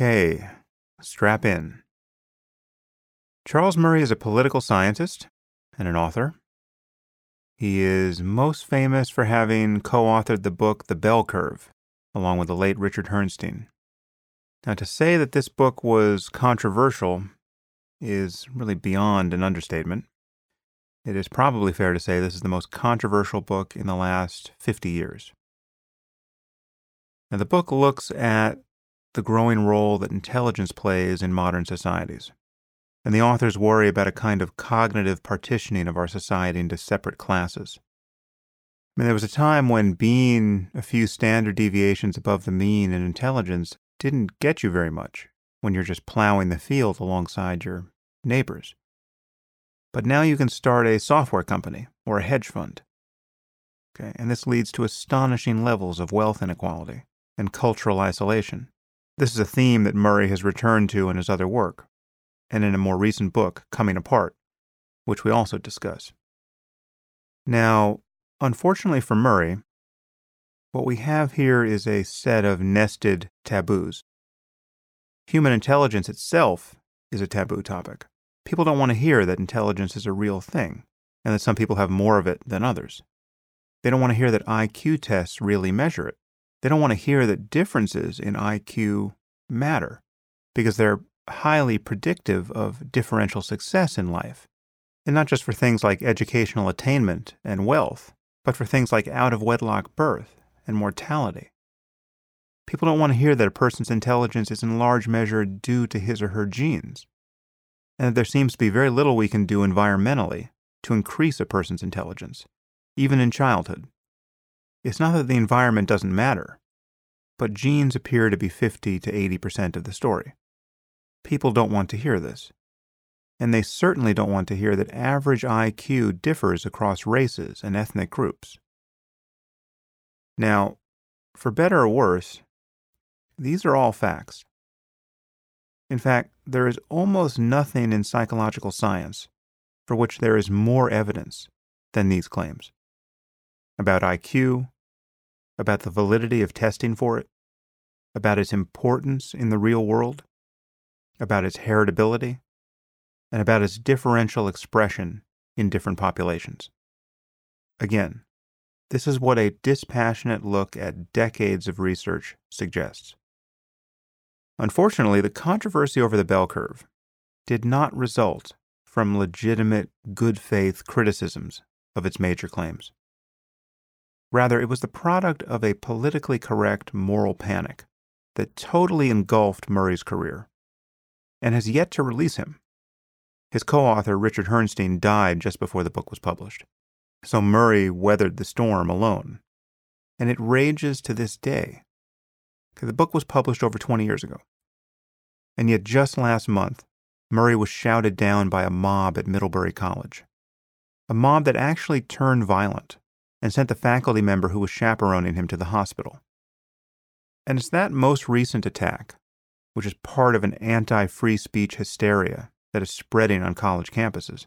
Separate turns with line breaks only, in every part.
Okay, strap in. Charles Murray is a political scientist and an author. He is most famous for having co authored the book The Bell Curve, along with the late Richard Herrnstein. Now, to say that this book was controversial is really beyond an understatement. It is probably fair to say this is the most controversial book in the last 50 years. Now, the book looks at the growing role that intelligence plays in modern societies. And the authors worry about a kind of cognitive partitioning of our society into separate classes. I mean, there was a time when being a few standard deviations above the mean in intelligence didn't get you very much when you're just plowing the field alongside your neighbors. But now you can start a software company or a hedge fund. Okay, and this leads to astonishing levels of wealth inequality and cultural isolation. This is a theme that Murray has returned to in his other work, and in a more recent book, Coming Apart, which we also discuss. Now, unfortunately for Murray, what we have here is a set of nested taboos. Human intelligence itself is a taboo topic. People don't want to hear that intelligence is a real thing and that some people have more of it than others. They don't want to hear that IQ tests really measure it. They don't want to hear that differences in IQ matter because they're highly predictive of differential success in life. And not just for things like educational attainment and wealth, but for things like out of wedlock birth and mortality. People don't want to hear that a person's intelligence is in large measure due to his or her genes, and that there seems to be very little we can do environmentally to increase a person's intelligence, even in childhood. It's not that the environment doesn't matter, but genes appear to be 50 to 80% of the story. People don't want to hear this. And they certainly don't want to hear that average IQ differs across races and ethnic groups. Now, for better or worse, these are all facts. In fact, there is almost nothing in psychological science for which there is more evidence than these claims about IQ, about the validity of testing for it, about its importance in the real world, about its heritability, and about its differential expression in different populations. Again, this is what a dispassionate look at decades of research suggests. Unfortunately, the controversy over the bell curve did not result from legitimate good faith criticisms of its major claims. Rather, it was the product of a politically correct moral panic that totally engulfed Murray's career and has yet to release him. His co author, Richard Herrnstein, died just before the book was published. So Murray weathered the storm alone. And it rages to this day. The book was published over 20 years ago. And yet, just last month, Murray was shouted down by a mob at Middlebury College. A mob that actually turned violent and sent the faculty member who was chaperoning him to the hospital. And it's that most recent attack, which is part of an anti free speech hysteria that is spreading on college campuses,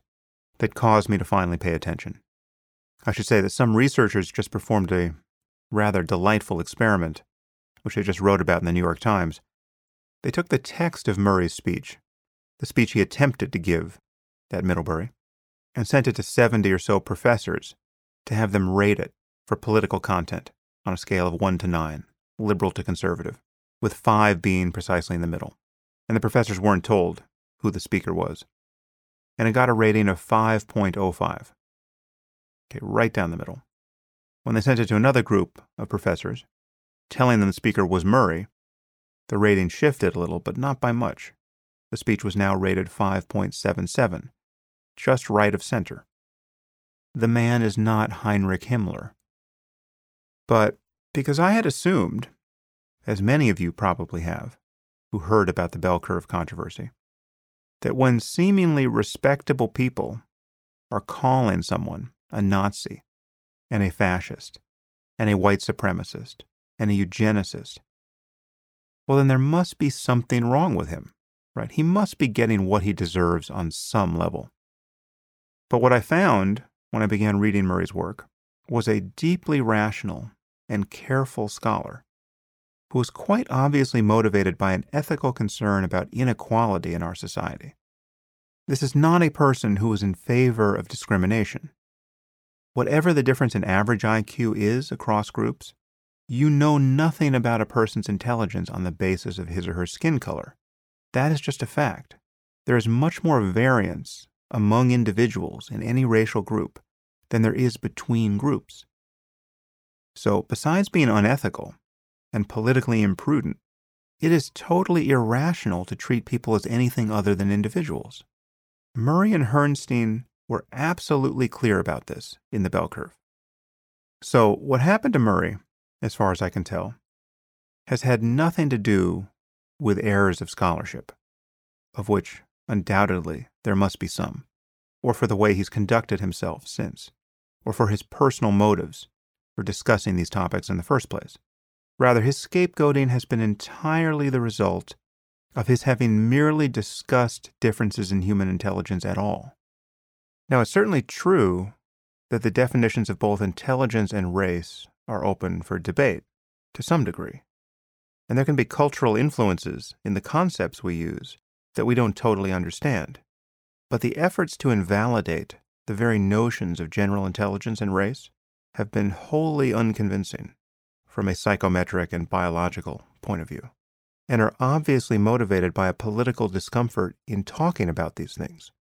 that caused me to finally pay attention. I should say that some researchers just performed a rather delightful experiment, which they just wrote about in the New York Times. They took the text of Murray's speech, the speech he attempted to give at Middlebury, and sent it to 70 or so professors to have them rate it for political content on a scale of 1 to 9, liberal to conservative, with 5 being precisely in the middle. And the professors weren't told who the speaker was. And it got a rating of 5.05. Okay, right down the middle. When they sent it to another group of professors, telling them the speaker was Murray, the rating shifted a little, but not by much. The speech was now rated 5.77, just right of center. The man is not Heinrich Himmler. But because I had assumed, as many of you probably have, who heard about the bell curve controversy, that when seemingly respectable people are calling someone a Nazi, and a fascist, and a white supremacist, and a eugenicist, well, then there must be something wrong with him, right? He must be getting what he deserves on some level. But what I found when I began reading Murray's work was a deeply rational and careful scholar who was quite obviously motivated by an ethical concern about inequality in our society. This is not a person who is in favor of discrimination. Whatever the difference in average IQ is across groups, you know nothing about a person's intelligence on the basis of his or her skin color. That is just a fact. There is much more variance among individuals in any racial group than there is between groups. So, besides being unethical and politically imprudent, it is totally irrational to treat people as anything other than individuals. Murray and Herrnstein were absolutely clear about this in the bell curve. So, what happened to Murray, as far as I can tell, has had nothing to do with errors of scholarship, of which undoubtedly there must be some, or for the way he's conducted himself since, or for his personal motives for discussing these topics in the first place. Rather, his scapegoating has been entirely the result of his having merely discussed differences in human intelligence at all. Now, it's certainly true that the definitions of both intelligence and race are open for debate to some degree. And there can be cultural influences in the concepts we use that we don't totally understand. But the efforts to invalidate the very notions of general intelligence and race have been wholly unconvincing from a psychometric and biological point of view and are obviously motivated by a political discomfort in talking about these things.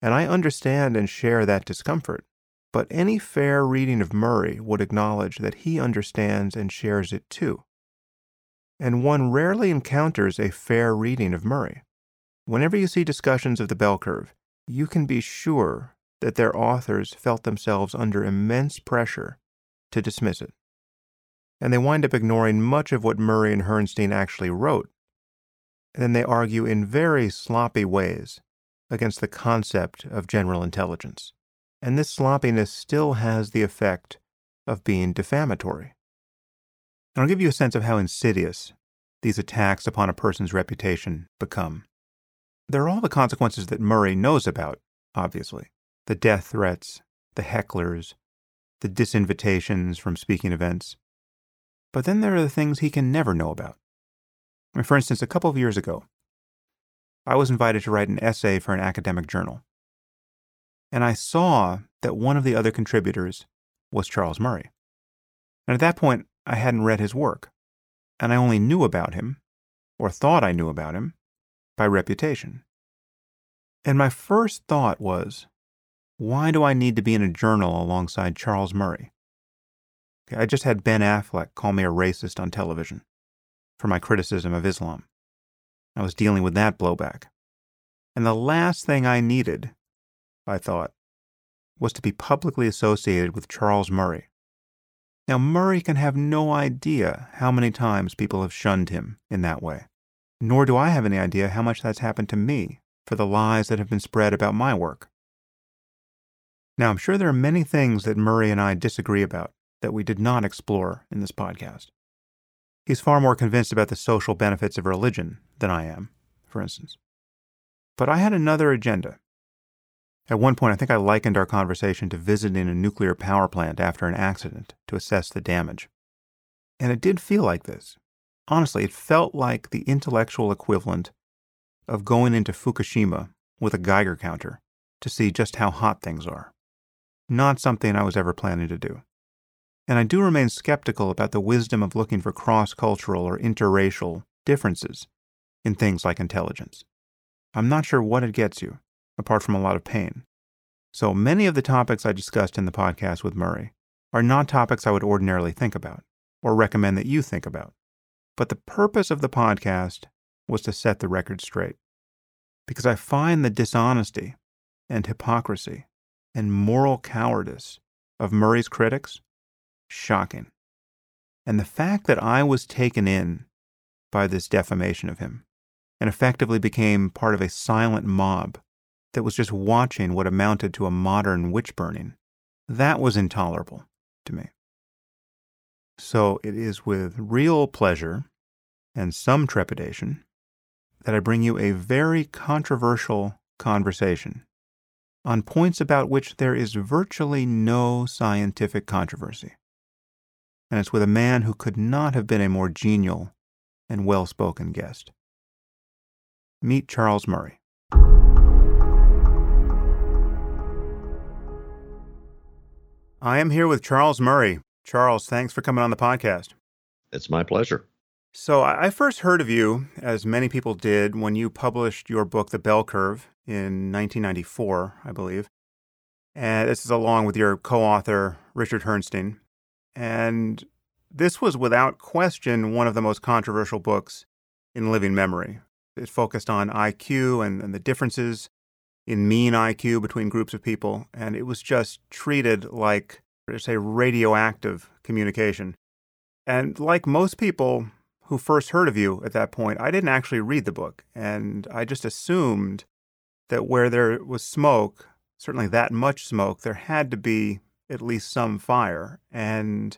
And I understand and share that discomfort, but any fair reading of Murray would acknowledge that he understands and shares it too. And one rarely encounters a fair reading of Murray. Whenever you see discussions of the bell curve, you can be sure that their authors felt themselves under immense pressure to dismiss it and they wind up ignoring much of what Murray and Herrnstein actually wrote. And then they argue in very sloppy ways against the concept of general intelligence. And this sloppiness still has the effect of being defamatory. And I'll give you a sense of how insidious these attacks upon a person's reputation become. There are all the consequences that Murray knows about, obviously the death threats, the hecklers, the disinvitations from speaking events. But then there are the things he can never know about. For instance, a couple of years ago, I was invited to write an essay for an academic journal. And I saw that one of the other contributors was Charles Murray. And at that point, I hadn't read his work, and I only knew about him, or thought I knew about him, by reputation. And my first thought was, why do I need to be in a journal alongside Charles Murray? I just had Ben Affleck call me a racist on television for my criticism of Islam. I was dealing with that blowback. And the last thing I needed, I thought, was to be publicly associated with Charles Murray. Now, Murray can have no idea how many times people have shunned him in that way, nor do I have any idea how much that's happened to me for the lies that have been spread about my work. Now, I'm sure there are many things that Murray and I disagree about, that we did not explore in this podcast. He's far more convinced about the social benefits of religion than I am, for instance. But I had another agenda. At one point, I think I likened our conversation to visiting a nuclear power plant after an accident to assess the damage. And it did feel like this. Honestly, it felt like the intellectual equivalent of going into Fukushima with a Geiger counter to see just how hot things are. Not something I was ever planning to do and I do remain skeptical about the wisdom of looking for cross cultural or interracial differences in things like intelligence. I'm not sure what it gets you, apart from a lot of pain. So many of the topics I discussed in the podcast with Murray are not topics I would ordinarily think about or recommend that you think about. But the purpose of the podcast was to set the record straight. Because I find the dishonesty and hypocrisy and moral cowardice of Murray's critics shocking. And the fact that I was taken in by this defamation of him and effectively became part of a silent mob that was just watching what amounted to a modern witch burning, that was intolerable to me. So it is with real pleasure and some trepidation that I bring you a very controversial conversation on points about which there is virtually no scientific controversy and it's with a man who could not have been a more genial and well spoken guest. Meet Charles Murray. I am here with Charles Murray. Charles, thanks for coming on the podcast.
It's my pleasure.
So, I first heard of you, as many people did, when you published your book, The Bell Curve, in 1994, I believe. And this is along with your co author, Richard Herrnstein. And this was without question one of the most controversial books in living memory. It focused on IQ and, and the differences in mean IQ between groups of people, and it was just treated like, say, radioactive communication. And like most people who first heard of you at that point, I didn't actually read the book, and I just assumed that where there was smoke, certainly that much smoke, there had to be at least some fire. And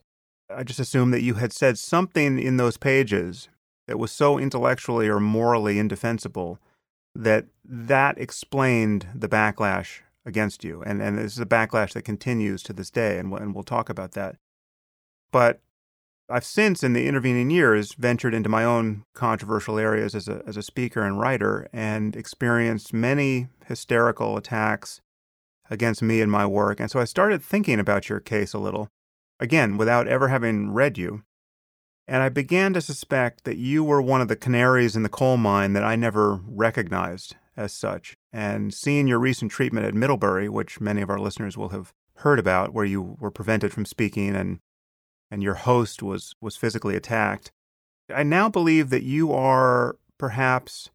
I just assumed that you had said something in those pages that was so intellectually or morally indefensible that that explained the backlash against you. And, and this is a backlash that continues to this day, and, and we'll talk about that. But I've since, in the intervening years, ventured into my own controversial areas as a, as a speaker and writer and experienced many hysterical attacks against me and my work. And so I started thinking about your case a little, again, without ever having read you. And I began to suspect that you were one of the canaries in the coal mine that I never recognized as such. And seeing your recent treatment at Middlebury, which many of our listeners will have heard about, where you were prevented from speaking and and your host was was physically attacked. I now believe that you are perhaps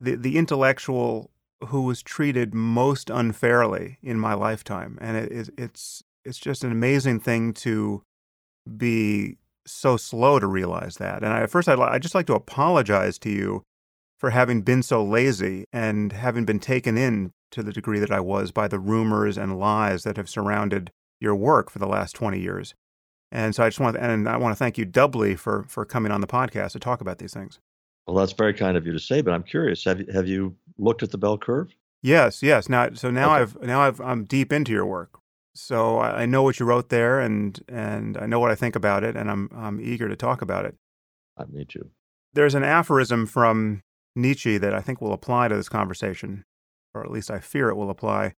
the the intellectual who was treated most unfairly in my lifetime, and it, it's it's just an amazing thing to be so slow to realize that. And I, at first, I'd, I'd just like to apologize to you for having been so lazy and having been taken in to the degree that I was by the rumors and lies that have surrounded your work for the last 20 years. And so I just want to, and I want to thank you doubly for for coming on the podcast to talk about these things.
Well, that's very kind of you to say, but I'm curious. Have you, have you looked at the bell curve?
Yes, yes. Now, so now okay. I've now I've I'm deep into your work, so I know what you wrote there, and and I know what I think about it, and I'm I'm eager to talk about it.
Uh, me too.
There's an aphorism from Nietzsche that I think will apply to this conversation, or at least I fear it will apply,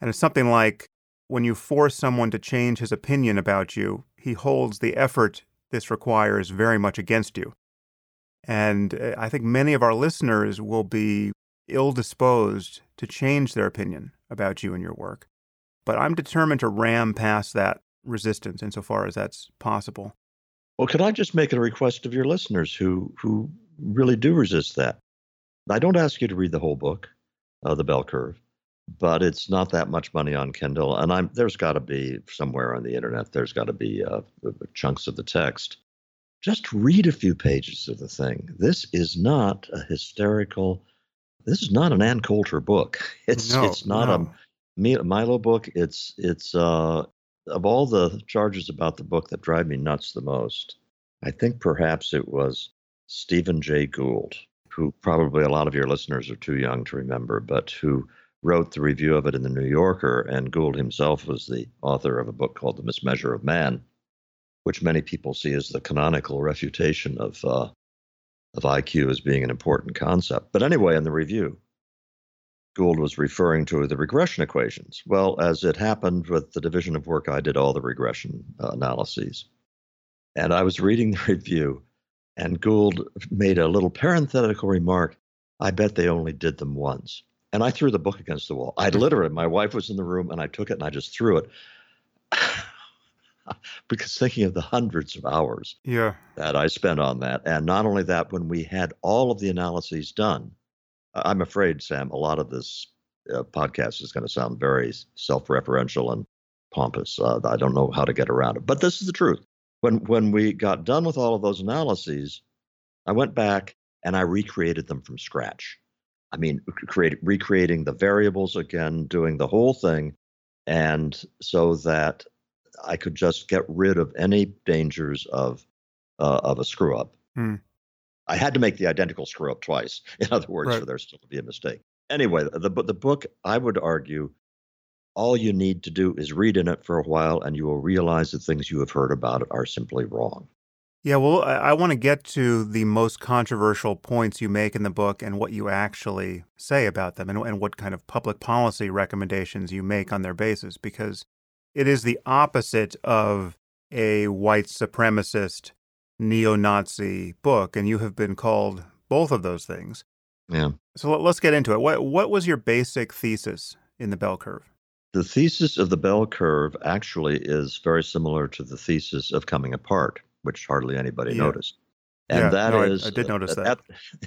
and it's something like when you force someone to change his opinion about you, he holds the effort this requires very much against you. And uh, I think many of our listeners will be ill disposed to change their opinion about you and your work. But I'm determined to ram past that resistance insofar as that's possible.
Well, could I just make a request of your listeners who, who really do resist that? I don't ask you to read the whole book, uh, The Bell Curve but it's not that much money on Kindle. And I'm there's got to be somewhere on the internet. There's got to be uh, chunks of the text. Just read a few pages of the thing. This is not a hysterical. This is not an Ann Coulter book. It's no, it's not no. a Milo book. It's it's uh, of all the charges about the book that drive me nuts the most. I think perhaps it was Stephen Jay Gould, who probably a lot of your listeners are too young to remember, but who wrote the review of it in the New Yorker, and Gould himself was the author of a book called The Mismeasure of Man, which many people see as the canonical refutation of uh, of IQ as being an important concept. But anyway, in the review, Gould was referring to the regression equations. Well, as it happened with the division of work, I did all the regression uh, analyses. And I was reading the review, and Gould made a little parenthetical remark I bet they only did them once and I threw the book against the wall. I literally, my wife was in the room, and I took it and I just threw it. because thinking of the hundreds of hours
yeah.
that I spent on that. And not only that, when we had all of the analyses done, I'm afraid, Sam, a lot of this uh, podcast is going to sound very self referential and pompous. Uh, I don't know how to get around it. But this is the truth. When, when we got done with all of those analyses, I went back and I recreated them from scratch. I mean, create, recreating the variables again, doing the whole thing, and so that I could just get rid of any dangers of uh, of a screw up. Hmm. I had to make the identical screw up twice. In other words, right. for there still to be a mistake. Anyway, the the book, I would argue, all you need to do is read in it for a while, and you will realize the things you have heard about it are simply wrong.
Yeah, well, I, I want to get to the most controversial points you make in the book and what you actually say about them and, and what kind of public policy recommendations you make on their basis, because it is the opposite of a white supremacist neo Nazi book, and you have been called both of those things.
Yeah.
So let, us get into it. What, what was your basic thesis in the bell curve?
The thesis of the bell curve actually is very similar to the thesis of coming apart, which hardly anybody
Yeah.
noticed. And
Yeah,
that
no, I-
is,
I did notice that.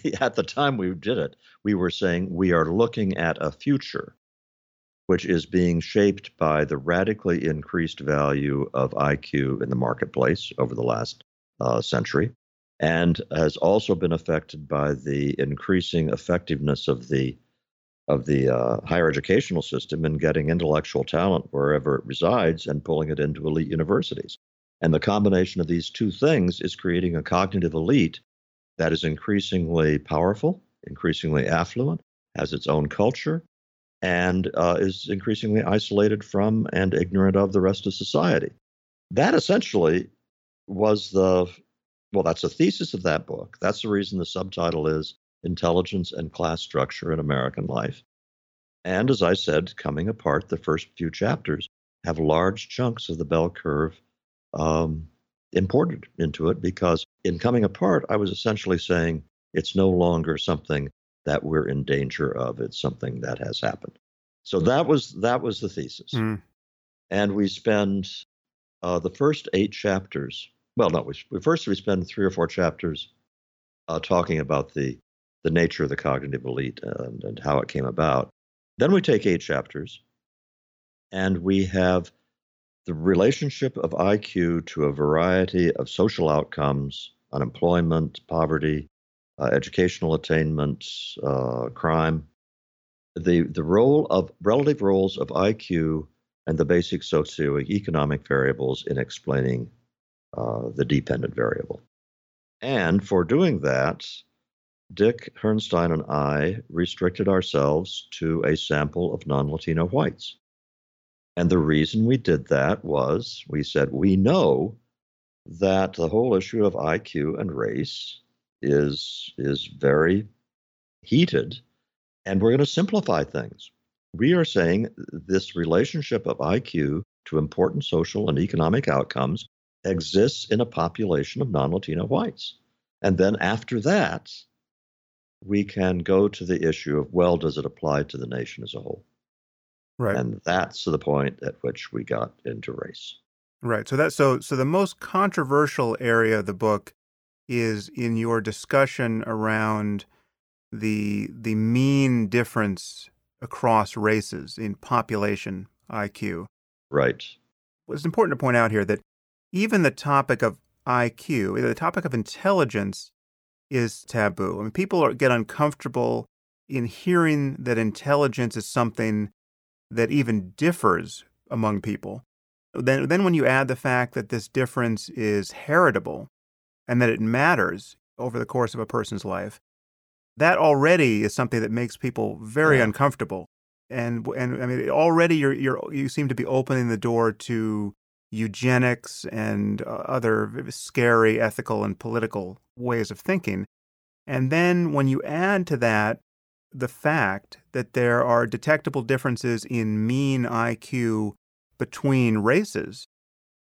At, at the time we did it, we were saying we are looking at a future which is being shaped by the radically increased value of IQ in the marketplace over the last uh, century, and has also been affected by the increasing effectiveness of the of the uh, higher educational system in getting intellectual talent wherever it resides and pulling it into elite universities. And the combination of these two things is creating a cognitive elite that is increasingly powerful, increasingly affluent, has its own culture, and uh, is increasingly isolated from and ignorant of the rest of society. That essentially was the well, that's a thesis of that book. That's the reason the subtitle is Intelligence and Class Structure in American Life. And as I said, coming apart, the first few chapters have large chunks of the bell curve um, imported into it because in coming apart, I was essentially saying it's no longer something that we're in danger of. It's something that has happened. So that was that was the thesis,
Mm.
and we spend uh, the first eight chapters. Well, no, we, we first we spend three or four chapters uh, talking about the the nature of the cognitive elite and, and how it came about. Then we take eight chapters, and we have the relationship of IQ to a variety of social outcomes, unemployment, poverty, uh, educational attainment, uh, crime, the the role of relative roles of IQ and the basic socioeconomic variables in explaining uh, the dependent variable. And for doing that, Dick Herrnstein and I restricted ourselves to a sample of non Latino whites. And the reason we did that was we said we know that the whole issue of IQ and race is is very heated and we're going to simplify things. We are saying this relationship of IQ to important social and economic outcomes exists in a population of non Latino whites. And then after that, we can go to the issue of well, does it apply to the nation as a whole?
Right.
And that's the point at which we got into race.
Right. So that so so the most controversial area of the book is in your discussion around the the mean difference across races in population IQ.
Right.
Well, it's important to point out here that even the topic of IQ, the topic of intelligence, is taboo. I mean, people are, get uncomfortable in hearing that intelligence is something that even differs among people. Then, then when you add the fact that this difference is heritable and that it matters over the course of a person's life, that already is something that makes people very
Yeah.
uncomfortable. And and I mean, already you're you're you seem to be opening the door to eugenics and uh, other scary ethical and political ways of thinking. And then when you add to that the fact that there are detectable differences in mean IQ between races,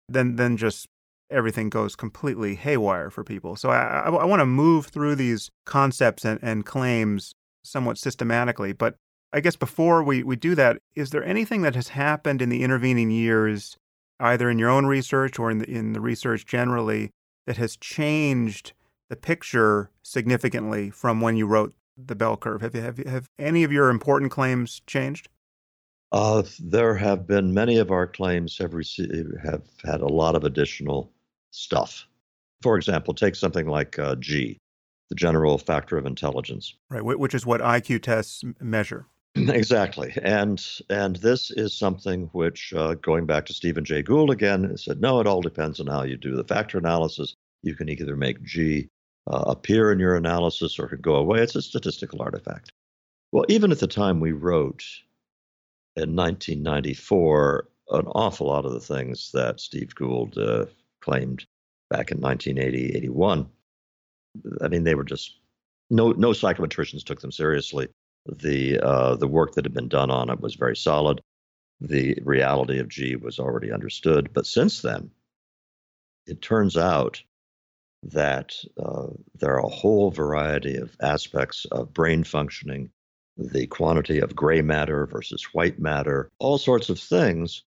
then then just everything goes completely haywire for people. So I, I, I want to move through these concepts and, and claims somewhat systematically. But I guess before we, we do that, is there anything that has happened in the intervening years, either in your own research or in the, in the research generally, that has changed the picture significantly from when you wrote the bell curve? Have, you, have, you, have any of your important claims changed?
Uh, there have been many of our claims have received have had a lot of additional stuff. For example, take something like uh, G, the general factor of intelligence.
Right, which is what IQ tests measure.
exactly, and and this is something which, uh, going back to Stephen Jay Gould again, said no, it all depends on how you do the factor analysis. You can either make G uh, appear in your analysis or could go away. It's a statistical artifact. Well, even at the time we wrote in 1994, an awful lot of the things that Steve Gould uh, claimed back in 1980, 81. I mean, they were just no no psychometricians took them seriously. The uh, the work that had been done on it was very solid. The reality of G was already understood, but since then, it turns out that uh, there are a whole variety of aspects of brain functioning, the quantity of gray matter versus white matter, all sorts of things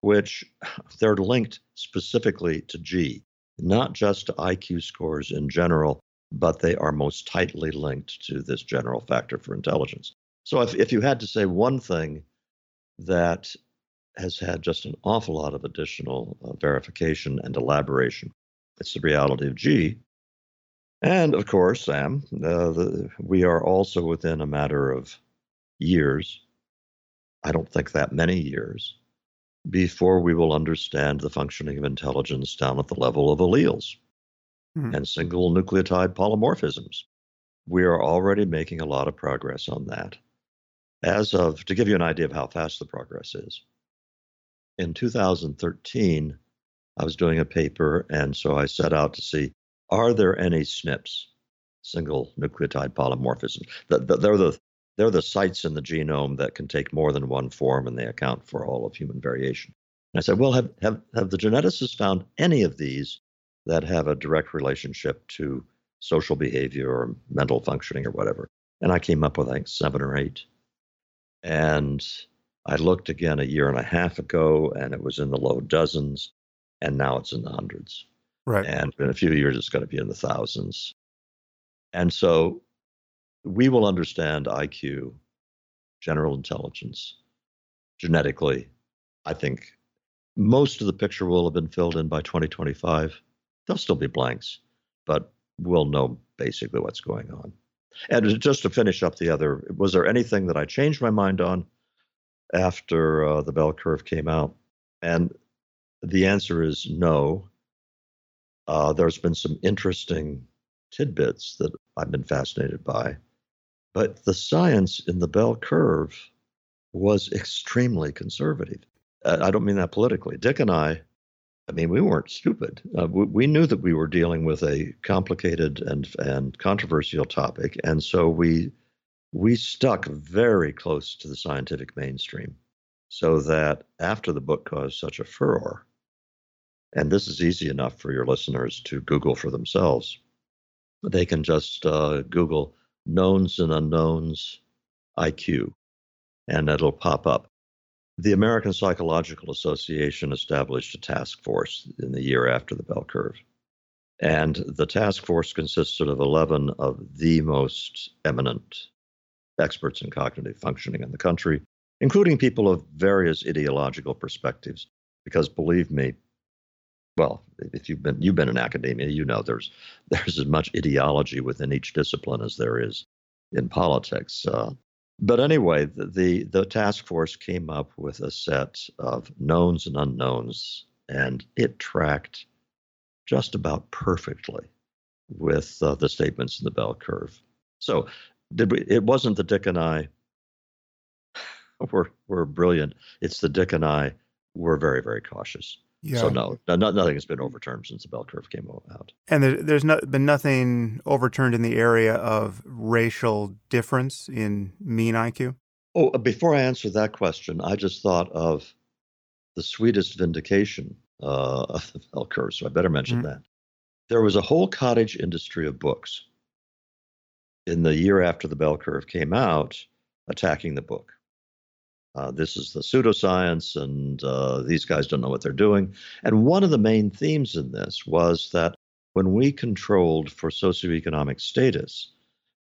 which they're linked specifically to G, not just to IQ scores in general, but they are most tightly linked to this general factor for intelligence. So if, if you had to say one thing that has had just an awful lot of additional uh, verification and elaboration, it's the reality of G. And of course, Sam, uh, the, we are also within a matter of years, I don't think that many years, before we will understand the functioning of intelligence down at the level of alleles mm-hmm. and single nucleotide polymorphisms. We are already making a lot of progress on that. As of, to give you an idea of how fast the progress is, in 2013, I was doing a paper, and so I set out to see are there any SNPs, single nucleotide polymorphisms? They're the they're the sites in the genome that can take more than one form and they account for all of human variation. And I said, well, have, have, have the geneticists found any of these that have a direct relationship to social behavior or mental functioning or whatever? And I came up with, I think, seven or eight. And I looked again a year and a half ago and it was in the low dozens. And now it's in the hundreds.
Right.
And in a few years, it's going to be in the thousands. And so we will understand IQ, general intelligence, genetically. I think most of the picture will have been filled in by 2025. There'll still be blanks, but we'll know basically what's going on. And just to finish up the other, was there anything that I changed my mind on after uh, the bell curve came out? And the answer is no. Uh, there's been some interesting tidbits that I've been fascinated by. But the science in the bell curve was extremely conservative. I don't mean that politically. Dick and I, I mean, we weren't stupid. Uh, we, we, knew that we were dealing with a complicated and and controversial topic, and so we we stuck very close to the scientific mainstream, so that after the book caused such a furor, and this is easy enough for your listeners to Google for themselves, they can just uh, Google knowns and unknowns IQ, and it'll pop up. The American Psychological Association established a task force in the year after the bell curve. And the task force consisted of 11 of the most eminent experts in cognitive functioning in the country, including people of various ideological perspectives. Because believe me, well, if you've been you've been in academia, you know there's there's as much ideology within each discipline as there is in politics. Uh, but anyway, the, the, the task force came up with a set of knowns and unknowns, and it tracked just about perfectly with uh, the statements in the bell curve. So we, it wasn't that Dick and I were were brilliant. It's the Dick and I were very very cautious. Yeah. So no, no, nothing has been overturned since the bell curve came out.
And there, there's not been nothing overturned in the area of racial difference in mean IQ.
Oh, uh, before I answer that question, I just thought of the sweetest vindication uh, of the bell curve, so I better mention mm-hmm. that. There was a whole cottage industry of books in the year after the bell curve came out attacking the book. Uh, this is the pseudoscience, and uh, these guys don't know what they're doing. And one of the main themes in this was that when we controlled for socioeconomic status,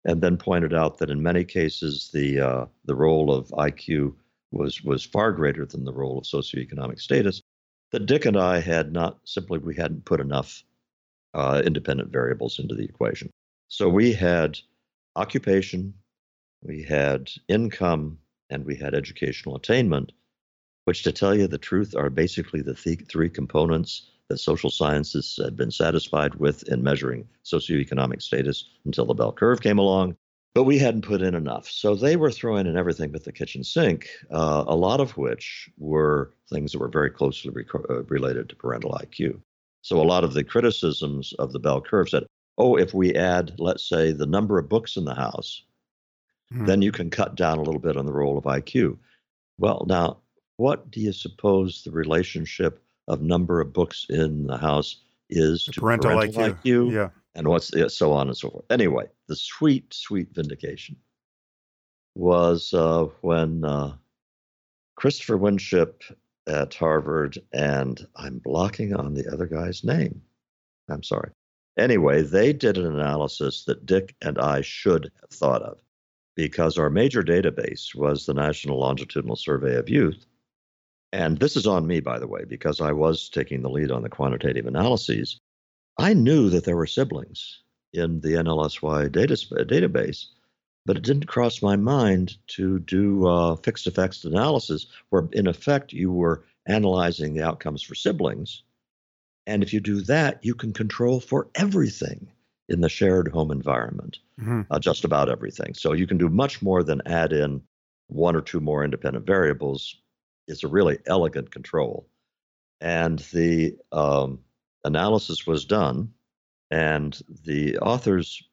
and then pointed out that in many cases the uh, the role of IQ was was far greater than the role of socioeconomic status, that Dick and I had not simply we hadn't put enough uh, independent variables into the equation. So we had occupation, we had income, and we had educational attainment, which, to tell you the truth, are basically the th- three components that social sciences had been satisfied with in measuring socioeconomic status until the bell curve came along. But we hadn't put in enough. So they were throwing in everything but the kitchen sink, uh, a lot of which were things that were very closely uh, related to parental IQ. So a lot of the criticisms of the bell curve said, oh, if we add, let's say, the number of books in the house, hmm. then you can cut down a little bit on the role of IQ. Well, now, what do you suppose the relationship of number of books in the house is
the to parental, parental IQ. IQ? Yeah.
And what's the, so on and so forth. Anyway, the sweet, sweet vindication was uh, when uh, Christopher Winship at Harvard, and I'm blocking on the other guy's name. I'm sorry. Anyway, they did an analysis that Dick and I should have thought of because our major database was the National Longitudinal Survey of Youth. And this is on me, by the way, because I was taking the lead on the quantitative analyses. I knew that there were siblings in the NLSY data, database, but it didn't cross my mind to do uh, fixed effects analysis, where in effect you were analyzing the outcomes for siblings. And if you do that, you can control for everything in the shared home environment, mm-hmm. uh, just about everything. So you can do much more than add in one or two more independent variables. It's a really elegant control. And the um, analysis was done, and the authors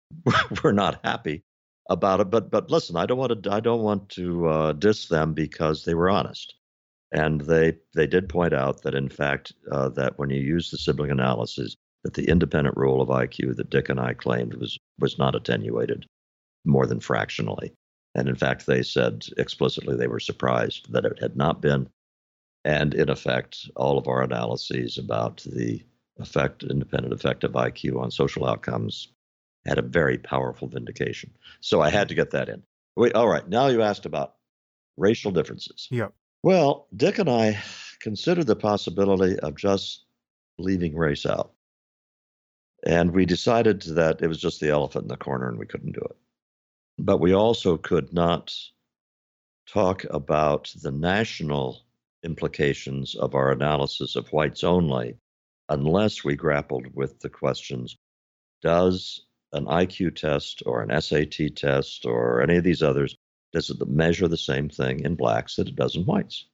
were not happy about it. But but listen, I don't want to I don't want to uh, diss them because they were honest, and they they did point out that in fact uh, that when you use the sibling analysis, that the independent role of IQ that Dick and I claimed was was not attenuated more than fractionally. And in fact, they said explicitly they were surprised that it had not been. And in effect, all of our analyses about the effect, independent effect of IQ on social outcomes had a very powerful vindication. So I had to get that in. Wait, all right. Now you asked about racial differences.
Yeah.
Well, Dick and I considered the possibility of just leaving race out. And we decided that it was just the elephant in the corner and we couldn't do it. But we also could not talk about the national implications of our analysis of whites only unless we grappled with the questions does an IQ test or an SAT test or any of these others, does it measure the same thing in blacks that it does in whites?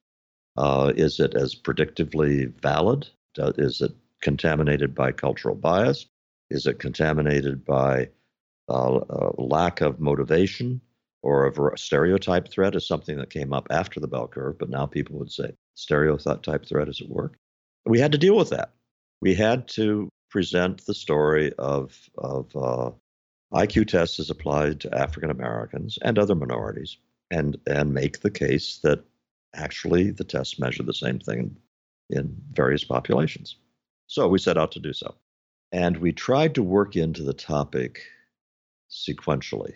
Uh, is it as predictively valid? Is it contaminated by cultural bias? Is it contaminated by uh, lack of motivation or a stereotype threat is something that came up after the bell curve, but now people would say stereotype threat is at work. We had to deal with that. We had to present the story of, of uh, IQ tests as applied to African Americans and other minorities and, and make the case that actually the tests measure the same thing in various populations. So we set out to do so. And we tried to work into the topic sequentially.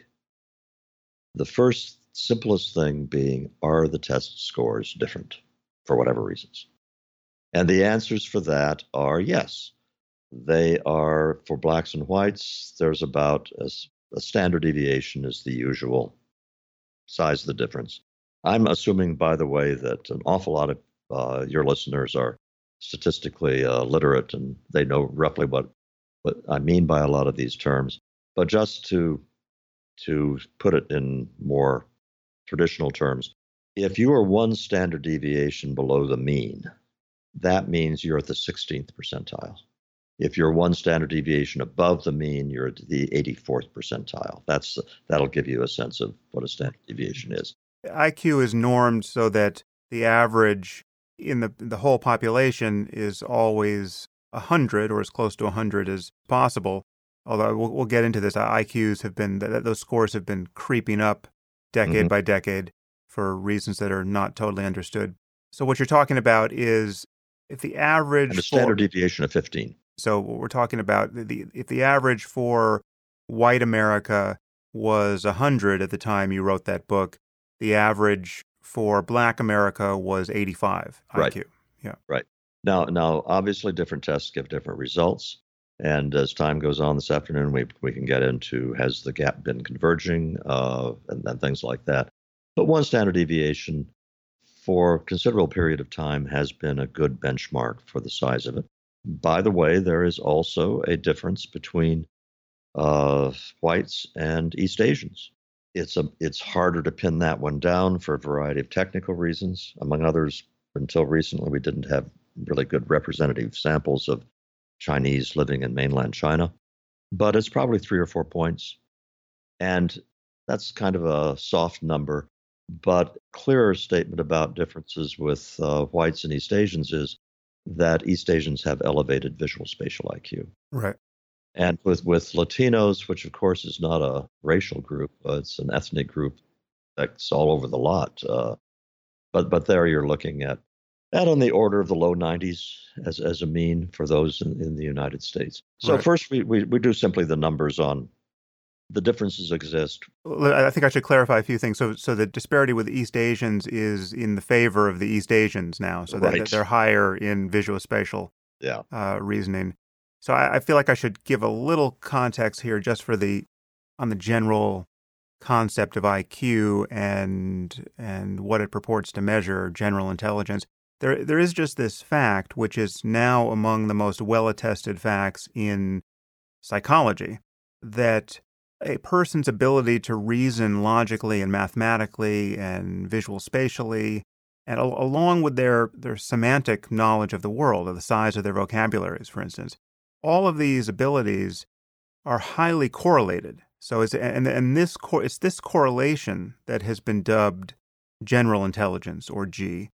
The first simplest thing being are the test scores different for whatever reasons? And the answers for that are yes. They are for blacks and whites, there's about a, a standard deviation is the usual size of the difference. I'm assuming, by the way, that an awful lot of uh, your listeners are statistically uh, literate and they know roughly what what I mean by a lot of these terms. But just to to put it in more traditional terms, if you are one standard deviation below the mean, that means you're at the 16th percentile. If you're one standard deviation above the mean, you're at the 84th percentile. That's that'll give you a sense of what a standard deviation is.
IQ is normed so that the average in the the whole population is always 100 or as close to 100 as possible. Although we'll, we'll get into this, IQs have been those scores have been creeping up decade mm-hmm. by decade for reasons that are not totally understood. So what you're talking about is if the average
and a standard for, deviation of 15.
So what we're talking about the if the average for white America was 100 at the time you wrote that book, the average for black America was 85
right.
IQ. Yeah.
Right. Now now obviously different tests give different results. And as time goes on this afternoon, we, we can get into has the gap been converging uh, and, and things like that. But one standard deviation for a considerable period of time has been a good benchmark for the size of it. By the way, there is also a difference between uh, whites and East Asians. It's a it's harder to pin that one down for a variety of technical reasons. Among others, until recently, we didn't have really good representative samples of Chinese living in mainland China, but it's probably three or four points. And that's kind of a soft number. But clearer statement about differences with uh, whites and East Asians is that East Asians have elevated visual spatial IQ.
Right.
And with, with Latinos, which of course is not a racial group, uh, it's an ethnic group that's all over the lot. Uh, but but there you're looking at at on the order of the low 90s as as a mean for those in, in the United States. So
Right.
first we, we we do simply the numbers on the differences exist.
I think I should clarify a few things. So, so the disparity with East Asians is in the favor of the East Asians now. So
Right.
that they're higher in visual spatial
Yeah.
uh, reasoning. So I, I feel like I should give a little context here, just for the on the general concept of IQ and and what it purports to measure, general intelligence. There, there is just this fact, which is now among the most well-attested facts in psychology, that a person's ability to reason logically and mathematically and visual spatially and al- along with their, their semantic knowledge of the world, of the size of their vocabularies, for instance, all of these abilities are highly correlated. So it's and and this cor- it's this correlation that has been dubbed general intelligence or G.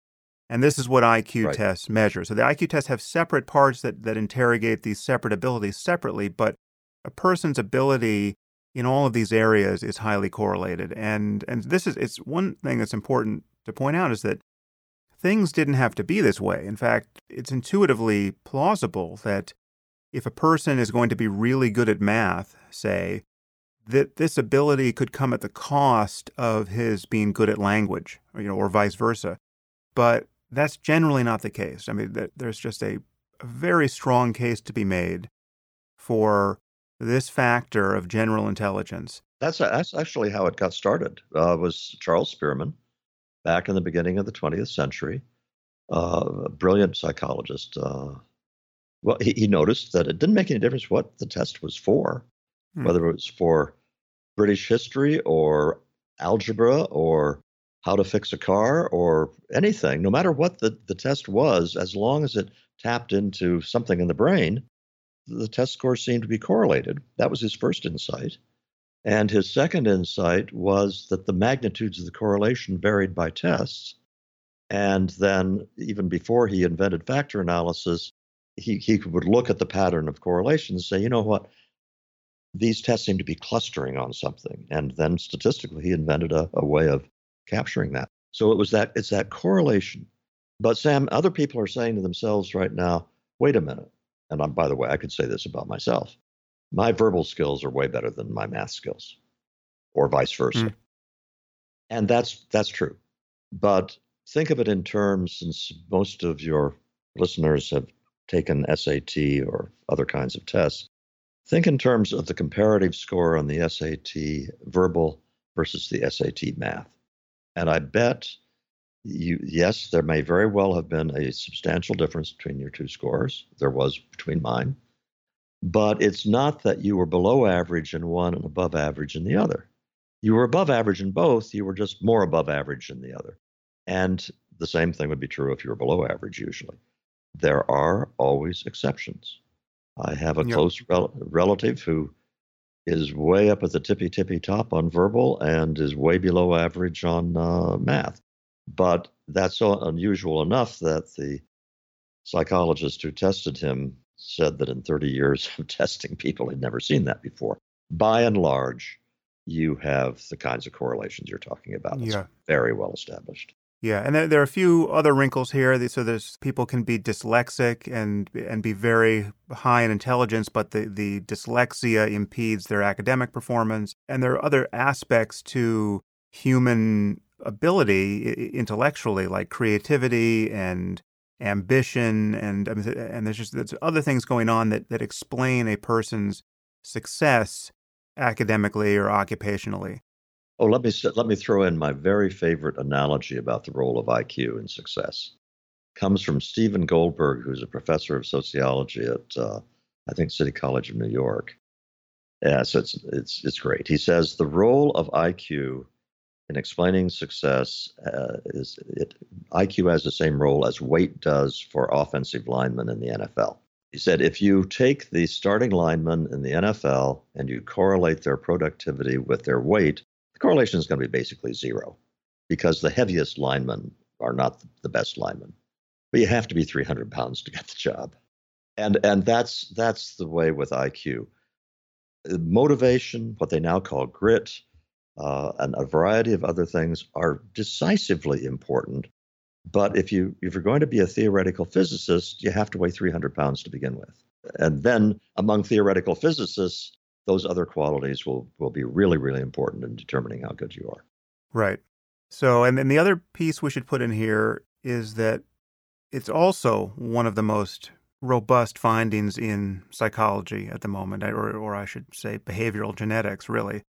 And this is what IQ
Right.
tests measure. So the IQ tests have separate parts that, that interrogate these separate abilities separately, but a person's ability in all of these areas is highly correlated. And and this is it's one thing that's important to point out is that things didn't have to be this way. In fact, it's intuitively plausible that if a person is going to be really good at math, say, that this ability could come at the cost of his being good at language, or, you know, or vice versa. But that's generally not the case. I mean, there's just a, a very strong case to be made for this factor of general intelligence.
That's that's actually how it got started. Uh, was Charles Spearman back in the beginning of the 20th century, uh, a brilliant psychologist. Uh, well, he, he noticed that it didn't make any difference what the test was for,
Hmm.
whether it was for British history or algebra or how to fix a car or anything. No matter what the, the test was, as long as it tapped into something in the brain, the test scores seemed to be correlated. That was his first insight. And his second insight was that the magnitudes of the correlation varied by tests. And then, even before he invented factor analysis, he, he would look at the pattern of correlation and say, you know what? These tests seem to be clustering on something. And then statistically, he invented a, a way of capturing that. So it was that it's that correlation. But Sam, other people are saying to themselves right now, wait a minute. And I'm, by the way, I could say this about myself. My verbal skills are way better than my math skills, or vice versa.
Mm.
And that's that's true. But think of it in terms, since most of your listeners have taken SAT or other kinds of tests, think in terms of the comparative score on the SAT verbal versus the SAT math. And I bet you, yes, there may very well have been a substantial difference between your two scores. There was between mine. But it's not that you were below average in one and above average in the other. You were above average in both, you were just more above average in the other. And the same thing would be true if you were below average, usually. There are always exceptions. I have a
Yep.
close rel- relative who is way up at the tippy tippy top on verbal and is way below average on uh, math. But that's so unusual enough that the psychologist who tested him said that in 30 years of testing people, he'd never seen that before. By and large, you have the kinds of correlations you're talking about. It's
Yeah.
very well established.
Yeah, and there, there are a few other wrinkles here. So there's people can be dyslexic and and be very high in intelligence, but the, the dyslexia impedes their academic performance. And there are other aspects to human ability intellectually, like creativity and ambition, and and there's just there's other things going on that that explain a person's success academically or occupationally.
Oh, let me let me throw in my very favorite analogy about the role of IQ in success. Comes from Steven Goldberg, who's a professor of sociology at uh, I think City College of New York. Yeah, so it's it's it's great. He says the role of IQ in explaining success uh, is it IQ has the same role as weight does for offensive linemen in the NFL. He said if you take the starting linemen in the NFL and you correlate their productivity with their weight, the correlation is going to be basically zero because the heaviest linemen are not the best linemen. But you have to be 300 pounds to get the job. And, and that's, that's the way with IQ. Motivation, what they now call grit, uh, and a variety of other things are decisively important. But if you if you're going to be a theoretical physicist, you have to weigh 300 pounds to begin with, and then among theoretical physicists, those other qualities will will be really really important in determining how good you are.
Right. So, and then the other piece we should put in here is that it's also one of the most robust findings in psychology at the moment, or, or I should say behavioral genetics, really,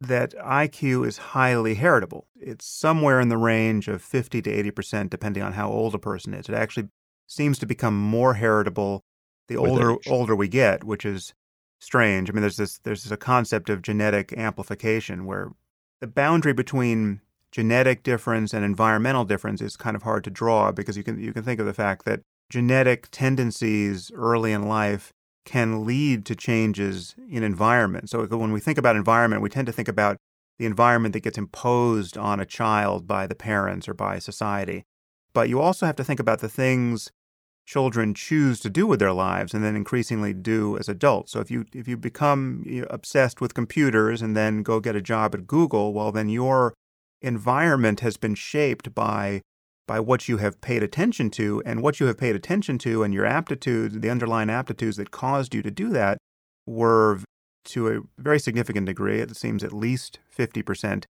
that IQ is highly heritable. It's somewhere in the range of 50 to 80%, depending on how old a person is. It actually seems to become more heritable the older older we get, which is strange. I mean, there's this there's a concept of genetic amplification where the boundary between genetic difference and environmental difference is kind of hard to draw because you can you can think of the fact that genetic tendencies early in life can lead to changes in environment. So when we think about environment, we tend to think about the environment that gets imposed on a child by the parents or by society. But you also have to think about the things children choose to do with their lives and then increasingly do as adults. So if you if you become obsessed with computers and then go get a job at Google, well then your environment has been shaped by by what you have paid attention to and what you have paid attention to and your aptitudes, the underlying aptitudes that caused you to do that were to a very significant degree, it seems at least 50%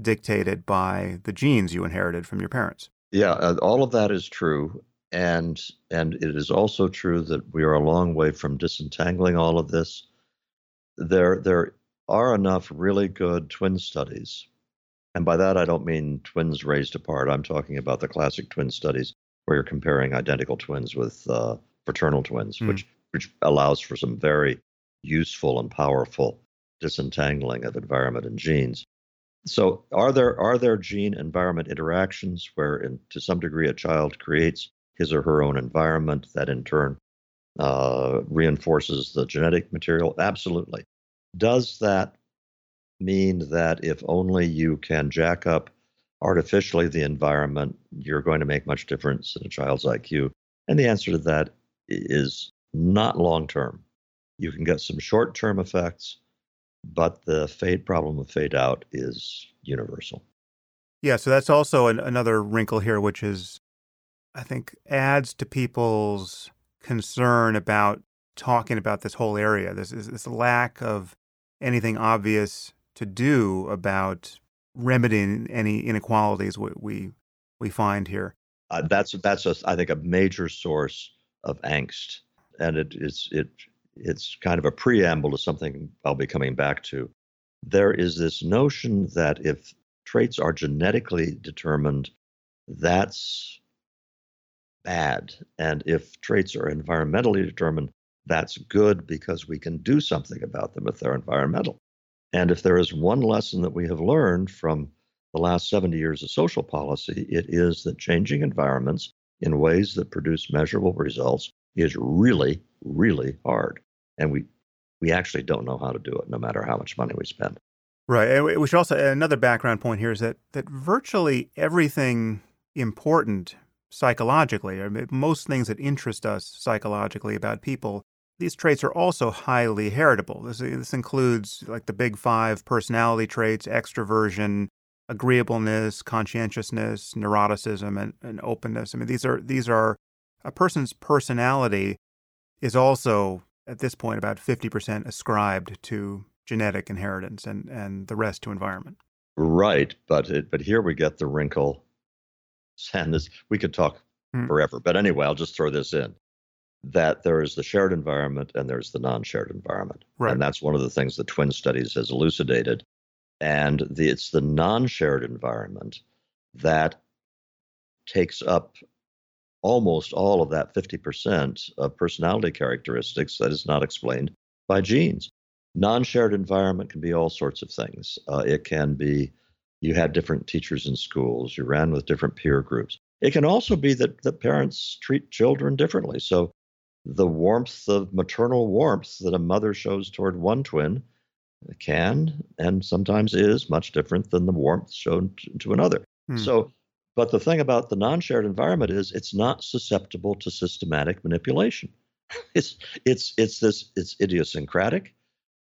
dictated by the genes you inherited from your parents.
Yeah, uh, all of that is true. And and it is also true that we are a long way from disentangling all of this. There there are enough really good twin studies and by that, I don't mean twins raised apart. I'm talking about the classic twin studies where you're comparing identical twins with uh, fraternal twins, mm. which which allows for some very useful and powerful disentangling of environment and genes. So, are there are there gene environment interactions where, in, to some degree, a child creates his or her own environment that, in turn, uh, reinforces the genetic material? Absolutely. Does that mean that if only you can jack up artificially the environment, you're going to make much difference in a child's IQ? And the answer to that is not long term. You can get some short term effects, but the fade problem of fade out is universal.
Yeah, so that's also an, another wrinkle here, which is, I think, adds to people's concern about talking about this whole area. This is this lack of anything obvious to do about remedying any inequalities we we, we find here.
Uh, that's that's a, I think a major source of angst, and it is it it's kind of a preamble to something I'll be coming back to. There is this notion that if traits are genetically determined, that's bad, and if traits are environmentally determined, that's good because we can do something about them if they're environmental. And if there is one lesson that we have learned from the last 70 years of social policy, it is that changing environments in ways that produce measurable results is really, really hard. And we, we actually don't know how to do it, no matter how much money we spend.
Right. And we should also, another background point here is that, that virtually everything important psychologically, or most things that interest us psychologically about people, these traits are also highly heritable. This, this includes like the big five personality traits, extroversion, agreeableness, conscientiousness, neuroticism, and, and openness. I mean, these are these are a person's personality is also at this point about 50% ascribed to genetic inheritance and, and the rest to environment.
Right, but it, but here we get the wrinkle. And this we could talk hmm. forever, but anyway, I'll just throw this in that there is the shared environment and there's the non-shared environment. Right. And that's one of the things the twin studies has elucidated. And the, it's the non-shared environment that takes up almost all of that 50% of personality characteristics that is not explained by genes. Non-shared environment can be all sorts of things. Uh, it can be you had different teachers in schools, you ran with different peer groups. It can also be that, that parents treat children differently. So the warmth of maternal warmth that a mother shows toward one twin can and sometimes is much different than the warmth shown to another. Hmm. So, but the thing about the non shared environment is it's not susceptible to systematic manipulation. it's, it's, it's this, it's idiosyncratic,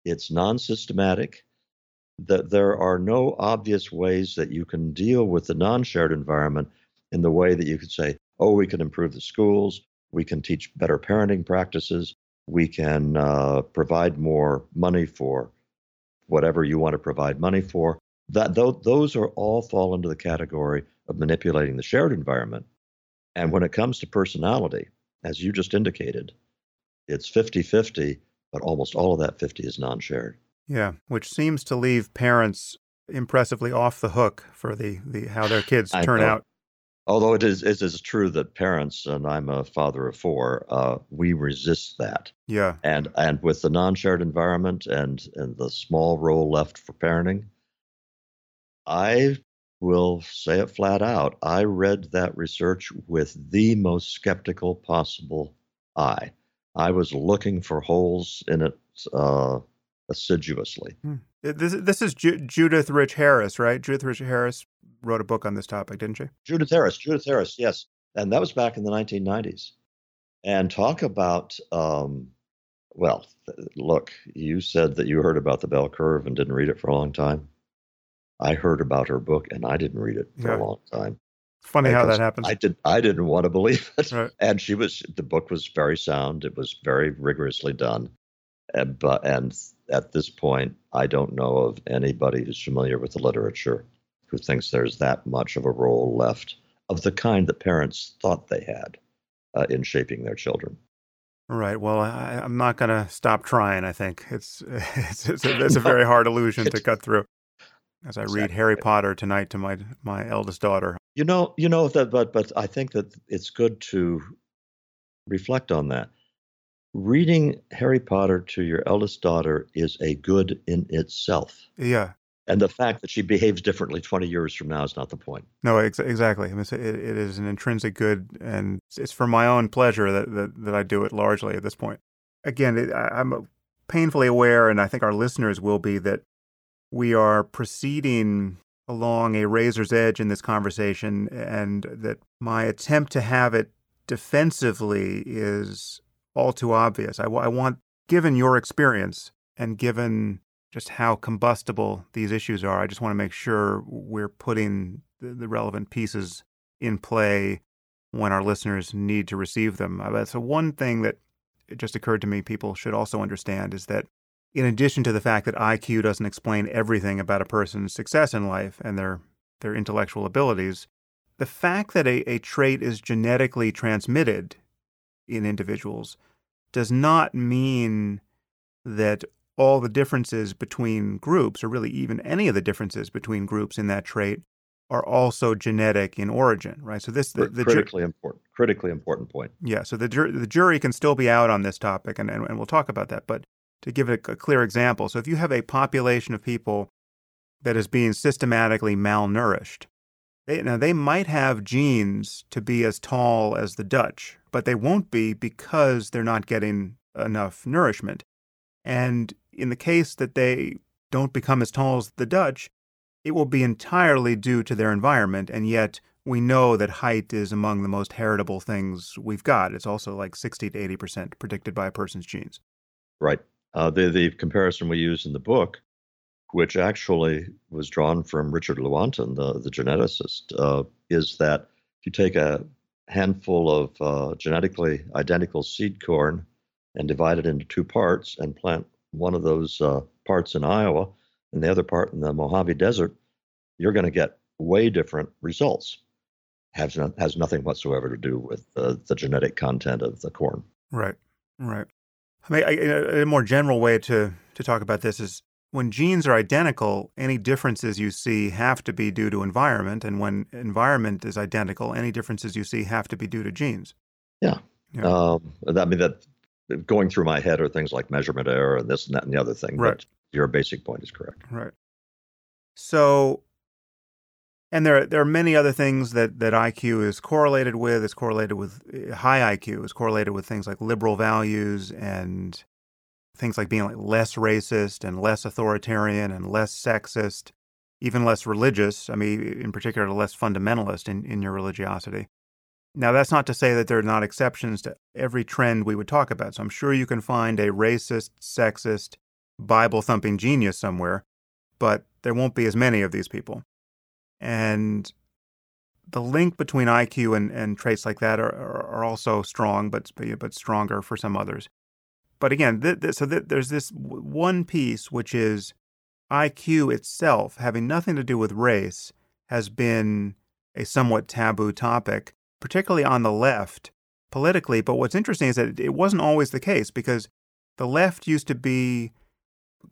it's non systematic. That there are no obvious ways that you can deal with the non shared environment in the way that you could say, oh, we can improve the schools, we can teach better parenting practices, we can uh, provide more money for whatever you want to provide money for. That those are all fall into the category of manipulating the shared environment. And when it comes to personality, as you just indicated, it's 50 50, but almost all of that 50 is non shared.
Yeah, which seems to leave parents impressively off the hook for the, the how their kids turn out
although it is it is true that parents and I'm a father of four, uh, we resist that.
Yeah.
And and with the non-shared environment and and the small role left for parenting, I will say it flat out. I read that research with the most skeptical possible eye. I was looking for holes in it uh, assiduously. Hmm.
This this is Ju- Judith Rich Harris, right? Judith Rich Harris wrote a book on this topic, didn't she?
Judith Harris. Judith Harris. Yes, and that was back in the 1990s. And talk about, um, well, look, you said that you heard about the bell curve and didn't read it for a long time. I heard about her book and I didn't read it for yeah. a long time.
It's funny how that happens.
I did. I didn't want to believe it, right. and she was. The book was very sound. It was very rigorously done, and but and at this point, I don't know of anybody who's familiar with the literature who thinks there's that much of a role left of the kind that parents thought they had uh, in shaping their children.
Right. Well, I, am not going to stop trying. I think it's it's, it's, a, it's a very hard illusion to cut through. As I exactly. read Harry Potter tonight to my my eldest daughter.
You know, you know that, but but I think that it's good to reflect on that. Reading Harry Potter to your eldest daughter is a good in itself.
Yeah
and the fact that she behaves differently 20 years from now is not the point.
No, ex- exactly. I mean, it, it is an intrinsic good, and it's for my own pleasure that, that, that I do it largely at this point. Again, it, I, I'm painfully aware, and I think our listeners will be, that we are proceeding along a razor's edge in this conversation, and that my attempt to have it defensively is all too obvious. I, I want, given your experience and given just how combustible these issues are. I just want to make sure we're putting the, the relevant pieces in play when our listeners need to receive them. Uh, so, one thing that just occurred to me people should also understand is that in addition to the fact that IQ doesn't explain everything about a person's success in life and their, their intellectual abilities, the fact that a, a trait is genetically transmitted in individuals does not mean that all the differences between groups, or really even any of the differences between groups in that trait, are also genetic in origin, right? So this
the, the critically ju- important, critically important point.
Yeah. So the ju- the jury can still be out on this topic, and, and, and we'll talk about that. But to give a, a clear example, so if you have a population of people that is being systematically malnourished, now they might have genes to be as tall as the Dutch, but they won't be because they're not getting enough nourishment. And in the case that they don't become as tall as the Dutch, it will be entirely due to their environment, and yet we know that height is among the most heritable things we've got. It's also like 60 to 80% predicted by a person's genes.
Right. Uh, the, the comparison we use in the book, which actually was drawn from Richard Lewontin, the, the geneticist, uh, is that if you take a handful of uh, genetically identical seed corn and divide it into two parts and plant one of those uh, parts in Iowa and the other part in the Mojave Desert, you're going to get way different results. Has no, has nothing whatsoever to do with the genetic content of the corn.
Right, right. I mean, a more general way to to talk about this is when genes are identical, any differences you see have to be due to environment, and when environment is identical, any differences you see have to be due to genes.
Yeah. yeah. Um, I mean that going through my head are things like measurement error and this and that and the other thing.
Right. But
your basic point is correct.
Right. So And there, there are many other things that, that IQ is correlated with. It's correlated with high IQ. It's correlated with things like liberal values and things like being like less racist and less authoritarian and less sexist, even less religious. I mean, in particular, less fundamentalist in, in your religiosity. Now, that's not to say that there are not exceptions to every trend we would talk about. So I'm sure you can find a racist, sexist, Bible thumping genius somewhere, but there won't be as many of these people. And the link between IQ and, and traits like that are, are, also strong, but, but stronger for some others. But again, th- th- so th- there's this one piece, which is IQ itself, having nothing to do with race, has been a somewhat taboo topic, particularly on the left politically. But what's interesting is that it wasn't always the case because the left used to be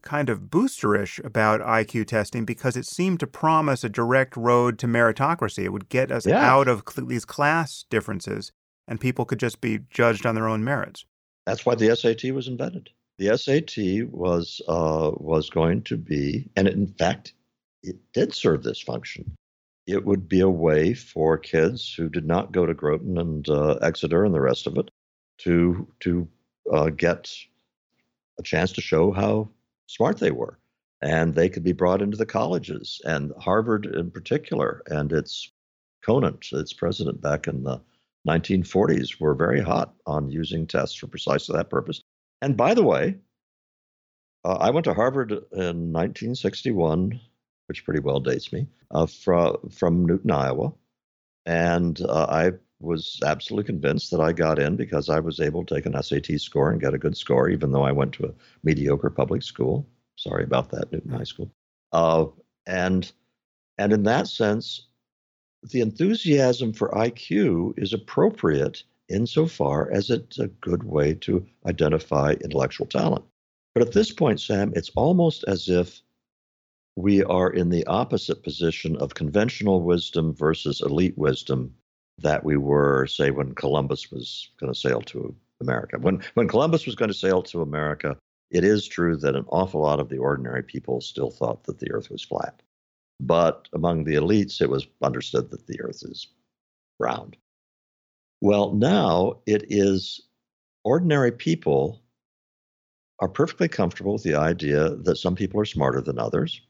kind of boosterish about IQ testing because it seemed to promise a direct road to meritocracy. It would get us yeah. out of cl- these class differences and people could just be judged on their own merits.
That's why the SAT was invented. The SAT was uh, was going to be, and in fact, it did serve this function. It would be a way for kids who did not go to Groton and uh, Exeter and the rest of it to to uh, get a chance to show how smart they were. And they could be brought into the colleges and Harvard in particular. And its Conant, its president back in the 1940s, were very hot on using tests for precisely that purpose. And by the way, uh, I went to Harvard in 1961, which pretty well dates me, uh, from, from Newton, Iowa. And uh, I was absolutely convinced that I got in because I was able to take an SAT score and get a good score, even though I went to a mediocre public school. Sorry about that, Newton High School. Uh, and and in that sense, the enthusiasm for IQ is appropriate insofar as it's a good way to identify intellectual talent. But at this point, Sam, it's almost as if we are in the opposite position of conventional wisdom versus elite wisdom that we were, say, when Columbus was going to sail to America. When when Columbus was going to sail to America, it is true that an awful lot of the ordinary people still thought that the Earth was flat, but among the elites, it was understood that the Earth is round. Well, now it is ordinary people are perfectly comfortable with the idea that some people are smarter than others.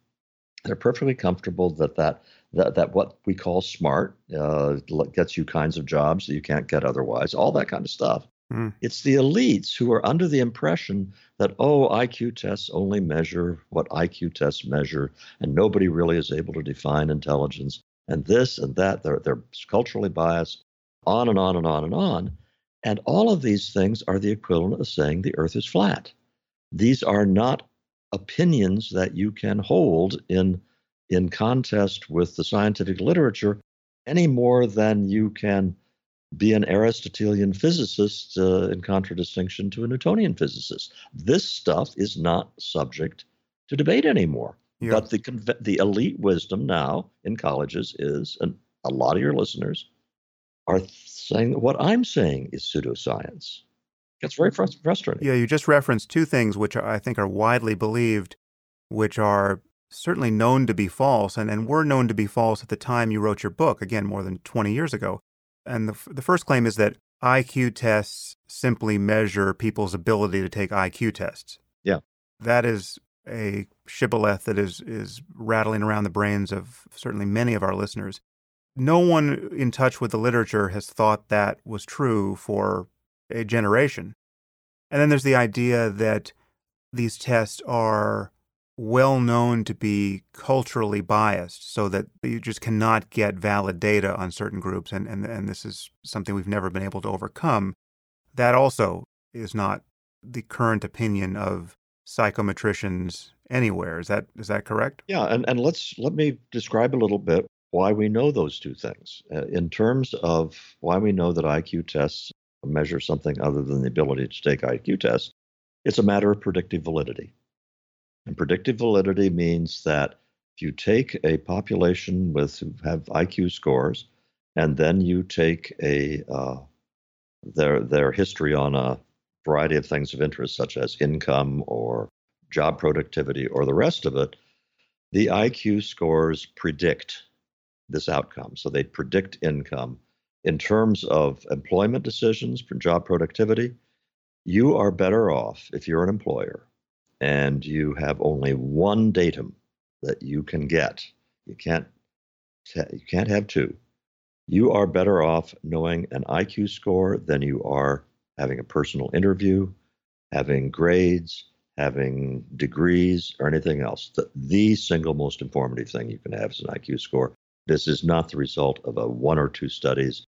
They're perfectly comfortable that that that, that what we call smart uh, gets you kinds of jobs that you can't get otherwise, all that kind of stuff. Mm. It's the elites who are under the impression that, oh, IQ tests only measure what IQ tests measure, and nobody really is able to define intelligence, and this and that. They're, they're culturally biased, on and on and on and on. And all of these things are the equivalent of saying the earth is flat. These are not opinions that you can hold in in contest with the scientific literature any more than you can be an Aristotelian physicist uh, in contradistinction to a Newtonian physicist. This stuff is not subject to debate anymore. Yeah. But the the elite wisdom now in colleges is, and a lot of your listeners are saying that what I'm saying is pseudoscience. It's very frustrating.
Yeah, you just referenced two things which I think are widely believed, which are certainly known to be false and, and were known to be false at the time you wrote your book, again, more than 20 years ago. And the, the first claim is that IQ tests simply measure people's ability to take IQ tests.
Yeah.
That is a shibboleth that is, is rattling around the brains of certainly many of our listeners. No one in touch with the literature has thought that was true for a generation. And then there's the idea that these tests are well known to be culturally biased so that you just cannot get valid data on certain groups and, and, and this is something we've never been able to overcome. That also is not the current opinion of psychometricians anywhere. Is that is that correct?
Yeah and, and let's let me describe a little bit why we know those two things. Uh, in terms of why we know that iq tests measure something other than the ability to take iq tests it's a matter of predictive validity and predictive validity means that if you take a population with who have IQ scores, and then you take a uh, their their history on a variety of things of interest, such as income or job productivity or the rest of it, the IQ scores predict this outcome. So they predict income in terms of employment decisions job productivity. You are better off if you're an employer and you have only one datum that you can get. You can't you can't have two. You are better off knowing an IQ score than you are having a personal interview, having grades, having degrees, or anything else. The, the single most informative thing you can have is an IQ score. This is not the result of a one or two studies.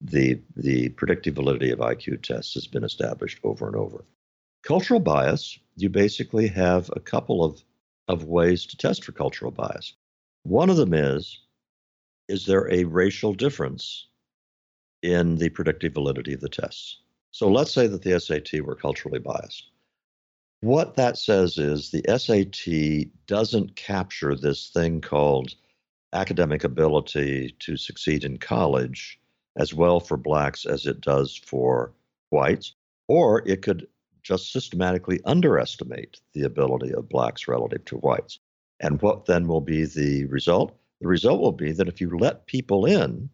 The, the predictive validity of IQ tests has been established over and over. Cultural bias, you basically have a couple of, of ways to test for cultural bias. One of them is is there a racial difference in the predictive validity of the tests? So let's say that the SAT were culturally biased. What that says is the SAT doesn't capture this thing called academic ability to succeed in college as well for blacks as it does for whites, or it could just systematically underestimate the ability of blacks relative to whites. And what then will be the result? The result will be that if you let people in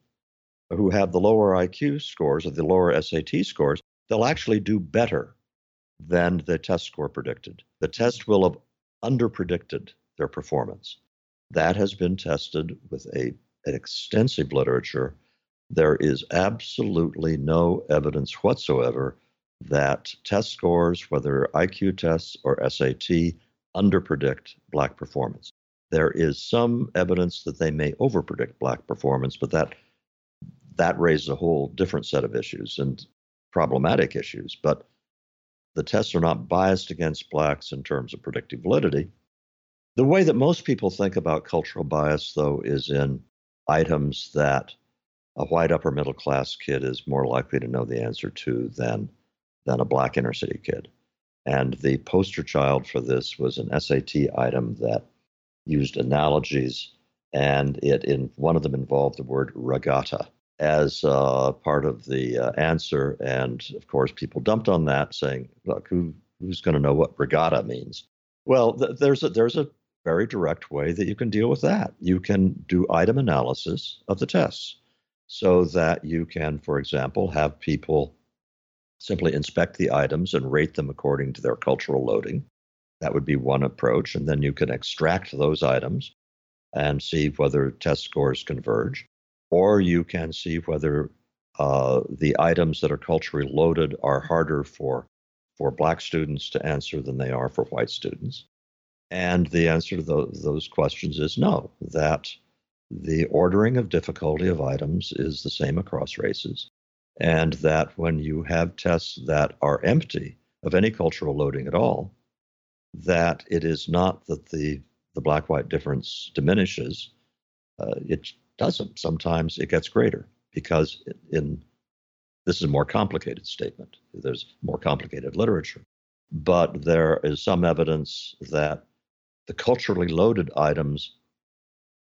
who have the lower IQ scores or the lower SAT scores, they'll actually do better than the test score predicted. The test will have underpredicted their performance. That has been tested with a, an extensive literature. There is absolutely no evidence whatsoever that test scores, whether IQ tests or SAT, underpredict black performance. There is some evidence that they may overpredict black performance, but that that raises a whole different set of issues and problematic issues. But the tests are not biased against blacks in terms of predictive validity. The way that most people think about cultural bias, though, is in items that a white upper middle class kid is more likely to know the answer to than than a black inner city kid. And the poster child for this was an SAT item that used analogies, and it in one of them involved the word regatta as uh, part of the uh, answer. And of course, people dumped on that, saying, "Look, who who's going to know what regatta means?" Well, th- there's a there's a very direct way that you can deal with that. You can do item analysis of the tests so that you can, for example, have people simply inspect the items and rate them according to their cultural loading. That would be one approach. And then you can extract those items and see whether test scores converge. Or you can see whether uh, the items that are culturally loaded are harder for, for black students to answer than they are for white students. And the answer to those, those questions is no, that the ordering of difficulty of items is the same across races. And that when you have tests that are empty of any cultural loading at all, that it is not that the the black white difference diminishes. Uh, it doesn't. Sometimes it gets greater because in this is a more complicated statement. There's more complicated literature, but there is some evidence that the culturally loaded items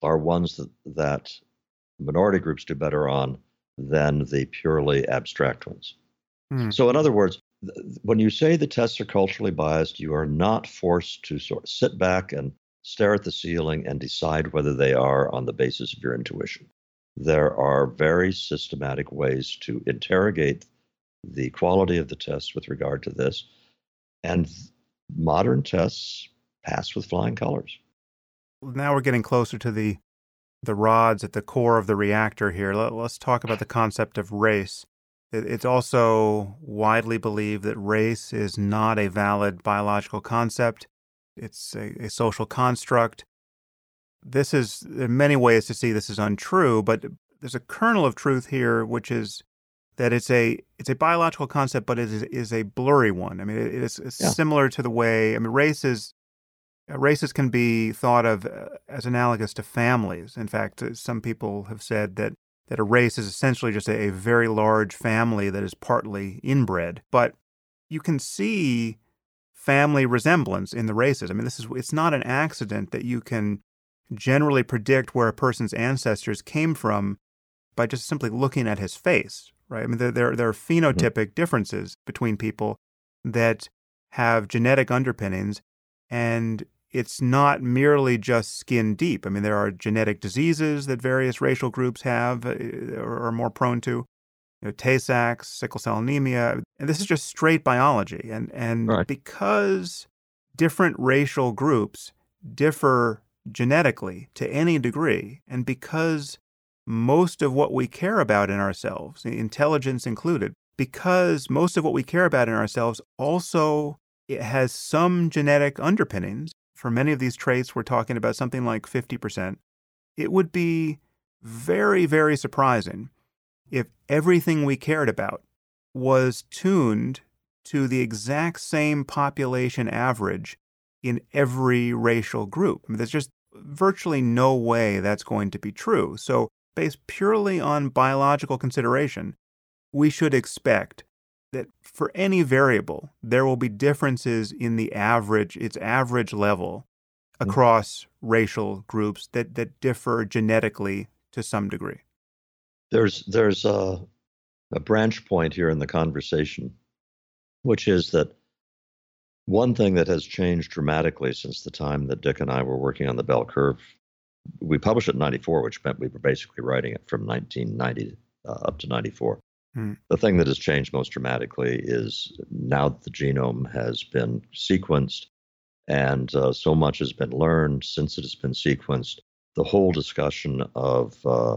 are ones that, that minority groups do better on than the purely abstract ones. Hmm. So, in other words, when you say the tests are culturally biased, you are not forced to sort of sit back and stare at the ceiling and decide whether they are on the basis of your intuition. There are very systematic ways to interrogate the quality of the tests with regard to this. And modern tests pass with flying colors.
Now we're getting closer to the the rods at the core of the reactor here. Let, us talk about the concept of race. It's also widely believed that race is not a valid biological concept. It's a, a, social construct. This is, there are many ways to see this is untrue, but there's a kernel of truth here, which is that it's a it's a biological concept, but it is, is a blurry one. I mean, it is yeah. similar to the way I mean, race is races can be thought of uh, as analogous to families. In fact, uh, some people have said that that a race is essentially just a, a very large family that is partly inbred. But you can see family resemblance in the races. I mean, this is it's not an accident that you can generally predict where a person's ancestors came from by just simply looking at his face, right? I mean, there there, there are mm-hmm. phenotypic differences between people that have genetic underpinnings, and it's not merely just skin deep. I mean, there are genetic diseases that various racial groups have uh, or are more prone to. You know, Tay-Sachs, sickle cell anemia, and this is just straight biology. And and
right.
because different racial groups differ genetically to any degree, and because most of what we care about in ourselves, intelligence included, because most of what we care about in ourselves also it has some genetic underpinnings, for many of these traits, we're talking about something like 50%. It would be very, very surprising if everything we cared about was tuned to the exact same population average in every racial group. I mean, there's just virtually no way that's going to be true. So, based purely on biological consideration, we should expect that for any variable, there will be differences in the average, its average level mm-hmm. across mm-hmm. racial groups that, that differ genetically to some degree.
There's, there's a, a branch point here in the conversation, which is that one thing that has changed dramatically since the time that Dick and I were working on the bell curve, we published it in 94, which meant we were basically writing it from 1990 uh, up to 94. Hmm. The thing that has changed most dramatically is now that the genome has been sequenced and uh, so much has been learned since it has been sequenced, the whole discussion of uh,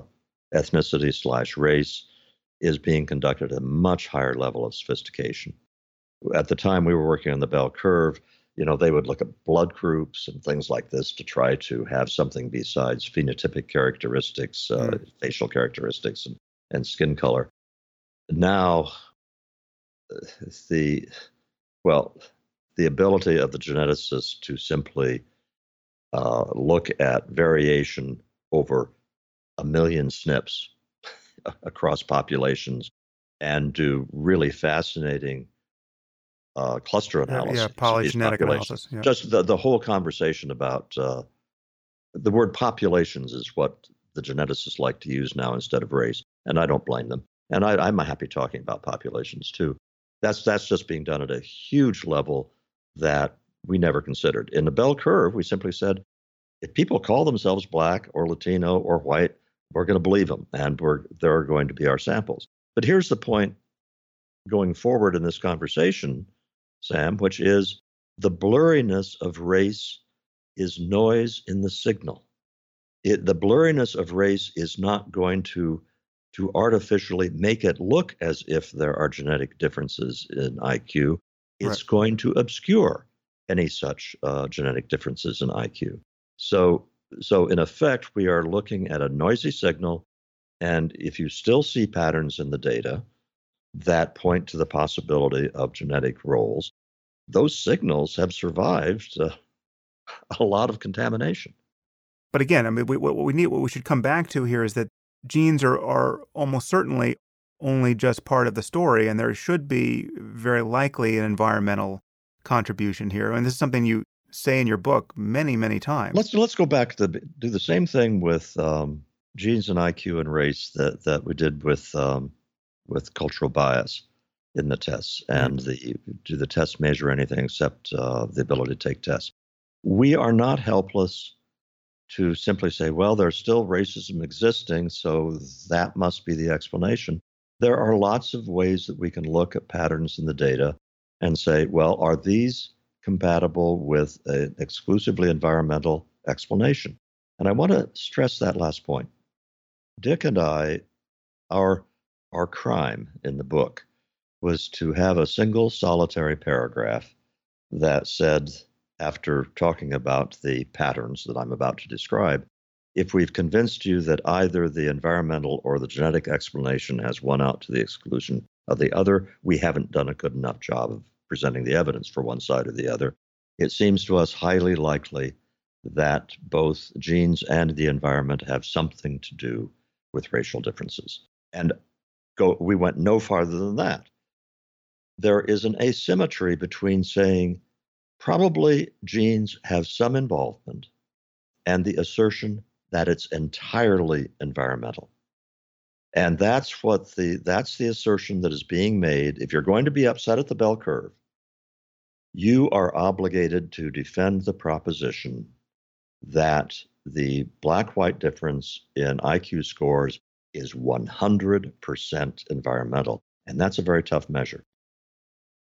ethnicity slash race is being conducted at a much higher level of sophistication. At the time we were working on the bell curve, you know, they would look at blood groups and things like this to try to have something besides phenotypic characteristics, uh, mm. facial characteristics, and, and skin color now the well the ability of the geneticist to simply uh, look at variation over a million SNPs across populations and do really fascinating uh, cluster analysis.
Yeah, polygenetic analysis. Yeah.
Just the, the whole conversation about uh, the word populations is what the geneticists like to use now instead of race, and I don't blame them. And I, am happy talking about populations too. That's that's just being done at a huge level that we never considered. In the bell curve, we simply said, if people call themselves black or Latino or white, we're going to believe them, and we're they're going to be our samples. But here's the point going forward in this conversation, Sam, which is the blurriness of race is noise in the signal. It, the blurriness of race is not going to to artificially make it look as if there are genetic differences in IQ, it's right. going to obscure any such uh, genetic differences in IQ. So, so in effect, we are looking at a noisy signal, and if you still see patterns in the data that point to the possibility of genetic roles, those signals have survived uh, a lot of contamination.
But again, I mean, we, what we need, what we should come back to here is that genes are, are almost certainly only just part of the story, and there should be very likely an environmental contribution here. And this is something you say in your book many, many times.
Let's let's go back to the, do the same thing with um, genes and IQ and race that that we did with um, with cultural bias in the tests, mm-hmm. and the do the tests measure anything except uh, the ability to take tests? We are not helpless to simply say, well, there's still racism existing, so that must be the explanation. There are lots of ways that we can look at patterns in the data and say, well, are these compatible with an exclusively environmental explanation? And I want to stress that last point. Dick and I, our, our crime in the book was to have a single solitary paragraph that said after talking about the patterns that I'm about to describe, if we've convinced you that either the environmental or the genetic explanation has won out to the exclusion of the other, we haven't done a good enough job of presenting the evidence for one side or the other. It seems to us highly likely that both genes and the environment have something to do with racial differences. And go, we went no farther than that. There is an asymmetry between saying Probably genes have some involvement and the assertion that it's entirely environmental. And that's what the that's the assertion that is being made. If you're going to be upset at the bell curve, you are obligated to defend the proposition that the black white difference in IQ scores is 100% environmental. And that's a very tough measure.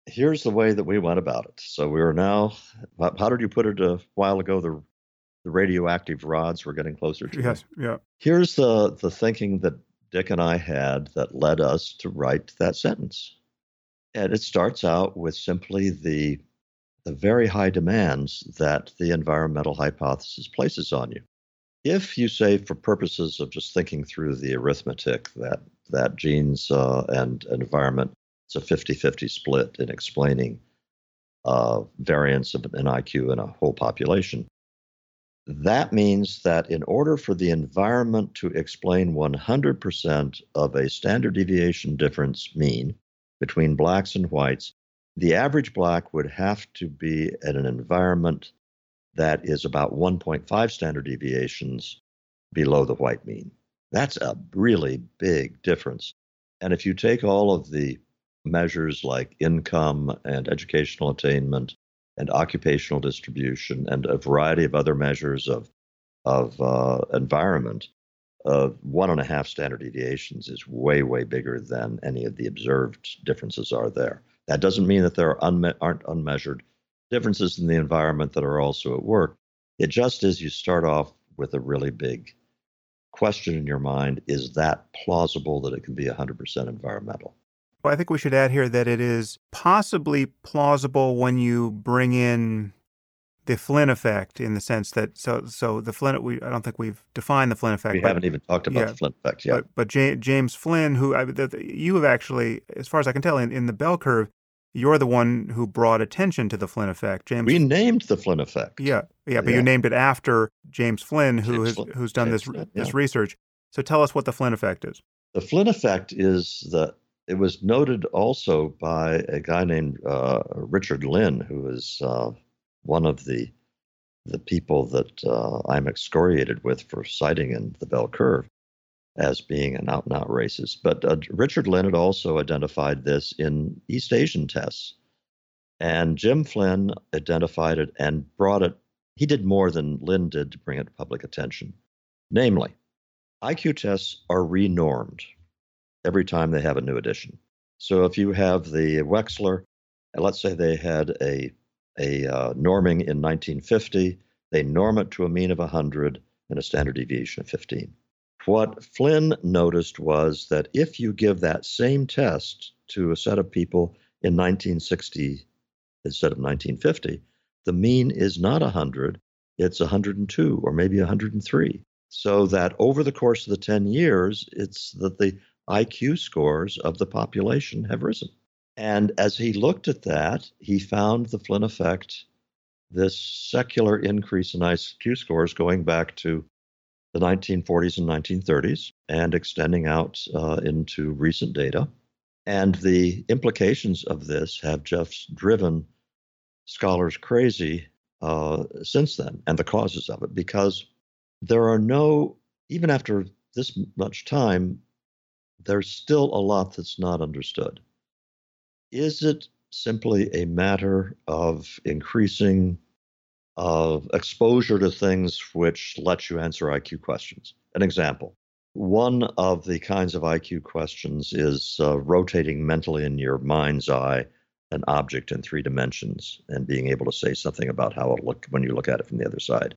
Here's the way that we went about it. So we are now, how did you put it a while ago? The, the radioactive rods were getting closer to
Yes, yeah.
Here's the, the thinking that Dick and I had that led us to write that sentence. And it starts out with simply the, the very high demands that the environmental hypothesis places on you. If you say, for purposes of just thinking through the arithmetic, that, that genes uh, and environment, it's a 50 50 split in explaining uh, variance of an IQ in a whole population, that means that in order for the environment to explain 100% of a standard deviation difference mean between blacks and whites, the average black would have to be in an environment that is about 1.5 standard deviations below the white mean. That's a really big difference. And if you take all of the measures like income and educational attainment and occupational distribution and a variety of other measures of, of uh, environment, uh, one and a half standard deviations is way, way bigger than any of the observed differences are there. That doesn't mean that there are unme- aren't unmeasured differences in the environment that are also at work. It just is you start off with a really big question in your mind is that plausible that it can be 100% environmental?
Well, I think we should add here that it is possibly plausible when you bring in the Flynn effect in the sense that so so the Flynn we I don't think we've defined the Flynn effect.
We
but,
haven't even talked about
yeah,
the Flynn effect yet.
But, but J- James Flynn, who I, the, the, you have actually, as far as I can tell, in, in the bell curve, you're the one who brought attention to the Flynn effect. James
We named the Flynn effect.
Yeah, yeah, but
Yeah.
you named it after James Flynn, who
James
has
Flynn-
who's done
James
this
Flynn,
this research. So tell us what the Flynn effect is.
The Flynn effect is that it was noted also by a guy named uh, Richard Lynn, who is uh, one of the the people that uh, I'm excoriated with for citing in the bell curve as being an out and out racist. But uh, Richard Lynn had also identified this in East Asian tests. And Jim Flynn identified it and brought it. He did more than Lynn did to bring it to public attention. Namely, IQ tests are renormed every time they have a new edition. So if you have the Wechsler, and let's say they had a a uh, norming in 1950, they norm it to a mean of 100 and a standard deviation of 15. What Flynn noticed was that if you give that same test to a set of people in 1960 instead of 1950, the mean is not 100, it's 102 or maybe 103. So that over the course of the 10 years, it's that the IQ scores of the population have risen. And as he looked at that, he found the Flynn effect, this secular increase in IQ scores going back to the 1940s and 1930s and extending out uh, into recent data. And the implications of this have just driven scholars crazy uh, since then, and the causes of it, because there are no, even after this much time, there's still a lot that's not understood. Is it simply a matter of increasing uh, exposure to things which let you answer IQ questions? An example. One of the kinds of IQ questions is uh, rotating mentally in your mind's eye an object in three dimensions and being able to say something about how it looked when you look at it from the other side.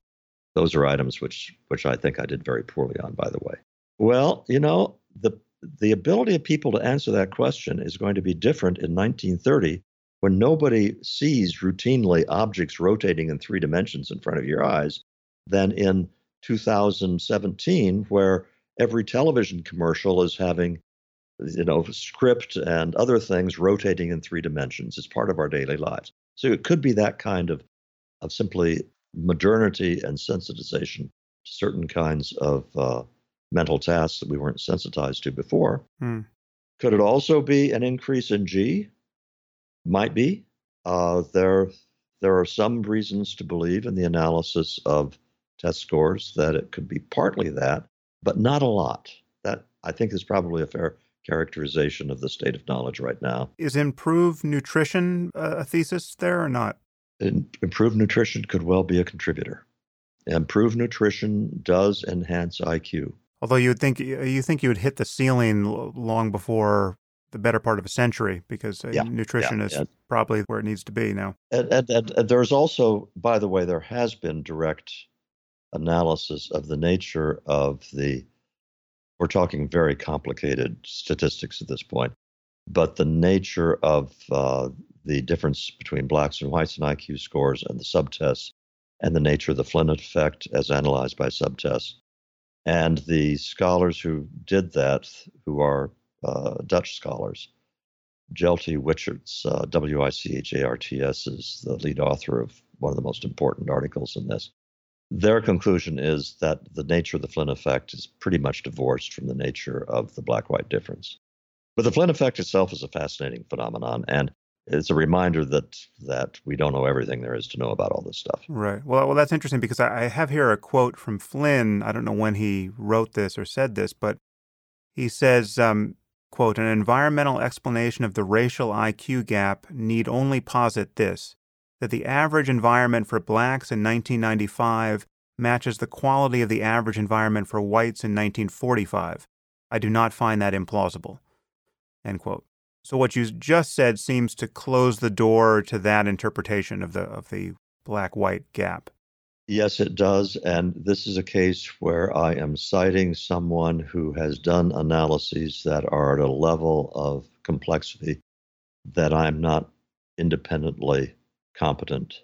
Those are items which which I think I did very poorly on, by the way. Well, you know, the the ability of people to answer that question is going to be different in 1930 when nobody sees routinely objects rotating in three dimensions in front of your eyes than in 2017 where every television commercial is having you know script and other things rotating in three dimensions it's part of our daily lives. So it could be that kind of of simply modernity and sensitization to certain kinds of uh, mental tasks that we weren't sensitized to before.
Hmm.
Could it also be an increase in G? Might be. Uh, there, there are some reasons to believe in the analysis of test scores that it could be partly that, but not a lot. That I think is probably a fair characterization of the state of knowledge right now.
Is improved nutrition a thesis there or not?
improved nutrition could well be a contributor. Improved nutrition does enhance IQ.
Although you would think you think you would hit the ceiling long before the better part of a century because uh, yeah, nutrition yeah, is yeah. probably where it needs to be now.
And, and, and, and, there's also, by the way, there has been direct analysis of the nature of the. We're talking very complicated statistics at this point, but the nature of uh, the difference between blacks and whites in IQ scores and the subtests, and the nature of the Flynn effect as analyzed by subtests. And the scholars who did that, who are uh, Dutch scholars. Jelte Wicherts, uh, W I C H A R T S, is the lead author of one of the most important articles in this. Their conclusion is that the nature of the Flynn effect is pretty much divorced from the nature of the black white difference. But the Flynn effect itself is a fascinating phenomenon, and it's a reminder that that we don't know everything there is to know about all this stuff.
Right. Well, well, that's interesting because I have here a quote from Flynn. I don't know when he wrote this or said this, but he says um, Quote, an environmental explanation of the racial IQ gap need only posit this that the average environment for blacks in 1995 matches the quality of the average environment for whites in 1945. I do not find that implausible. End quote. So what you just said seems to close the door to that interpretation of the of the black white gap.
Yes, it does. And this is a case where I am citing someone who has done analyses that are at a level of complexity that I'm not independently competent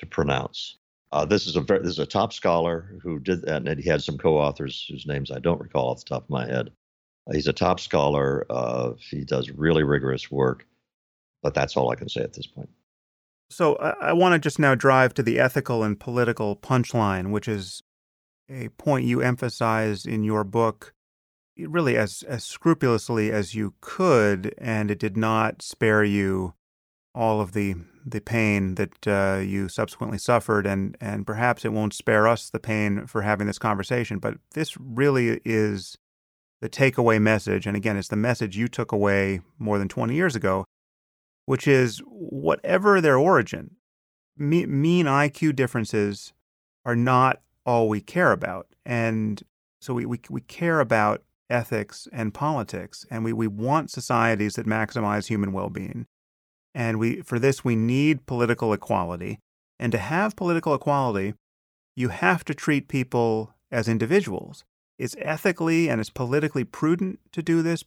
to pronounce. Uh, this is a very, this is a top scholar who did that, and he had some co-authors whose names I don't recall off the top of my head. He's a top scholar. Uh, he does really rigorous work, but that's all I can say at this point.
So I, I want to just now drive to the ethical and political punchline, which is a point you emphasize in your book really as, as scrupulously as you could, and it did not spare you all of the the pain that uh, you subsequently suffered, and and perhaps it won't spare us the pain for having this conversation. But this really is the takeaway message, and again, it's the message you took away more than 20 years ago which is whatever their origin, mean IQ differences are not all we care about. And so we, we, we care about ethics and politics, and we, we want societies that maximize human well being. And we, for this, we need political equality. And to have political equality, you have to treat people as individuals. It's ethically and it's politically prudent to do this.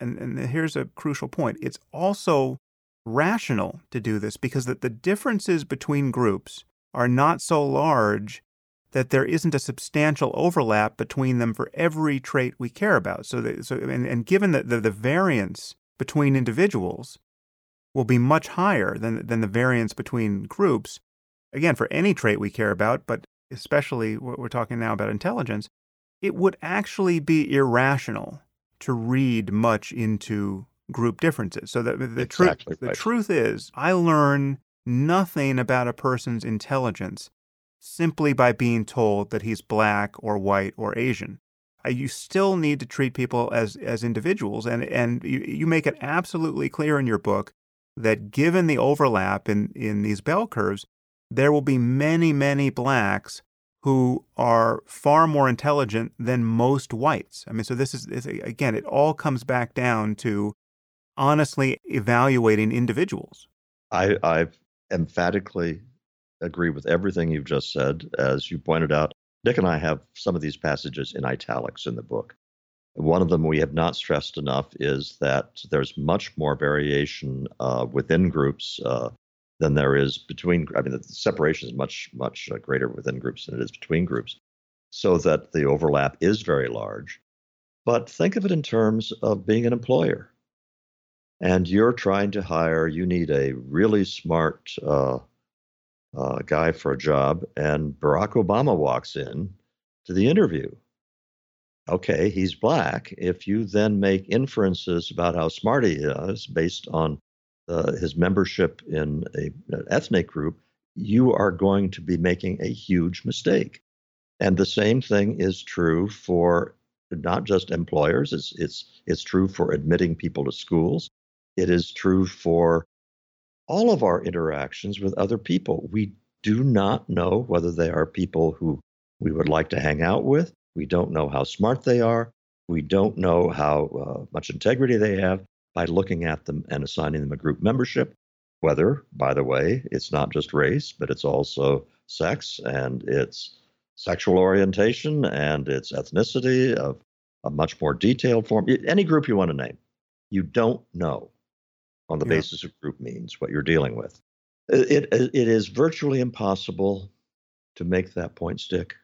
And, and here's a crucial point it's also rational to do this because that the differences between groups are not so large that there isn't a substantial overlap between them for every trait we care about. So, that, so and, and given that the, the variance between individuals will be much higher than, than the variance between groups, again, for any trait we care about, but especially what we're talking now about intelligence, it would actually be irrational to read much into group differences. So the, the,
exactly
truth the truth is, I learn nothing about a person's intelligence simply by being told that he's black or white or Asian. You still need to treat people as as individuals, and and you, you make it absolutely clear in your book that given the overlap in in these bell curves, there will be many many blacks who are far more intelligent than most whites. I mean, so this is, is again, it all comes back down to honestly evaluating individuals.
I, I emphatically agree with everything you've just said. As you pointed out, Nick and I have some of these passages in italics in the book. One of them we have not stressed enough is that there's much more variation uh, within groups uh, than there is between. I mean, the separation is much, much uh, greater within groups than it is between groups, so that the overlap is very large. But think of it in terms of being an employer and you're trying to hire, you need a really smart uh, uh, guy for a job, and Barack Obama walks in to the interview. Okay, he's black. If you then make inferences about how smart he is based on uh, his membership in a, an ethnic group, you are going to be making a huge mistake. And the same thing is true for not just employers, it's, it's, it's true for admitting people to schools. It is true for all of our interactions with other people. We do not know whether they are people who we would like to hang out with. We don't know how smart they are. We don't know how uh, much integrity they have by looking at them and assigning them a group membership. Whether, by the way, it's not just race, but it's also sex and it's sexual orientation and its ethnicity of a much more detailed form. Any group you want to name, you don't know on the yeah. basis of group means what you're dealing with. It, it, it is virtually impossible to make that point stick.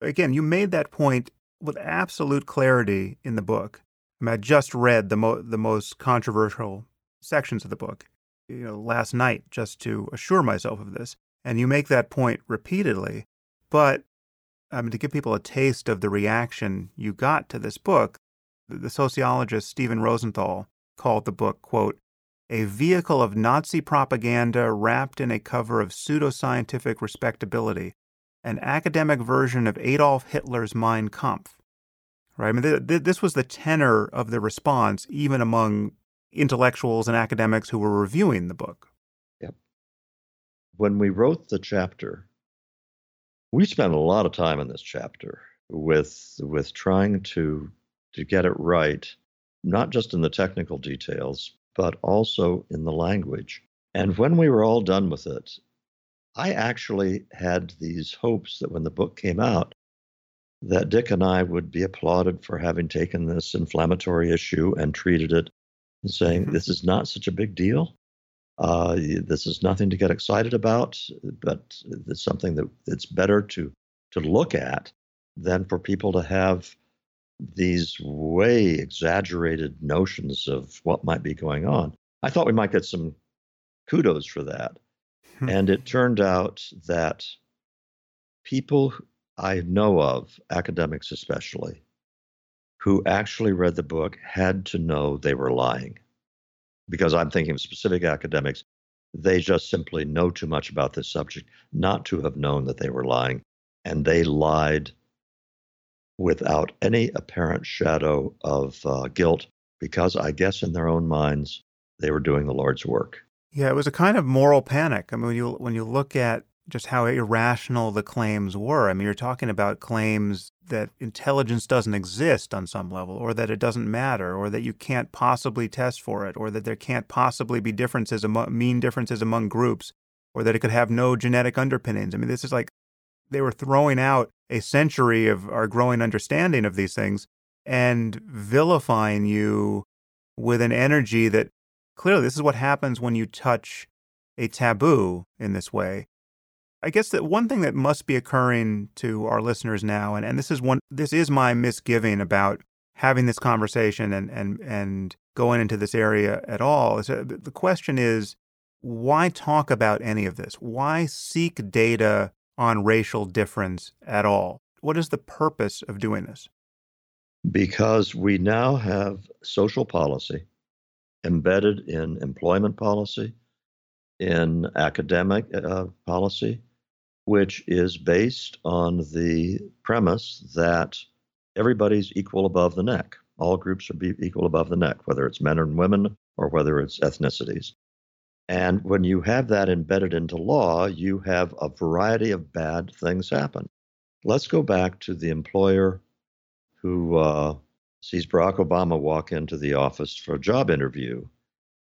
Again, you made that point with absolute clarity in the book. I, mean, I just read the mo- the most controversial sections of the book, you know, last night just to assure myself of this. And you make that point repeatedly. But I mean, to give people a taste of the reaction you got to this book, the sociologist Stephen Rosenthal called the book, quote, a vehicle of Nazi propaganda wrapped in a cover of pseudoscientific respectability, an academic version of Adolf Hitler's Mein Kampf. Right? I mean, th- th- this was the tenor of the response, even among intellectuals and academics who were reviewing the book.
Yep. When we wrote the chapter, we spent a lot of time in this chapter with with trying to to get it right, not just in the technical details, but also in the language. And when we were all done with it, I actually had these hopes that when the book came out, that Dick and I would be applauded for having taken this inflammatory issue and treated it and saying, mm-hmm. this is not such a big deal. Uh, this is nothing to get excited about, but it's something that it's better to to look at than for people to have these way exaggerated notions of what might be going on. I thought we might get some kudos for that. Hmm. And it turned out that people I know of, academics especially, who actually read the book had to know they were lying. Because I'm thinking of specific academics, they just simply know too much about this subject not to have known that they were lying. And they lied without any apparent shadow of uh, guilt because I guess in their own minds they were doing the Lord's work.
Yeah, it was a kind of moral panic. I mean, when you when you look at just how irrational the claims were. I mean, you're talking about claims that intelligence doesn't exist on some level, or that it doesn't matter, or that you can't possibly test for it, or that there can't possibly be differences among mean differences among groups, or that it could have no genetic underpinnings. I mean, this is like they were throwing out a century of our growing understanding of these things and vilifying you with an energy that clearly this is what happens when you touch a taboo in this way. I guess that one thing that must be occurring to our listeners now, and, and this is one this is my misgiving about having this conversation and and and going into this area at all, is that the question is why talk about any of this? Why seek data on racial difference at all? What is the purpose of doing this?
Because we now have social policy embedded in employment policy, in academic uh, policy, which is based on the premise that everybody's equal above the neck. All groups are equal above the neck, whether it's men and women or whether it's ethnicities. And when you have that embedded into law, you have a variety of bad things happen. Let's go back to the employer who uh, sees Barack Obama walk into the office for a job interview.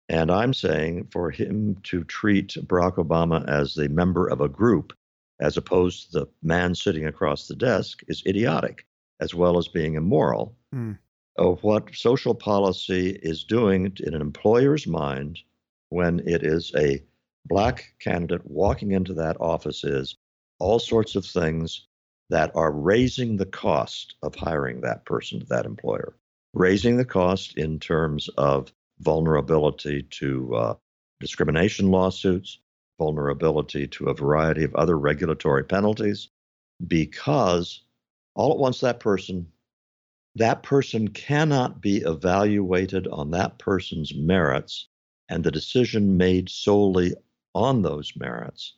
And I'm saying for him to treat Barack Obama as the member of a group, as opposed to the man sitting across the desk, is idiotic, as well as being immoral. Mm. Of what social policy is doing in an employer's mind when it is a black candidate walking into that office is all sorts of things that are raising the cost of hiring that person to that employer, raising the cost in terms of vulnerability to uh, discrimination lawsuits, vulnerability to a variety of other regulatory penalties, because all at once that person that person cannot be evaluated on that person's merits and the decision made solely on those merits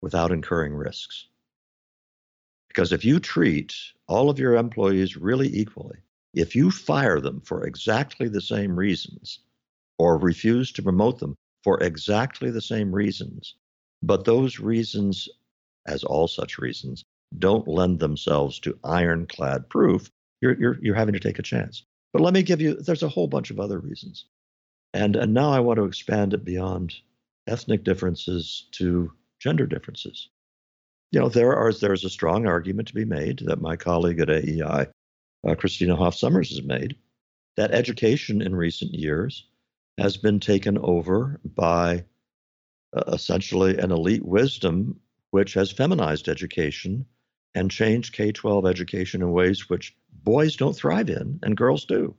without incurring risks. Because if you treat all of your employees really equally, if you fire them for exactly the same reasons or refuse to promote them for exactly the same reasons. But those reasons, as all such reasons, don't lend themselves to ironclad proof. You're, you're, you're having to take a chance. But let me give you, there's a whole bunch of other reasons. And, and now I want to expand it beyond ethnic differences to gender differences. You know, there are there's a strong argument to be made that my colleague at AEI, uh, Christina Hoff Sommers, has made that education in recent years has been taken over by uh, essentially an elite wisdom which has feminized education and changed K 12 education in ways which boys don't thrive in and girls do.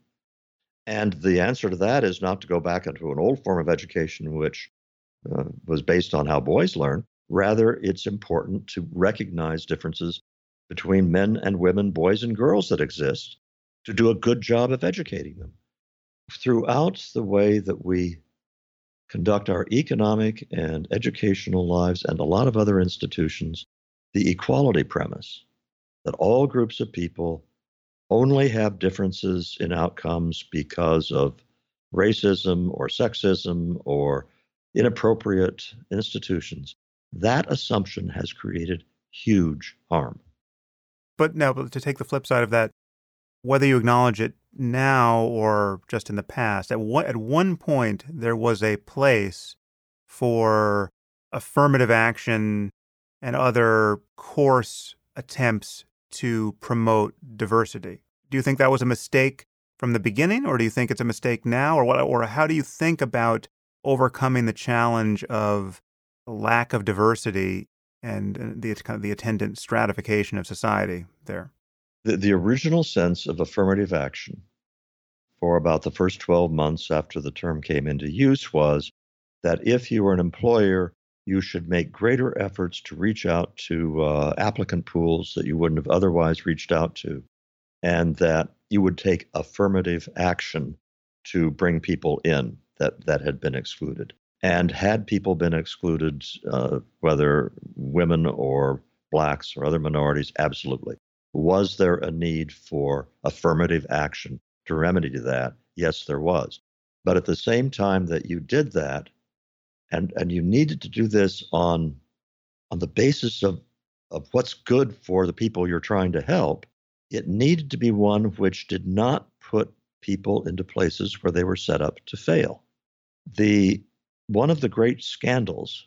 And the answer to that is not to go back into an old form of education which uh, was based on how boys learn. Rather, it's important to recognize differences between men and women, boys and girls that exist to do a good job of educating them. Throughout the way that we conduct our economic and educational lives and a lot of other institutions, the equality premise that all groups of people only have differences in outcomes because of racism or sexism or inappropriate institutions, that assumption has created huge harm.
But now, to take the flip side of that, whether you acknowledge it now or just in the past, at one, at one point there was a place for affirmative action and other coarse attempts to promote diversity. Do you think that was a mistake from the beginning, or do you think it's a mistake now, or what? Or how do you think about overcoming the challenge of lack of diversity and the the attendant stratification of society there?
The, the original sense of affirmative action for about the first 12 months after the term came into use was that if you were an employer, you should make greater efforts to reach out to uh, applicant pools that you wouldn't have otherwise reached out to, and that you would take affirmative action to bring people in that, that had been excluded. And had people been excluded, uh, whether women or blacks or other minorities, absolutely. Was there a need for affirmative action to remedy that? Yes, there was. But at the same time that you did that, and, and you needed to do this on, on the basis of, of what's good for the people you're trying to help, it needed to be one which did not put people into places where they were set up to fail. The one of the great scandals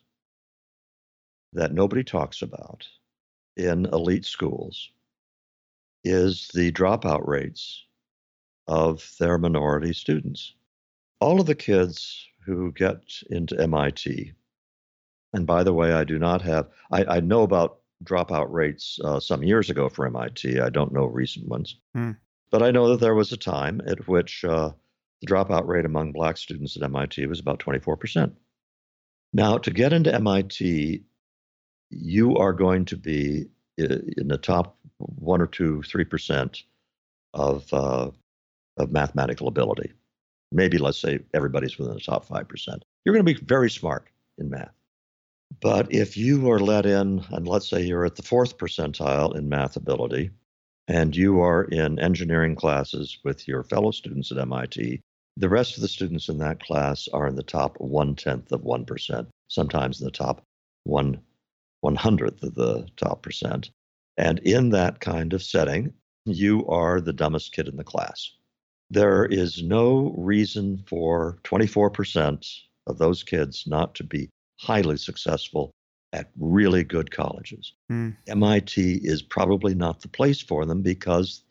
that nobody talks about in elite schools is the dropout rates of their minority students. All of the kids who get into MIT, and by the way, I do not have, I, I know about dropout rates uh, some years ago for MIT. I don't know recent ones. Hmm. But I know that there was a time at which uh, the dropout rate among black students at MIT was about 24%. Now, to get into MIT, you are going to be in the top one or two, three percent of uh, of mathematical ability. Maybe let's say everybody's within the top five percent. You're going to be very smart in math. But if you are let in, and let's say you're at the fourth percentile in math ability, and you are in engineering classes with your fellow students at MIT, the rest of the students in that class are in the top one tenth of 1%, sometimes in the top one one hundredth of the top percent. And in that kind of setting, you are the dumbest kid in the class. There is no reason for 24% of those kids not to be highly successful at really good colleges. Mm. MIT is probably not the place for them because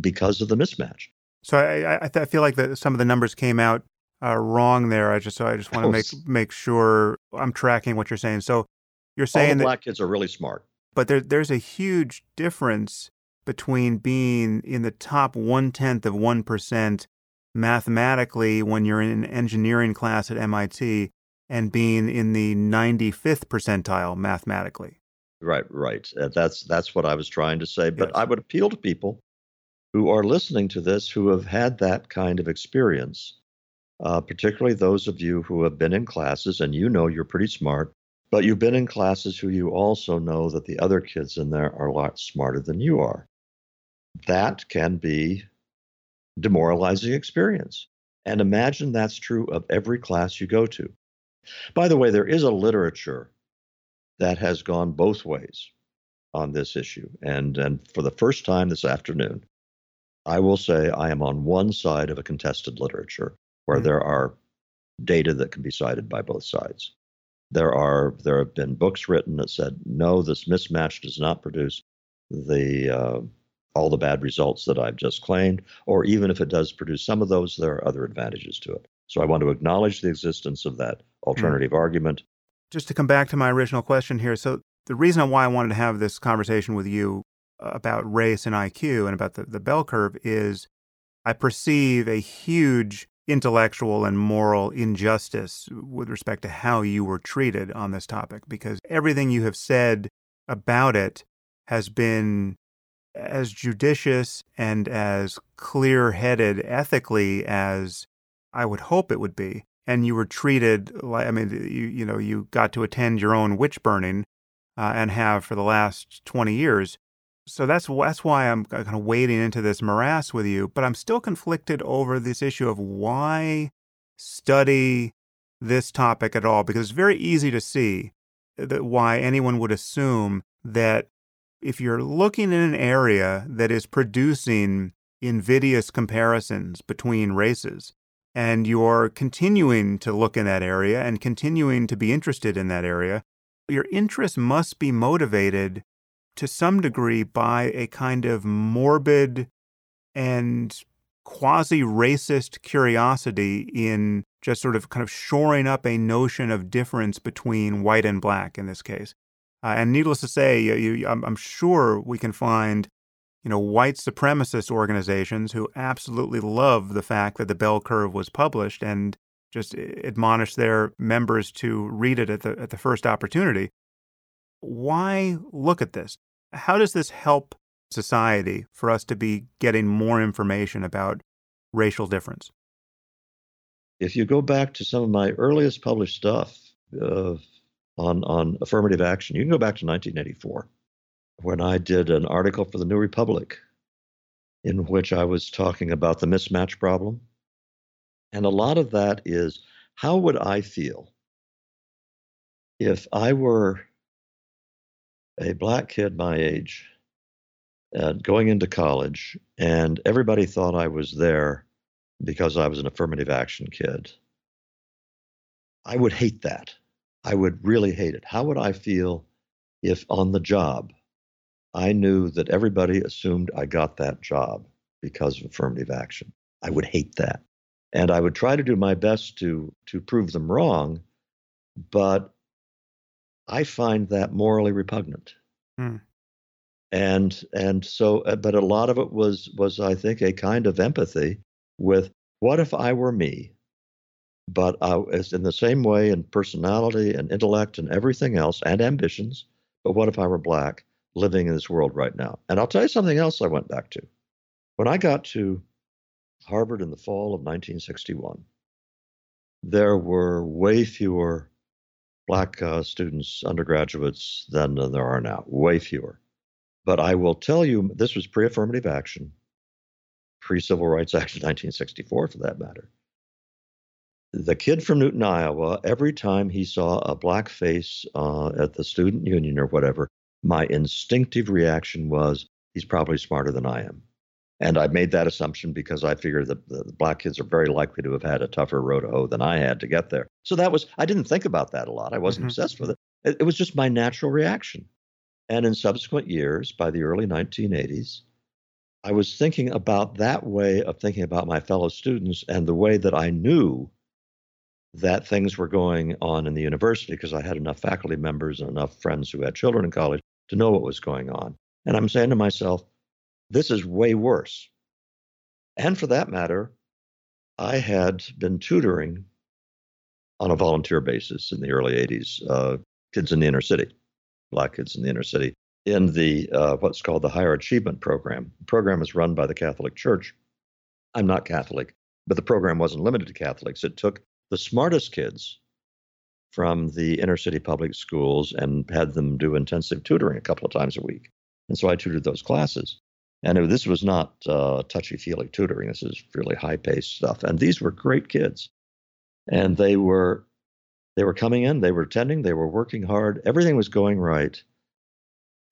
because of the mismatch.
So I, I, I feel like that some of the numbers came out uh, wrong there. I just so I just want to make make sure I'm tracking what you're saying. So you're saying
All
that
black kids are really smart.
But there, there's a huge difference between being in the top one tenth of 1% mathematically when you're in an engineering class at MIT and being in the 95th percentile mathematically.
Right, right. Uh, that's that's what I was trying to say. But yes. I would appeal to people who are listening to this who have had that kind of experience, uh, particularly those of you who have been in classes and you know you're pretty smart but you've been in classes who you also know that the other kids in there are a lot smarter than you are. That can be demoralizing experience. And imagine that's true of every class you go to. By the way, there is a literature that has gone both ways on this issue. And, and for the first time this afternoon, I will say I am on one side of a contested literature where mm-hmm. there are data that can be cited by both sides. There are there have been books written that said no, this mismatch does not produce the uh, all the bad results that I've just claimed, or even if it does produce some of those, there are other advantages to it. So I want to acknowledge the existence of that alternative mm. argument.
Just to come back to my original question here, so the reason why I wanted to have this conversation with you about race and IQ and about the, the bell curve is I perceive a huge intellectual and moral injustice with respect to how you were treated on this topic because everything you have said about it has been as judicious and as clear headed ethically as I would hope it would be. And you were treated like, I mean, you, you know, you got to attend your own witch burning uh, and have for the last 20 years. So that's, that's why I'm kind of wading into this morass with you. But I'm still conflicted over this issue of why study this topic at all, because it's very easy to see that why anyone would assume that if you're looking in an area that is producing invidious comparisons between races, and you're continuing to look in that area and continuing to be interested in that area, your interest must be motivated to some degree by a kind of morbid and quasi racist curiosity in just sort of kind of shoring up a notion of difference between white and black in this case. Uh, and needless to say, you, you, I'm, I'm sure we can find, you know, white supremacist organizations who absolutely love the fact that the bell curve was published and just admonish their members to read it at the at the first opportunity. Why look at this? How does this help society for us to be getting more information about racial difference?
If you go back to some of my earliest published stuff, uh, on, on affirmative action. You can go back to 1984 when I did an article for the New Republic in which I was talking about the mismatch problem. And a lot of that is how would I feel if I were a black kid my age uh, going into college and everybody thought I was there because I was an affirmative action kid? I would hate that. I would really hate it. How would I feel if on the job I knew that everybody assumed I got that job because of affirmative action? I would hate that. And I would try to do my best to to prove them wrong, but I find that morally repugnant. Hmm. And and so uh, but a lot of it was was I think a kind of empathy with what if I were me? but uh, it's in the same way in personality and intellect and everything else and ambitions. But what if I were black living in this world right now? And I'll tell you something else I went back to. When I got to Harvard in the fall of 1961, there were way fewer black uh, students, undergraduates, than, than there are now, way fewer. But I will tell you, this was pre affirmative action, pre Civil Rights Act of 1964, for that matter the kid from Newton, Iowa, every time he saw a black face uh, at the student union or whatever, my instinctive reaction was, he's probably smarter than I am. And I made that assumption because I figured that the, black kids are very likely to have had a tougher road to hoe than I had to get there. So that was, I didn't think about that a lot. I wasn't mm-hmm. obsessed with it. it. It was just my natural reaction. And in subsequent years, by the early 1980s, I was thinking about that way of thinking about my fellow students and the way that I knew that things were going on in the university because I had enough faculty members and enough friends who had children in college to know what was going on. And I'm saying to myself, this is way worse. And for that matter, I had been tutoring on a volunteer basis in the early 80s, uh, kids in the inner city, black kids in the inner city, in the uh, what's called the Higher Achievement Program. The program is run by the Catholic Church. I'm not Catholic, but the program wasn't limited to Catholics. It took the smartest kids from the inner city public schools and had them do intensive tutoring a couple of times a week. And so I tutored those classes. And this was not uh, touchy feely tutoring. This is really high paced stuff. And these were great kids. And they were They were coming in, they were attending, they were working hard, everything was going right.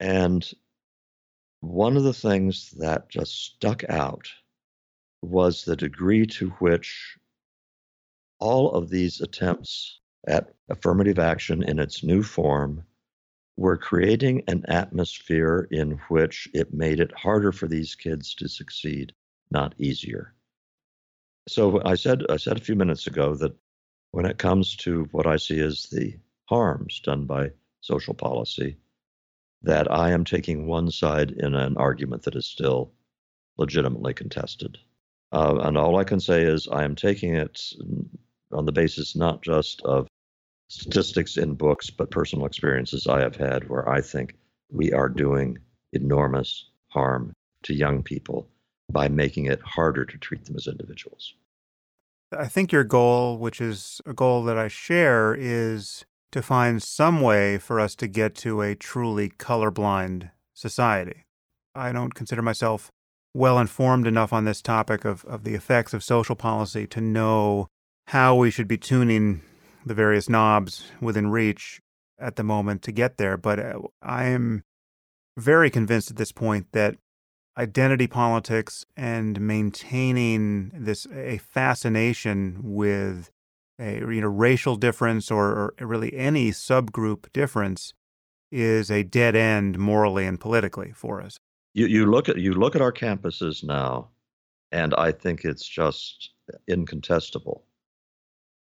And one of the things that just stuck out was the degree to which all of these attempts at affirmative action in its new form were creating an atmosphere in which it made it harder for these kids to succeed, not easier. So I said I said a few minutes ago that when it comes to what I see as the harms done by social policy, that I am taking one side in an argument that is still legitimately contested. Uh, and all I can say is I am taking it on the basis not just of statistics in books, but personal experiences I have had where I think we are doing enormous harm to young people by making it harder to treat them as individuals.
I think your goal, which is a goal that I share, is to find some way for us to get to a truly colorblind society. I don't consider myself well informed enough on this topic of, of the effects of social policy to know how we should be tuning the various knobs within reach at the moment to get there. But uh, I am very convinced at this point that identity politics and maintaining this a fascination with a you know racial difference or, or really any subgroup difference is a dead end morally and politically for us.
You you look at you look at our campuses now, and I think it's just incontestable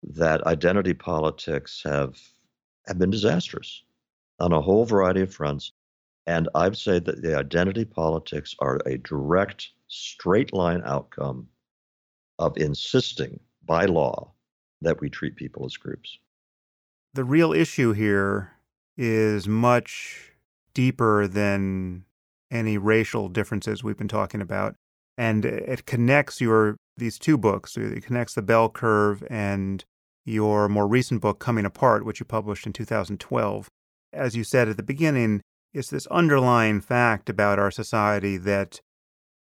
that identity politics have have been disastrous on a whole variety of fronts. And I'd say that the identity politics are a direct, straight line outcome of insisting by law that we treat people as groups.
The real issue here is much deeper than any racial differences we've been talking about. And it connects your these two books. It connects the bell curve and your more recent book, Coming Apart, which you published in 2012. As you said at the beginning, it's this underlying fact about our society that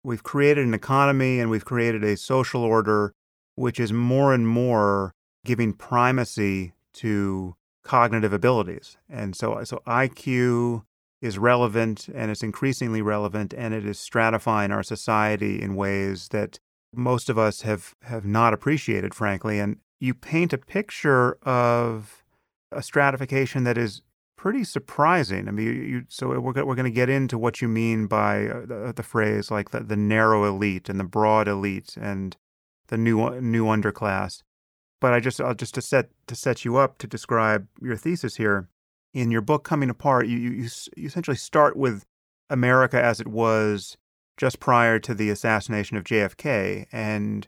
we've created an economy and we've created a social order which is more and more giving primacy to cognitive abilities. And so, so IQ is relevant and it's increasingly relevant and it is stratifying our society in ways that most of us have, have not appreciated, frankly. And you paint a picture of a stratification that is pretty surprising. I mean, you, so we're, we're going to get into what you mean by uh, the, the, phrase like the, the narrow elite and the broad elite and the new new underclass. But I just I'll just to set to set you up to describe your thesis here in your book coming apart. You you, you essentially start with America as it was just prior to the assassination of JFK and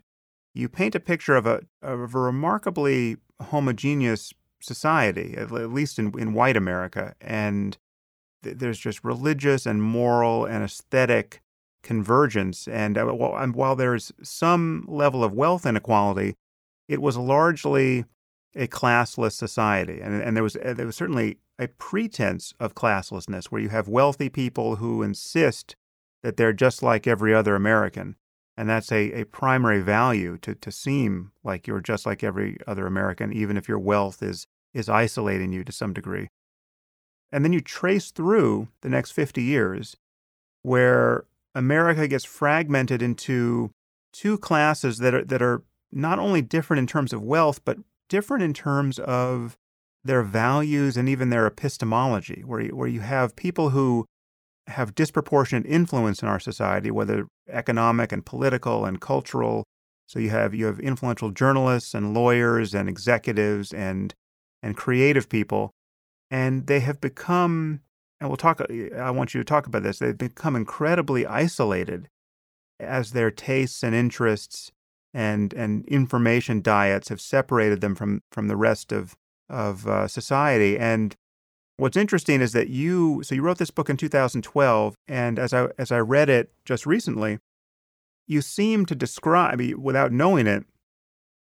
you paint a picture of a, of a remarkably homogeneous society, at least in, in white America. And th- there's just religious and moral and aesthetic convergence. And, uh, while, and while there's some level of wealth inequality, it was largely a classless society. And, and there, was, uh, there was certainly a pretense of classlessness where you have wealthy people who insist that they're just like every other American. And that's a, a primary value to, to seem like you're just like every other American, even if your wealth is, is isolating you to some degree. And then you trace through the next 50 years where America gets fragmented into two classes that are, that are not only different in terms of wealth, but different in terms of their values and even their epistemology, where you, where you have people who have disproportionate influence in our society, whether economic and political and cultural. So you have you have influential journalists and lawyers and executives and and creative people, and they have become. And we'll talk. I want you to talk about this. They've become incredibly isolated as their tastes and interests and and information diets have separated them from from the rest of of uh, society. And What's interesting is that you so you wrote this book in 2012 and as I as I read it just recently, you seem to describe without knowing it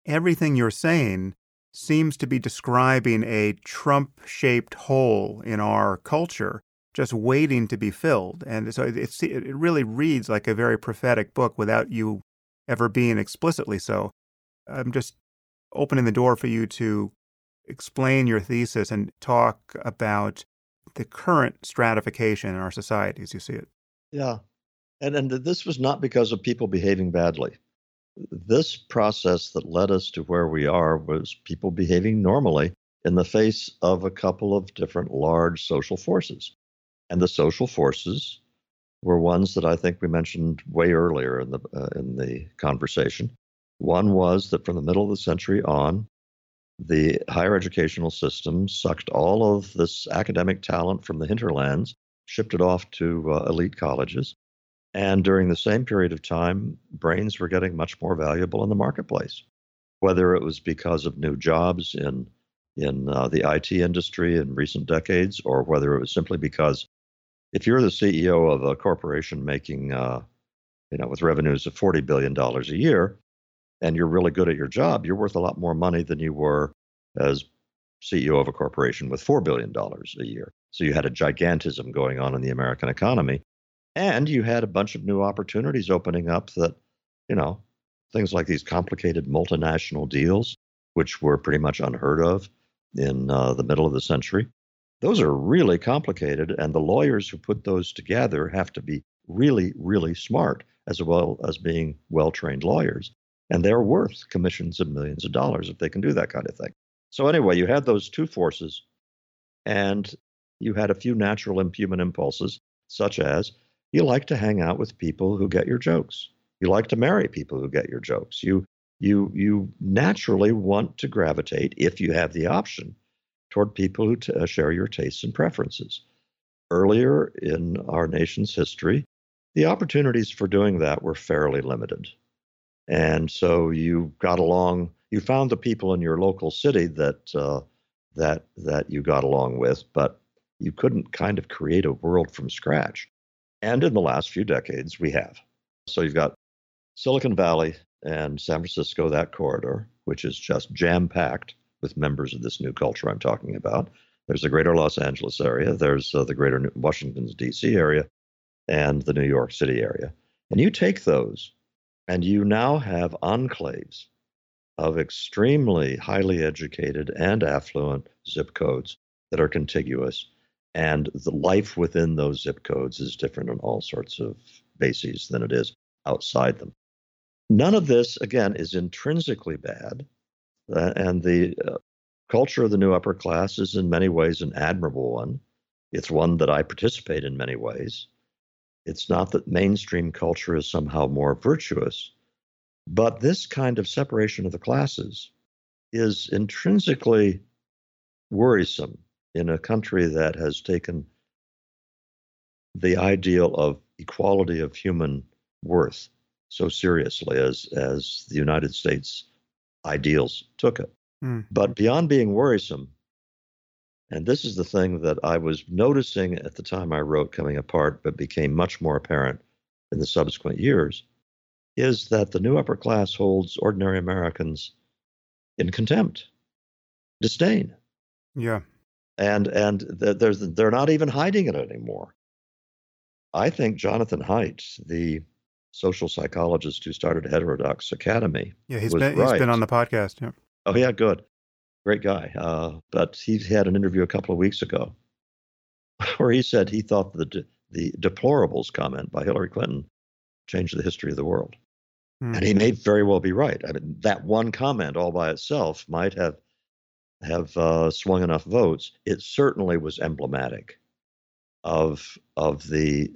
everything you're saying seems to be describing a Trump-shaped hole in our culture just waiting to be filled. And so it, it, it really reads like a very prophetic book without you ever being explicitly so. I'm just opening the door for you to explain your thesis and talk about the current stratification in our society as you see it.
Yeah. And, and this was not because of people behaving badly. This process that led us to where we are was people behaving normally in the face of a couple of different large social forces. And the social forces were ones that I think we mentioned way earlier in the uh, in the conversation. One was that from the middle of the century on, the higher educational system sucked all of this academic talent from the hinterlands, shipped it off to uh, elite colleges, and during the same period of time, brains were getting much more valuable in the marketplace. Whether it was because of new jobs in in uh, the IT industry in recent decades, or whether it was simply because if you're the CEO of a corporation making, uh, you know, with revenues of forty billion dollars a year, and you're really good at your job, you're worth a lot more money than you were as CEO of a corporation with $4 billion a year. So you had a gigantism going on in the American economy. And you had a bunch of new opportunities opening up that, you know, things like these complicated multinational deals, which were pretty much unheard of in uh, the middle of the century. Those are really complicated. And the lawyers who put those together have to be really, really smart, as well as being well trained lawyers and they're worth commissions of millions of dollars if they can do that kind of thing. So anyway, you had those two forces, and you had a few natural and impulses, such as you like to hang out with people who get your jokes. You like to marry people who get your jokes. You you you naturally want to gravitate, if you have the option, toward people who t- uh, share your tastes and preferences. Earlier in our nation's history, the opportunities for doing that were fairly limited. And so you got along. You found the people in your local city that uh, that that you got along with, but you couldn't kind of create a world from scratch. And in the last few decades, we have. So you've got Silicon Valley and San Francisco, that corridor, which is just jam packed with members of this new culture I'm talking about. There's the greater Los Angeles area, there's uh, the greater Washington, D.C. area, and the New York City area. And you take those and you now have enclaves of extremely highly educated and affluent zip codes that are contiguous. And the life within those zip codes is different on all sorts of bases than it is outside them. None of this, again, is intrinsically bad. Uh, and the uh, culture of the new upper class is in many ways an admirable one. It's one that I participate in many ways. It's not that mainstream culture is somehow more virtuous, but this kind of separation of the classes is intrinsically worrisome in a country that has taken the ideal of equality of human worth so seriously as as the United States ideals took it. Mm. But beyond being worrisome, and this is the thing that I was noticing at the time I wrote Coming Apart, but became much more apparent in the subsequent years, is that the new upper class holds ordinary Americans in contempt, disdain.
Yeah.
And and there's they're not even hiding it anymore. I think Jonathan Haidt, the social psychologist who started Heterodox Academy,
yeah, he's been right. he's been on the podcast. Yeah.
Oh yeah, good great guy. Uh, but he had an interview a couple of weeks ago where he said he thought the the deplorables comment by Hillary Clinton changed the history of the world, mm. and he may very well be right. I mean, that one comment all by itself might have have uh, swung enough votes. It certainly was emblematic of of the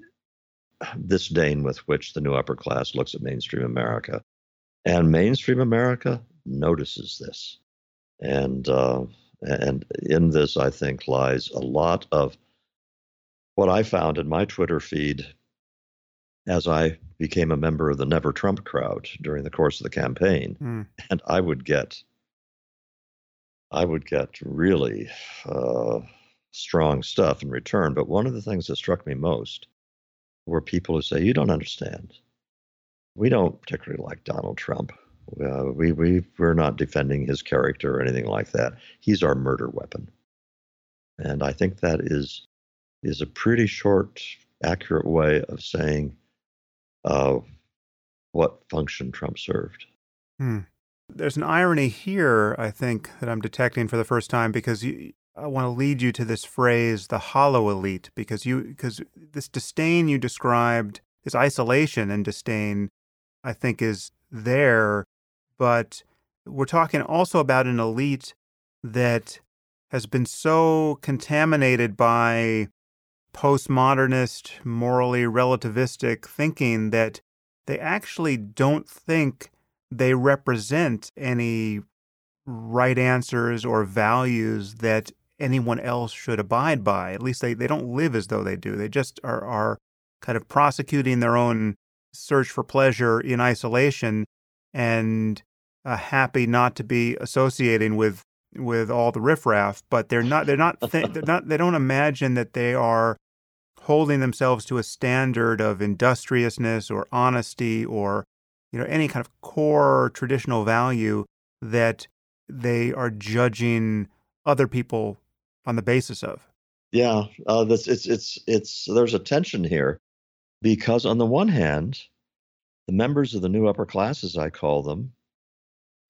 disdain with which the new upper class looks at mainstream America, and mainstream America notices this. And uh, and in this, I think, lies a lot of what I found in my Twitter feed as I became a member of the Never Trump crowd during the course of the campaign, mm. and I would get, I would get really uh, strong stuff in return. But one of the things that struck me most were people who say, "You don't understand. We don't particularly like Donald Trump. Uh, we we we're not defending his character or anything like that. He's our murder weapon, and I think that is is a pretty short, accurate way of saying uh, what function Trump served.
Hmm. There's an irony here, I think, that I'm detecting for the first time because you, I want to lead you to this phrase, the hollow elite, because you because this disdain you described, this isolation and disdain, I think is there, but we're talking also about an elite that has been so contaminated by postmodernist, morally relativistic thinking that they actually don't think they represent any right answers or values that anyone else should abide by. At least they, they don't live as though they do. They just are, are kind of prosecuting their own search for pleasure in isolation and uh, happy not to be associating with with all the riffraff. But they're not they're not th- they're not they don't imagine that they are holding themselves to a standard of industriousness or honesty or you know any kind of core traditional value that they are judging other people on the basis of.
Yeah, uh, this it's it's it's there's a tension here because on the one hand, the members of the new upper classes, I call them,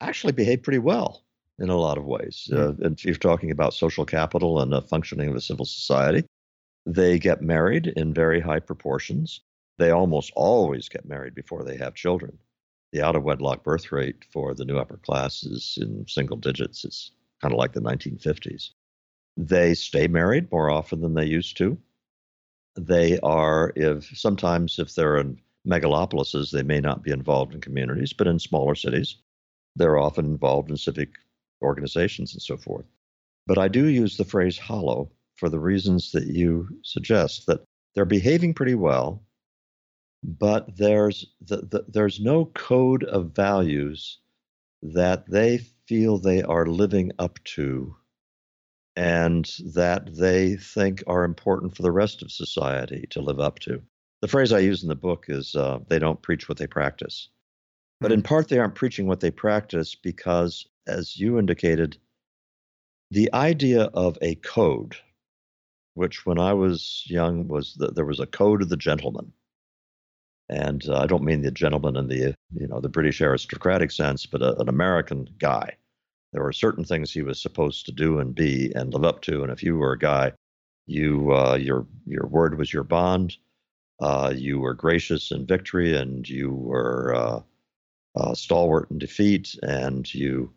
actually behave pretty well in a lot of ways. Uh, and you're talking about social capital and the functioning of a civil society. They get married in very high proportions. They almost always get married before they have children. The out of wedlock birth rate for the new upper class is in single digits. It's kind of like the 1950s. They stay married more often than they used to. They are, if sometimes if they're in megalopolises, they may not be involved in communities, but in smaller cities, they're often involved in civic organizations and so forth. But I do use the phrase hollow for the reasons that you suggest that they're behaving pretty well, but there's the, the, there's no code of values that they feel they are living up to and that they think are important for the rest of society to live up to. The phrase I use in the book is uh, they don't preach what they practice. But in hmm. part, they aren't preaching what they practice because, as you indicated, the idea of a code, which when I was young was that there was a code of the gentleman. And uh, I don't mean the gentleman in the you know the British aristocratic sense, but a, an American guy. There were certain things he was supposed to do and be and live up to. And if you were a guy, you uh, your your word was your bond. Uh, you were gracious in victory, and you were uh, uh, stalwart in defeat, and you,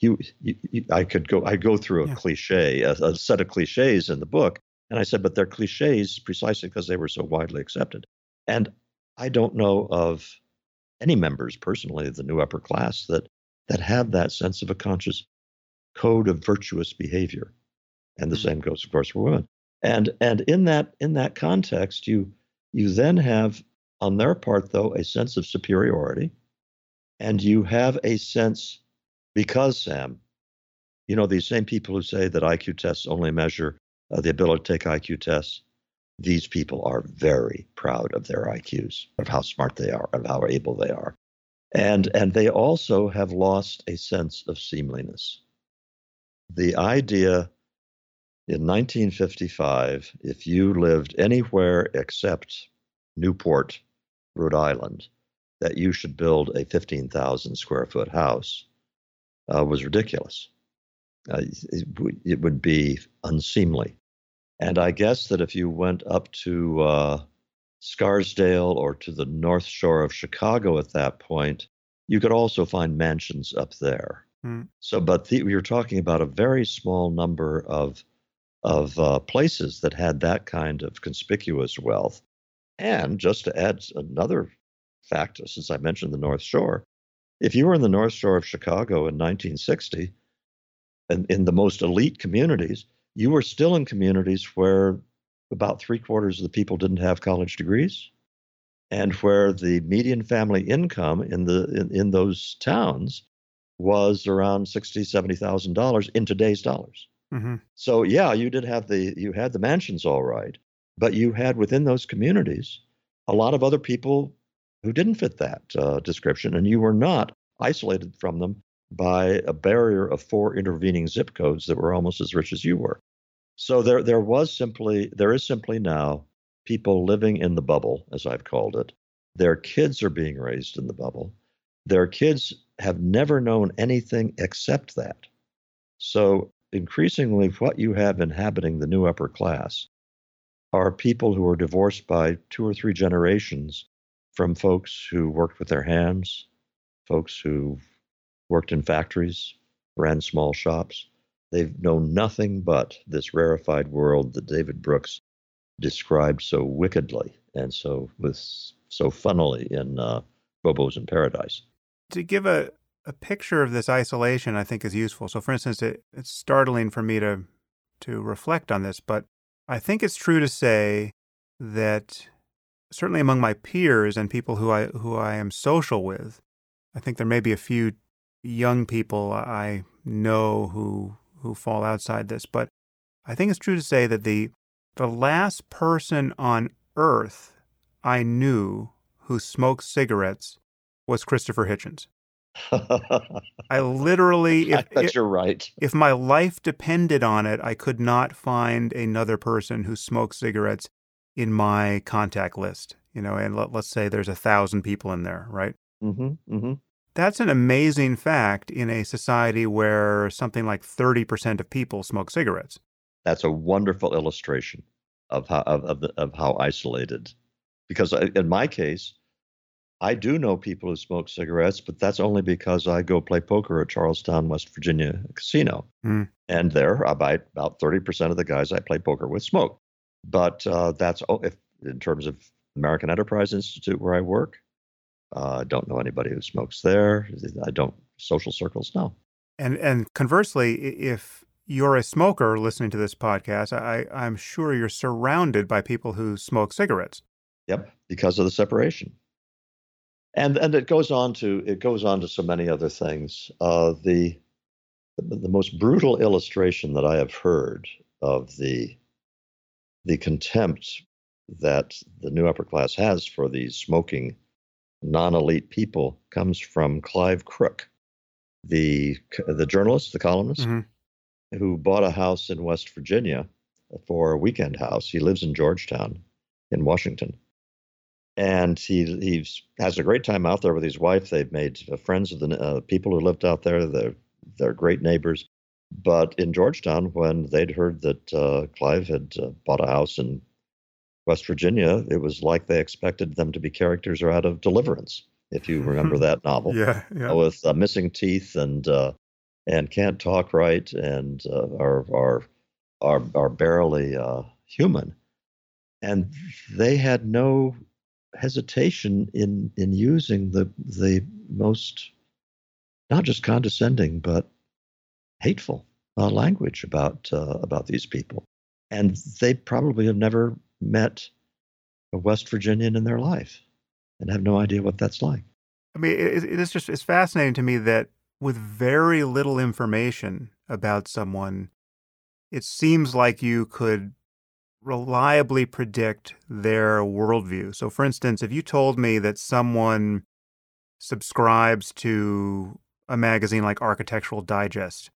you, you, you, I could go, I go through a yeah. cliche, a, a set of cliches in the book, and I said, but they're cliches precisely because they were so widely accepted. And I don't know of any members personally of the new upper class that that have that sense of a conscious code of virtuous behavior. And the mm-hmm. same goes, of course, for women. And and in that in that context, you you then have on their part, though, a sense of superiority and you have a sense, because, Sam, you know, these same people who say that IQ tests only measure uh, the ability to take IQ tests, these people are very proud of their IQs, of how smart they are, of how able they are. And, and they also have lost a sense of seemliness. The idea in 1955, if you lived anywhere except Newport, Rhode Island, that you should build a 15,000 square foot house uh, was ridiculous. Uh, it, it, would be unseemly. And I guess that if you went up to uh, Scarsdale or to the North Shore of Chicago at that point, you could also find mansions up there. Mm. So, but the, you're talking about a very small number of of uh, places that had that kind of conspicuous wealth. And just to add another fact, since I mentioned the North Shore, if you were in the North Shore of Chicago in 1960, and in the most elite communities, you were still in communities where about three quarters of the people didn't have college degrees, and where the median family income in the in, in those towns was around sixty, seventy thousand dollars in today's dollars. Mm-hmm. So yeah, you did have the you had the mansions all right, but you had within those communities a lot of other people who didn't fit that uh, description, and you were not isolated from them by a barrier of four intervening zip codes that were almost as rich as you were. So there, there was simply, there is simply now people living in the bubble, as I've called it. Their kids are being raised in the bubble. Their kids have never known anything except that. So, increasingly, what you have inhabiting the new upper class are people who are divorced by two or three generations from folks who worked with their hands, folks who worked in factories, ran small shops. They've known nothing but this rarefied world that David Brooks described so wickedly and so with so funnily in uh, Bobos in Paradise.
To give a, a picture of this isolation, I think is useful. So, for instance, it, it's startling for me to to reflect on this, but I think it's true to say that certainly among my peers and people who I who I am social with, I think there may be a few young people I know who who fall outside this, but I think it's true to say that the the last person on earth I knew who smoked cigarettes was Christopher Hitchens. I literally,
if, I bet if, you're right.
If my life depended on it, I could not find another person who smoked cigarettes in my contact list. You know, and let, us say there's a thousand people in there, right?
Mm-hmm, mm-hmm.
That's an amazing fact in a society where something like 30% of people smoke cigarettes.
That's a wonderful illustration of how of of, the, of how isolated. Because in my case, I do know people who smoke cigarettes, but that's only because I go play poker at Charles Town, West Virginia casino,
mm.
and there about about thirty percent of the guys I play poker with smoke. But uh, that's if in terms of American Enterprise Institute where I work, uh, don't know anybody who smokes there. I don't social circles. No.
And and conversely, if you're a smoker listening to this podcast, I, I'm sure you're surrounded by people who smoke cigarettes.
Yep, because of the separation. And and it goes on to it goes on to so many other things. Uh, the the most brutal illustration that I have heard of the the contempt that the new upper class has for these smoking non-elite people comes from Clive Crook, the the journalist, the columnist,
mm-hmm.
who bought a house in West Virginia for a weekend house. He lives in Georgetown, in Washington, and he he has a great time out there with his wife. They've made friends with the uh, people who lived out there. They're they're great neighbors. But in Georgetown, when they'd heard that uh, Clive had uh, bought a house in West Virginia, it was like they expected them to be characters out of Deliverance, if you remember that novel.
Yeah, yeah.
With uh, missing teeth and uh, and can't talk right and uh, are are are are barely uh, human, and they had no hesitation in in using the the most not just condescending but hateful uh, language about uh, about these people, and they probably have never met a West Virginian in their life and have no idea what that's like.
I mean, it, it is just it's fascinating to me that with very little information about someone, it seems like you could reliably predict their worldview. So, for instance, if you told me that someone subscribes to a magazine like Architectural Digest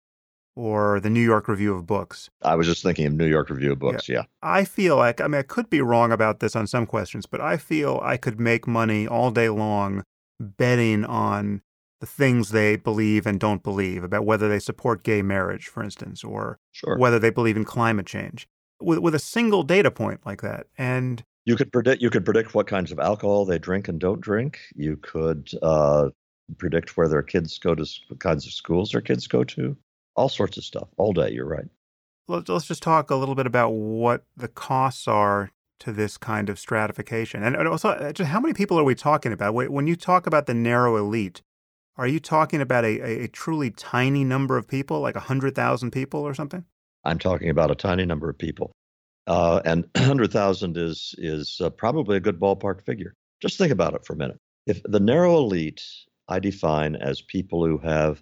or the New York Review of Books.
I was just thinking of New York Review of Books, yeah. yeah.
I feel like, I mean, I could be wrong about this on some questions, but I feel I could make money all day long betting on the things they believe and don't believe about whether they support gay marriage, for instance, or
sure.
whether they believe in climate change with, with a single data point like that. And
you could predict you could predict what kinds of alcohol they drink and don't drink. You could uh, predict where their kids go to what kinds of schools their kids go to all sorts of stuff all day. You're right.
Let's just talk a little bit about what the costs are to this kind of stratification. And also, uh, just how many people are we talking about? When you talk about the narrow elite, are you talking about a, a truly tiny number of people, like 100,000 people or something?
I'm talking about a tiny number of people. Uh, and 100,000 is, is uh, probably a good ballpark figure. Just think about it for a minute. If the narrow elite I define as people who have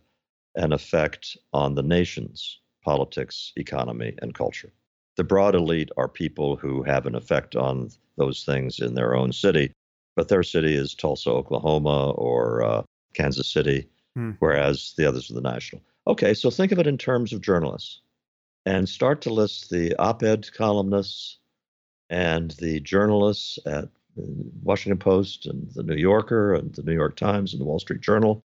an effect on the nation's politics, economy, and culture. The broad elite are people who have an effect on those things in their own city, but their city is Tulsa, Oklahoma, or uh, Kansas City,
hmm.
whereas the others are the national. Okay, so think of it in terms of journalists and start to list the op ed columnists and the journalists at the Washington Post and the New Yorker and the New York Times and the Wall Street Journal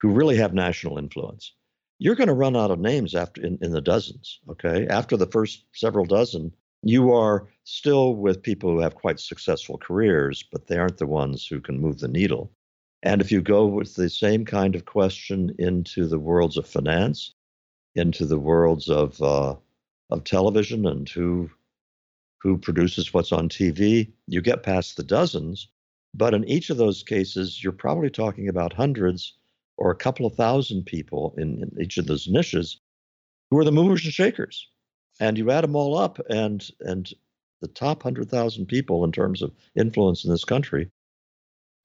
who really have national influence. You're going to run out of names after in, in the dozens. Okay, after the first several dozen, you are still with people who have quite successful careers, but they aren't the ones who can move the needle. And if you go with the same kind of question into the worlds of finance, into the worlds of uh, of television and who who produces what's on TV, you get past the dozens. But in each of those cases, you're probably talking about hundreds or a couple of thousand people in, in each of those niches who are the movers and shakers. And you add them all up, and and the top hundred thousand people in terms of influence in this country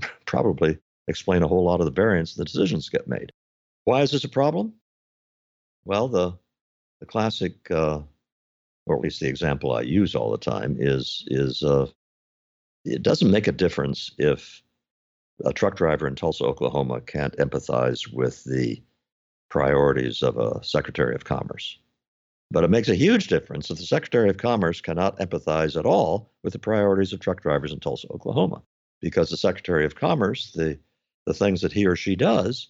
probably explain a whole lot of the variance the decisions get made. Why is this a problem? Well, the the classic, uh, or at least the example I use all the time, is is uh, it doesn't make a difference if a truck driver in Tulsa, Oklahoma, can't empathize with the priorities of a Secretary of Commerce. But it makes a huge difference if the Secretary of Commerce cannot empathize at all with the priorities of truck drivers in Tulsa, Oklahoma, because the Secretary of Commerce, the the things that he or she does,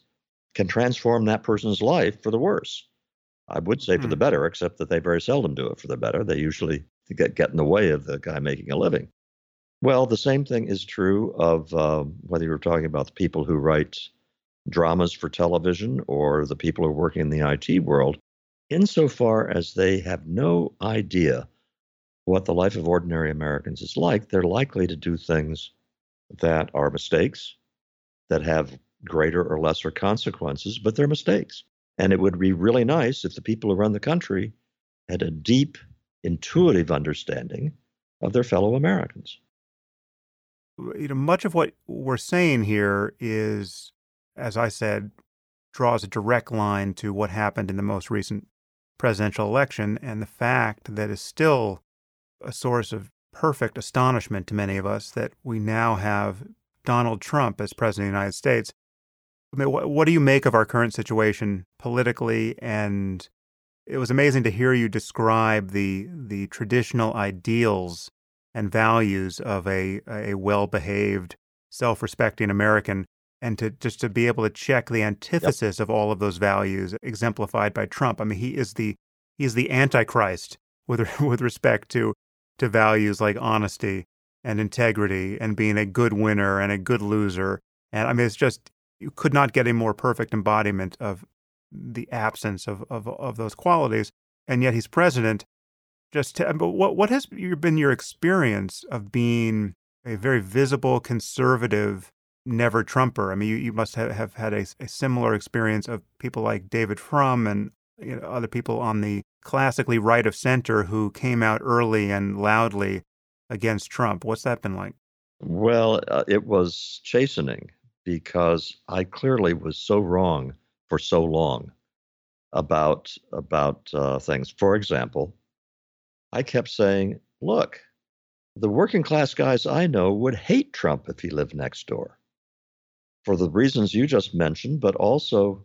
can transform that person's life for the worse. I would say for the hmm. better, except that they very seldom do it for the better. They usually get, get in the way of the guy making a living. Well, the same thing is true of uh, whether you're talking about the people who write dramas for television or the people who are working in the IT world, insofar as they have no idea what the life of ordinary Americans is like, they're likely to do things that are mistakes, that have greater or lesser consequences, but they're mistakes. And it would be really nice if the people who run the country had a deep, intuitive understanding of their fellow Americans
you know, much of what we're saying here is, as I said, draws a direct line to what happened in the most recent presidential election, and the fact that is still a source of perfect astonishment to many of us that we now have Donald Trump as president of the United States. I mean, what, what do you make of our current situation politically? And it was amazing to hear you describe the the traditional ideals and values of a, a well behaved, self respecting American, and to just to be able to check the antithesis yep. of all of those values exemplified by Trump. I mean, he is the he is the antichrist with with respect to to values like honesty and integrity and being a good winner and a good loser. And I mean, it's just you could not get a more perfect embodiment of the absence of of, of those qualities. And yet he's president, just to, but what what has been your experience of being a very visible conservative never Trumper? I mean, you, you must have, have had a, a similar experience of people like David Frum and you know, other people on the classically right of center who came out early and loudly against Trump. What's that been like?
Well, uh, it was chastening because I clearly was so wrong for so long about about uh, things. For example, I kept saying, look, the working class guys I know would hate Trump if he lived next door for the reasons you just mentioned, but also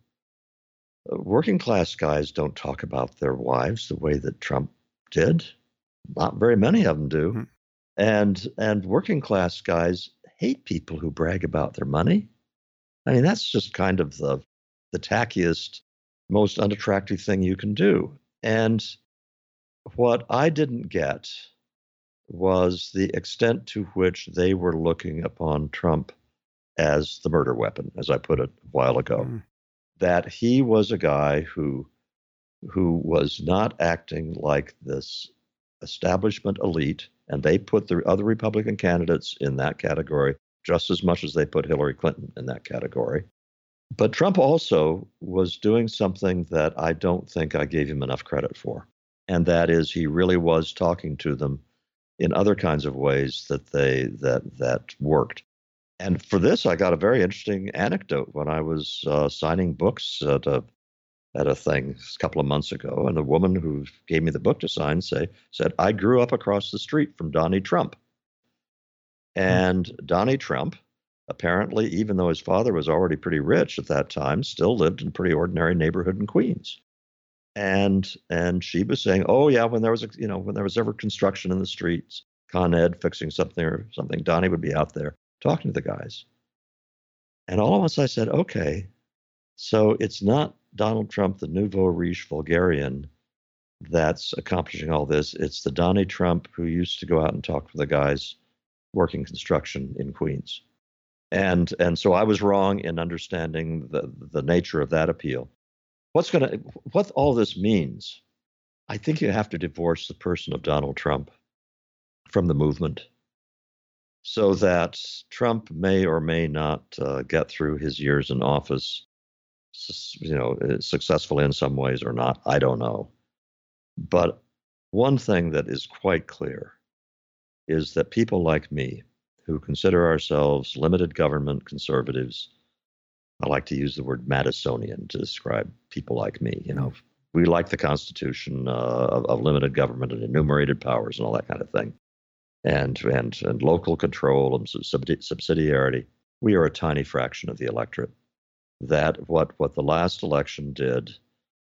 uh, working class guys don't talk about their wives the way that Trump did. Not very many of them do. Mm-hmm. And and working class guys hate people who brag about their money. I mean, that's just kind of the the tackiest, most unattractive thing you can do. And what I didn't get was the extent to which they were looking upon Trump as the murder weapon, as I put it a while ago. Mm. That he was a guy who who was not acting like this establishment elite, and they put the other Republican candidates in that category just as much as they put Hillary Clinton in that category. But Trump also was doing something that I don't think I gave him enough credit for and that is he really was talking to them in other kinds of ways that they that that worked. And for this, I got a very interesting anecdote when I was uh, signing books at a at a thing a couple of months ago, and the woman who gave me the book to sign say said I grew up across the street from Donnie Trump, hmm. and mm. Donnie Trump apparently, even though his father was already pretty rich at that time, still lived in a pretty ordinary neighborhood in Queens and and she was saying, "Oh yeah, when there was a, you know when there was ever construction in the streets, Con Ed fixing something or something, Donnie would be out there talking to the guys." And all of us, I said, "Okay, So it's not Donald Trump, the nouveau riche vulgarian, that's accomplishing all this. It's the Donnie Trump who used to go out and talk to the guys working construction in Queens. And and so I was wrong in understanding the the nature of that appeal. What's going to what all this means? I think you have to divorce the person of Donald Trump from the movement so that Trump may or may not uh, get through his years in office, you know, uh, successfully in some ways or not. I don't know. But one thing that is quite clear is that people like me, who consider ourselves limited government conservatives, I like to use the word Madisonian to describe people like me. You know, we like the Constitution uh, of, of limited government and enumerated powers and all that kind of thing and and and local control and subsidiarity. We are a tiny fraction of the electorate. That what what the last election did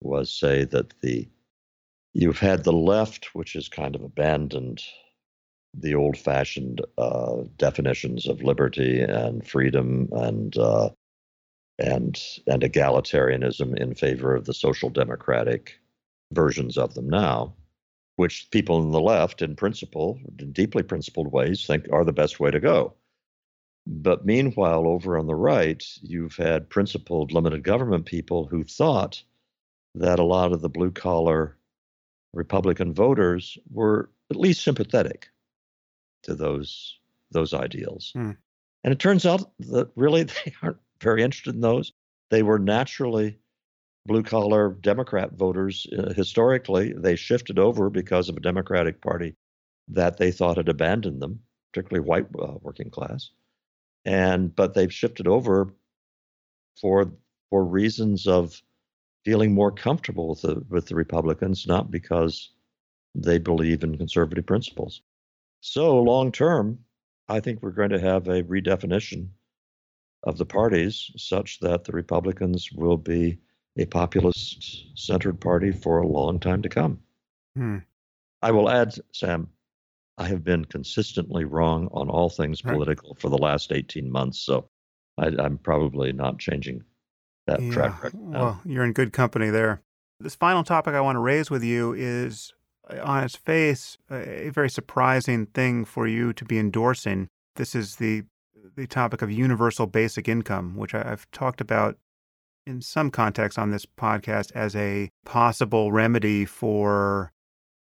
was say that the you've had the left, which has kind of abandoned the old-fashioned uh, definitions of liberty and freedom and uh, and and egalitarianism in favor of the social democratic versions of them now which people in the left, in principle, in deeply principled ways, think are the best way to go. But meanwhile, over on the right, you've had principled limited government people who thought that a lot of the blue collar Republican voters were at least sympathetic to those those ideals. Hmm. And it turns out that really they aren't very interested in those. They were naturally blue collar Democrat voters uh, historically, they shifted over because of a Democratic Party that they thought had abandoned them, particularly white uh, working class. And but they've shifted over for for reasons of feeling more comfortable with the with the Republicans, not because they believe in conservative principles. So long term, I think we're going to have a redefinition of the parties such that the Republicans will be a populist centered party for a long time to come. Hmm. I will add, Sam, I have been consistently wrong on all things political right. for the last 18 months. So I, am probably not changing that yeah. track record. Now.
Well, you're in good company there. This final topic I want to raise with you is, uh, on its face, a very surprising thing for you to be endorsing. This is the the topic of universal basic income, which I've talked about in some context on this podcast as a possible remedy for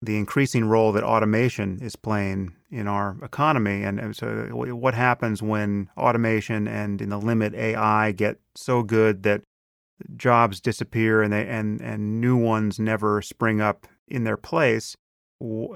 the increasing role that automation is playing in our economy. And so, what happens when automation and, in the limit, AI get so good that jobs disappear and they and and new ones never spring up in their place?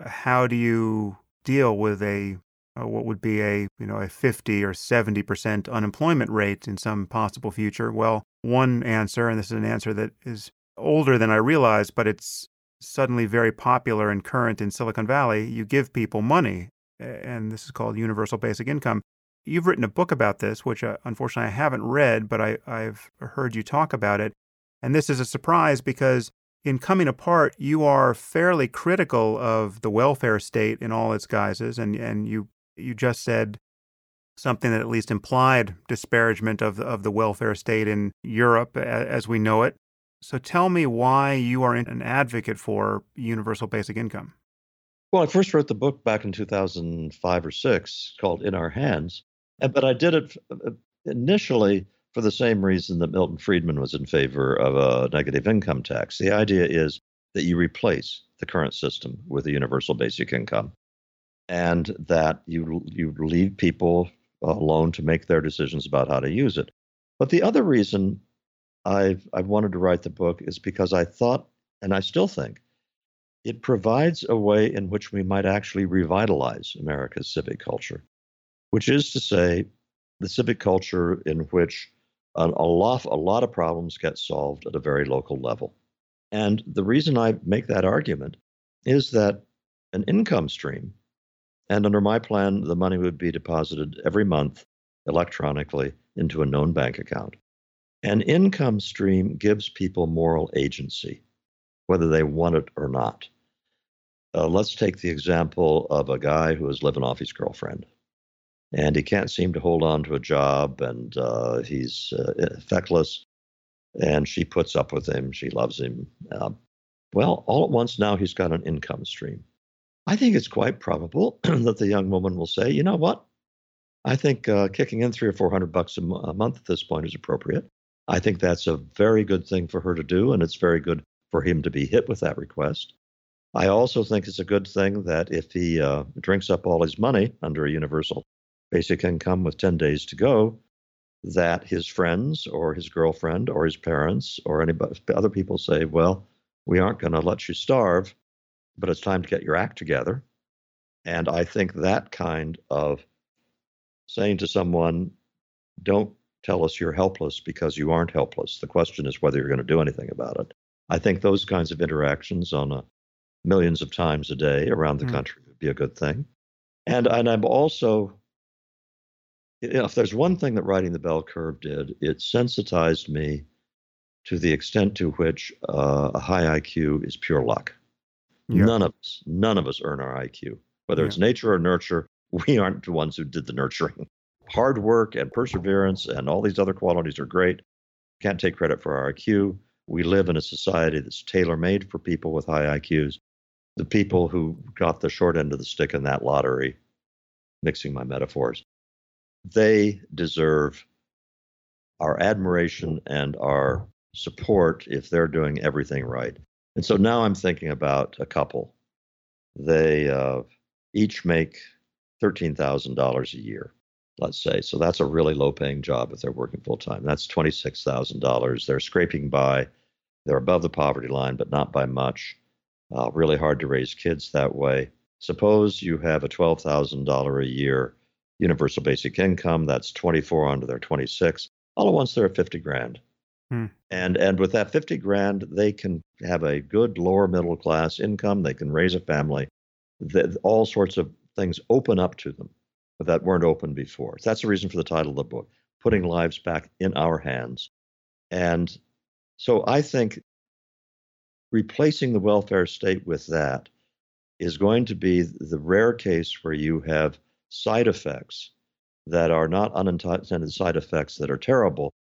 How do you deal with a uh, what would be a you know a 50 or 70 percent unemployment rate in some possible future? Well one answer and this is an answer that is older than i realized but it's suddenly very popular and current in silicon valley. You give people money and this is called universal basic income. You've written a book about this which uh, unfortunately i haven't read but I, i've heard you talk about it. And this is a surprise because in coming apart, you are fairly critical of the welfare state in all its guises, and, and you you just said something that at least implied disparagement of, of the welfare state in Europe as we know it. So tell me why you are an advocate for universal basic income.
Well, I first wrote the book back in 2005 or 6 called In Our Hands, but I did it uh, initially for the same reason that Milton Friedman was in favor of a negative income tax. The idea is that you replace the current system with a universal basic income and that you you leave people alone to make their decisions about how to use it. But the other reason I've I wanted to write the book is because I thought, and I still think, it provides a way in which we might actually revitalize America's civic culture, which is to say, the civic culture in which a, a lot a lot of problems get solved at a very local level. And the reason I make that argument is that an income stream and under my plan, the money would be deposited every month electronically into a known bank account. An income stream gives people moral agency, whether they want it or not. Uh, let's take the example of a guy who is living off his girlfriend, and he can't seem to hold on to a job, and uh, he's uh, feckless. and she puts up with him. She loves him. Uh, well, all at once now he's got an income stream. I think it's quite probable that the young woman will say, you know what? I think uh, kicking in three or four hundred bucks a, m- a month at this point is appropriate. I think that's a very good thing for her to do, and it's very good for him to be hit with that request. I also think it's a good thing that if he uh, drinks up all his money under a universal basic income with 10 days to go, that his friends or his girlfriend or his parents or any other people say, well, we aren't going to let you starve, but it's time to get your act together. And I think that kind of saying to someone, don't tell us you're helpless because you aren't helpless. The question is whether you're going to do anything about it. I think those kinds of interactions on a millions of times a day around the mm. country would be a good thing. And and I'm also you know, if there's one thing that writing the bell curve did, it sensitized me to the extent to which uh, a high IQ is pure luck. Yeah. None of us, none of us earn our IQ, whether yeah. it's nature or nurture. We aren't the ones who did the nurturing. Hard work and perseverance and all these other qualities are great. Can't take credit for our IQ. We live in a society that's tailor made for people with high IQs the people who got the short end of the stick in that lottery, mixing my metaphors, they deserve our admiration and our support if they're doing everything right. And so now I'm thinking about a couple. They uh, each make $13,000 a year, let's say. So that's a really low paying job if they're working full time. That's $26,000. They're scraping by, they're above the poverty line, but not by much. Uh, really hard to raise kids that way. Suppose you have a $12,000 a year universal basic income. That's 24 onto their 26. All at once, they're at 50 grand. Hmm. And and with that 50 grand, they can have a good lower middle class income. They can raise a family. That all sorts of things open up to them that weren't open before. That's the reason for the title of the book, putting lives back in our hands. And so I think replacing the welfare state with that is going to be the rare case where you have side effects that are not unintended side effects that are terrible,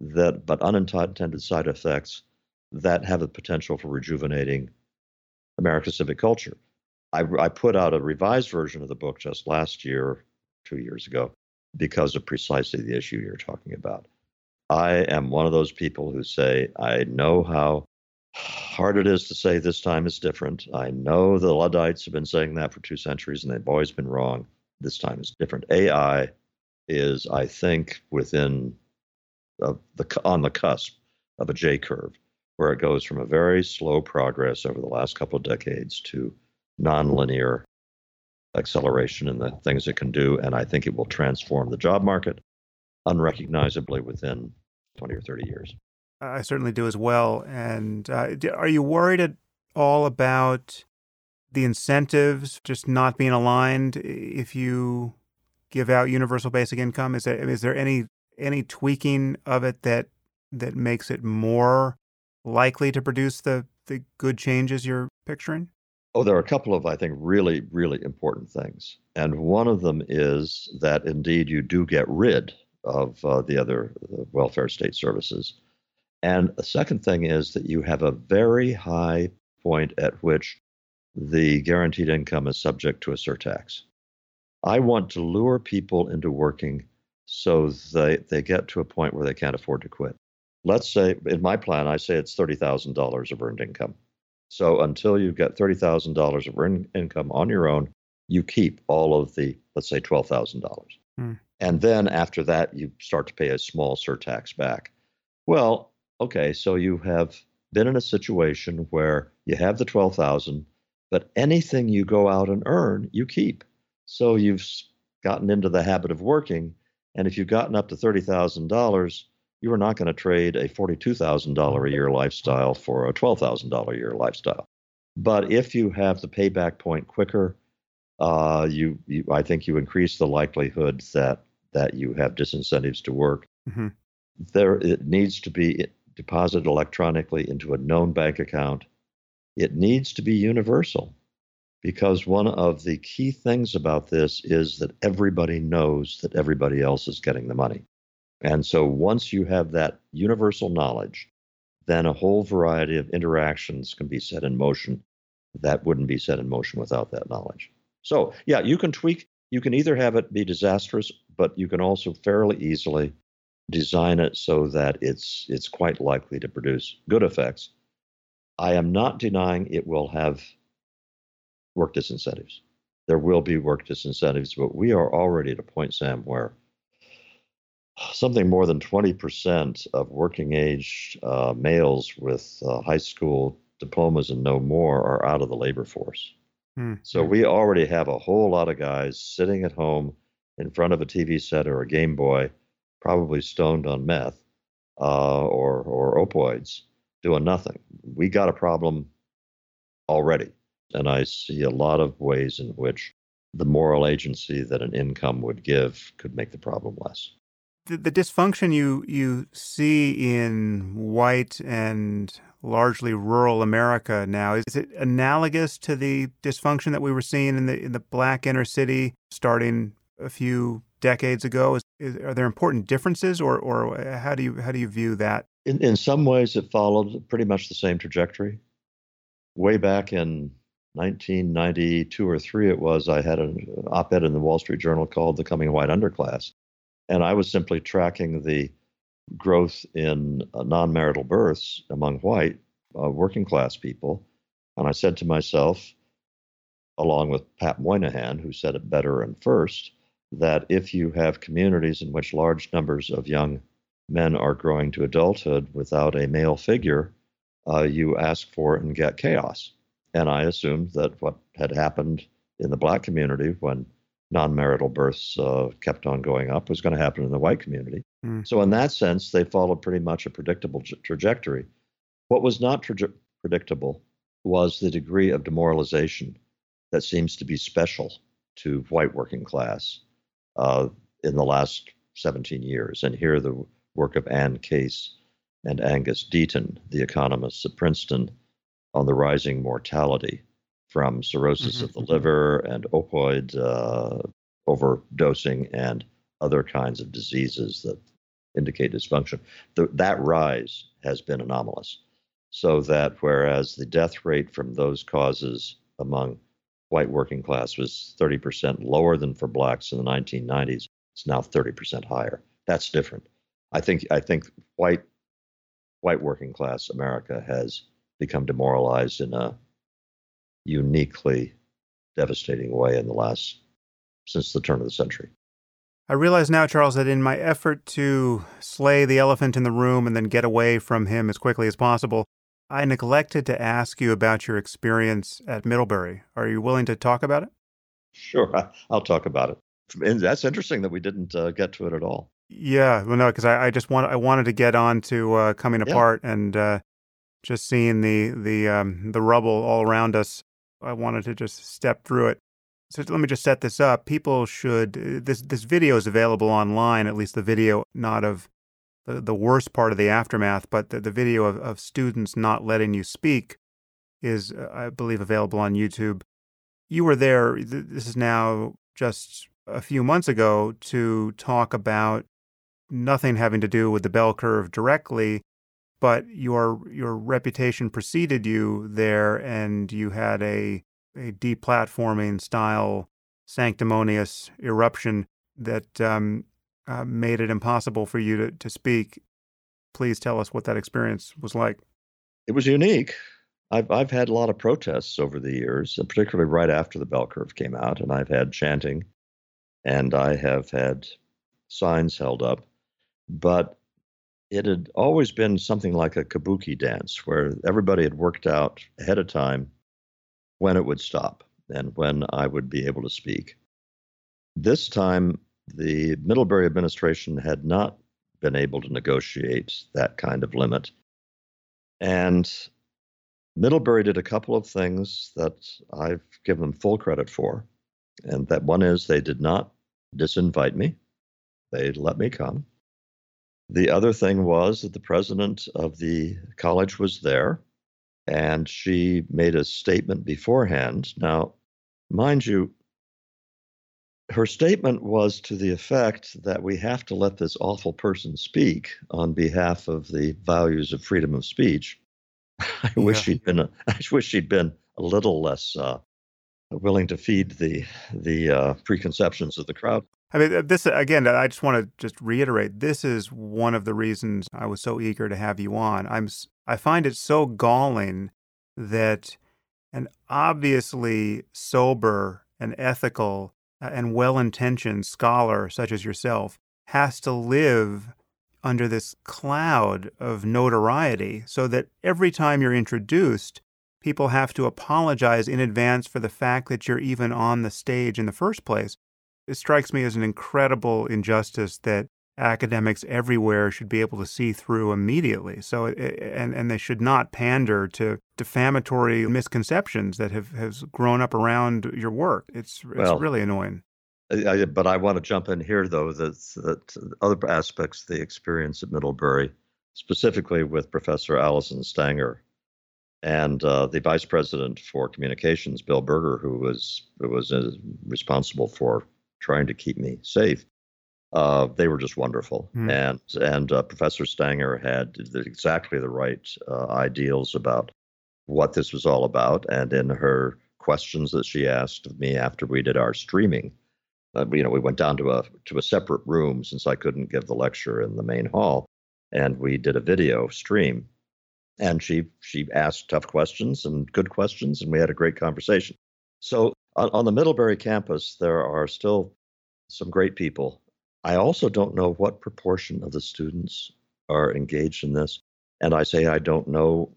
that but unintended side effects that have the potential for rejuvenating American civic culture. I, I put out a revised version of the book just last year, two years ago, because of precisely the issue you're talking about. I am one of those people who say, I know how hard it is to say this time is different. I know the Luddites have been saying that for two centuries and they've always been wrong. This time is different. AI is, I think, within uh, the on the cusp of a J curve, where it goes from a very slow progress over the last couple of decades to nonlinear acceleration in the things it can do, and I think it will transform the job market unrecognizably within 20 or 30 years.
I certainly do as well. And uh, are you worried at all about the incentives just not being aligned if you give out universal basic income? Is there any any tweaking of it that that makes it more likely to produce the the good changes you're picturing?
Oh, there are a couple of, I think, really, really important things. And one of them is that indeed you do get rid of uh, the other welfare state services and the second thing is that you have a very high point at which the guaranteed income is subject to a surtax. I want to lure people into working so they, they get to a point where they can't afford to quit. Let's say, in my plan, I say it's $30,000 of earned income. So until you get $30,000 of earned income on your own, you keep all of the, let's say, $12,000. Hmm. And then after that, you start to pay a small surtax back. Well, okay, so you have been in a situation where you have the 12,000, but anything you go out and earn, you keep. So you've gotten into the habit of working. And if you've gotten up to $30,000, you are not going to trade a $42,000 a year lifestyle for a $12,000 a year lifestyle. But if you have the payback point quicker, uh, you, you, I think you increase the likelihood that that you have disincentives to work. Mm-hmm. There, it needs to be deposited electronically into a known bank account, it needs to be universal because one of the key things about this is that everybody knows that everybody else is getting the money. And so once you have that universal knowledge then a whole variety of interactions can be set in motion that wouldn't be set in motion without that knowledge. So, yeah, you can tweak, you can either have it be disastrous, but you can also fairly easily design it so that it's it's quite likely to produce good effects. I am not denying it will have work disincentives. There will be work disincentives, but we are already at a point, Sam, where something more than 20% of working age uh, males with uh, high school diplomas and no more are out of the labor force. Hmm. So we already have a whole lot of guys sitting at home in front of a TV set or a Game Boy, probably stoned on meth uh, or or opioids, doing nothing. We got a problem already, and I see a lot of ways in which the moral agency that an income would give could make the problem less
the, the dysfunction you you see in white and largely rural America now is it analogous to the dysfunction that we were seeing in the in the black inner city starting a few decades ago? Is, is, are there important differences, or or how do you how do you view that?
In in some ways, it followed pretty much the same trajectory. Way back in 1992 or three, it was I had an op-ed in the Wall Street Journal called "The Coming White Underclass," And I was simply tracking the growth in uh, non marital births among white uh, working class people. And I said to myself, along with Pat Moynihan, who said it better and first, that if you have communities in which large numbers of young men are growing to adulthood without a male figure, uh, you ask for and get chaos. And I assumed that what had happened in the black community when non-marital births uh, kept on going up was going to happen in the white community. Mm. So in that sense, they followed pretty much a predictable tra- trajectory. What was not tra- predictable was the degree of demoralization that seems to be special to white working class uh, in the last 17 years. And here the work of Anne Case and Angus Deaton, the economists at Princeton, on the rising mortality from cirrhosis mm-hmm. of the liver and opioid uh, overdosing and other kinds of diseases that indicate dysfunction. The, that rise has been anomalous. So that whereas the death rate from those causes among white working class was 30% lower than for blacks in the 1990s, it's now 30% higher. That's different. I think I think white white working class America has become demoralized in a uniquely devastating way in the last since the turn of the century.
I realize now, Charles, that in my effort to slay the elephant in the room and then get away from him as quickly as possible, I neglected to ask you about your experience at Middlebury. Are you willing to talk about it?
Sure, I'll talk about it. And that's interesting that we didn't uh, get to it at all.
Yeah, well, no, because I, I, just want I wanted to get on to uh, coming apart yeah. and uh, just seeing the the um, the rubble all around us I wanted to just step through it. So let me just set this up. People should uh, this this video is available online, at least the video not of the, the worst part of the aftermath, but the, the video of, of students not letting you speak is uh, I believe available on YouTube. You were there this is now just a few months ago to talk about nothing having to do with the bell curve directly, but your your reputation preceded you there, and you had a a deplatforming style sanctimonious eruption that um, uh, made it impossible for you to, to speak. Please tell us what that experience was like.
It was unique. I've I've had a lot of protests over the years, particularly right after the bell curve came out, and I've had chanting, and I have had signs held up. But it had always been something like a kabuki dance where everybody had worked out ahead of time when it would stop and when I would be able to speak. This time, the Middlebury administration had not been able to negotiate that kind of limit. And Middlebury did a couple of things that I've given them full credit for. And that one is they did not disinvite me, they let me come. The other thing was that the president of the college was there and she made a statement beforehand. Now, mind you, her statement was to the effect that we have to let this awful person speak on behalf of the values of freedom of speech. I yeah. wish she'd been. A, I wish she'd been a little less uh, willing to feed the the uh, preconceptions of the crowd.
I mean, uh, this again. I just want to just reiterate. This is one of the reasons I was so eager to have you on. I'm. I find it so galling that an obviously sober and ethical uh, and well intentioned scholar such as yourself has to live under this cloud of notoriety so that every time you're introduced, people have to apologize in advance for the fact that you're even on the stage in the first place. It strikes me as an incredible injustice that academics everywhere should be able to see through immediately. So, and and they should not pander to defamatory misconceptions that have has grown up around your work. It's it's well, really annoying.
I, but I want to jump in here though that that other aspects of the experience at Middlebury, specifically with Professor Allison Stanger, and uh, the vice president for communications, Bill Burger, who was who was uh, responsible for trying to keep me safe uh, they were just wonderful. Mm. And and uh, Professor Stanger had exactly the right uh, ideals about what this was all about. And in her questions that she asked of me after we did our streaming, uh, you know, we went down to a to a separate room since I couldn't give the lecture in the main hall, and we did a video stream. And she she asked tough questions and good questions, and we had a great conversation. So on, on the Middlebury campus, there are still some great people I also don't know what proportion of the students are engaged in this. And I say I don't know,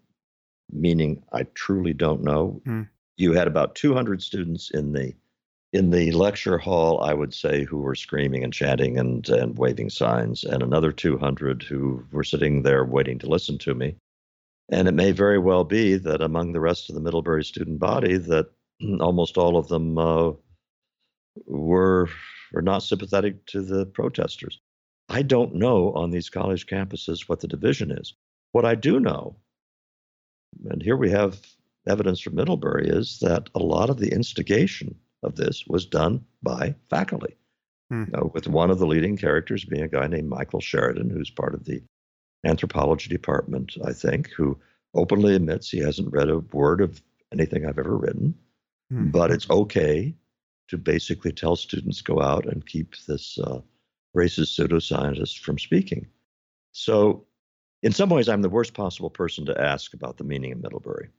meaning I truly don't know. Mm. You had about 200 students in the in the lecture hall, I would say, who were screaming and chanting and, and waving signs, and another 200 who were sitting there waiting to listen to me. And it may very well be that among the rest of the Middlebury student body, that almost all of them uh, were or not sympathetic to the protesters. I don't know on these college campuses what the division is. What I do know, and here we have evidence from Middlebury, is that a lot of the instigation of this was done by faculty. Hmm. You know, with one of the leading characters being a guy named Michael Sheridan, who's part of the anthropology department, I think, who openly admits he hasn't read a word of anything I've ever written, hmm. but it's okay to basically tell students go out and keep this uh, racist pseudoscientist from speaking. So, in some ways, I'm the worst possible person to ask about the meaning of Middlebury,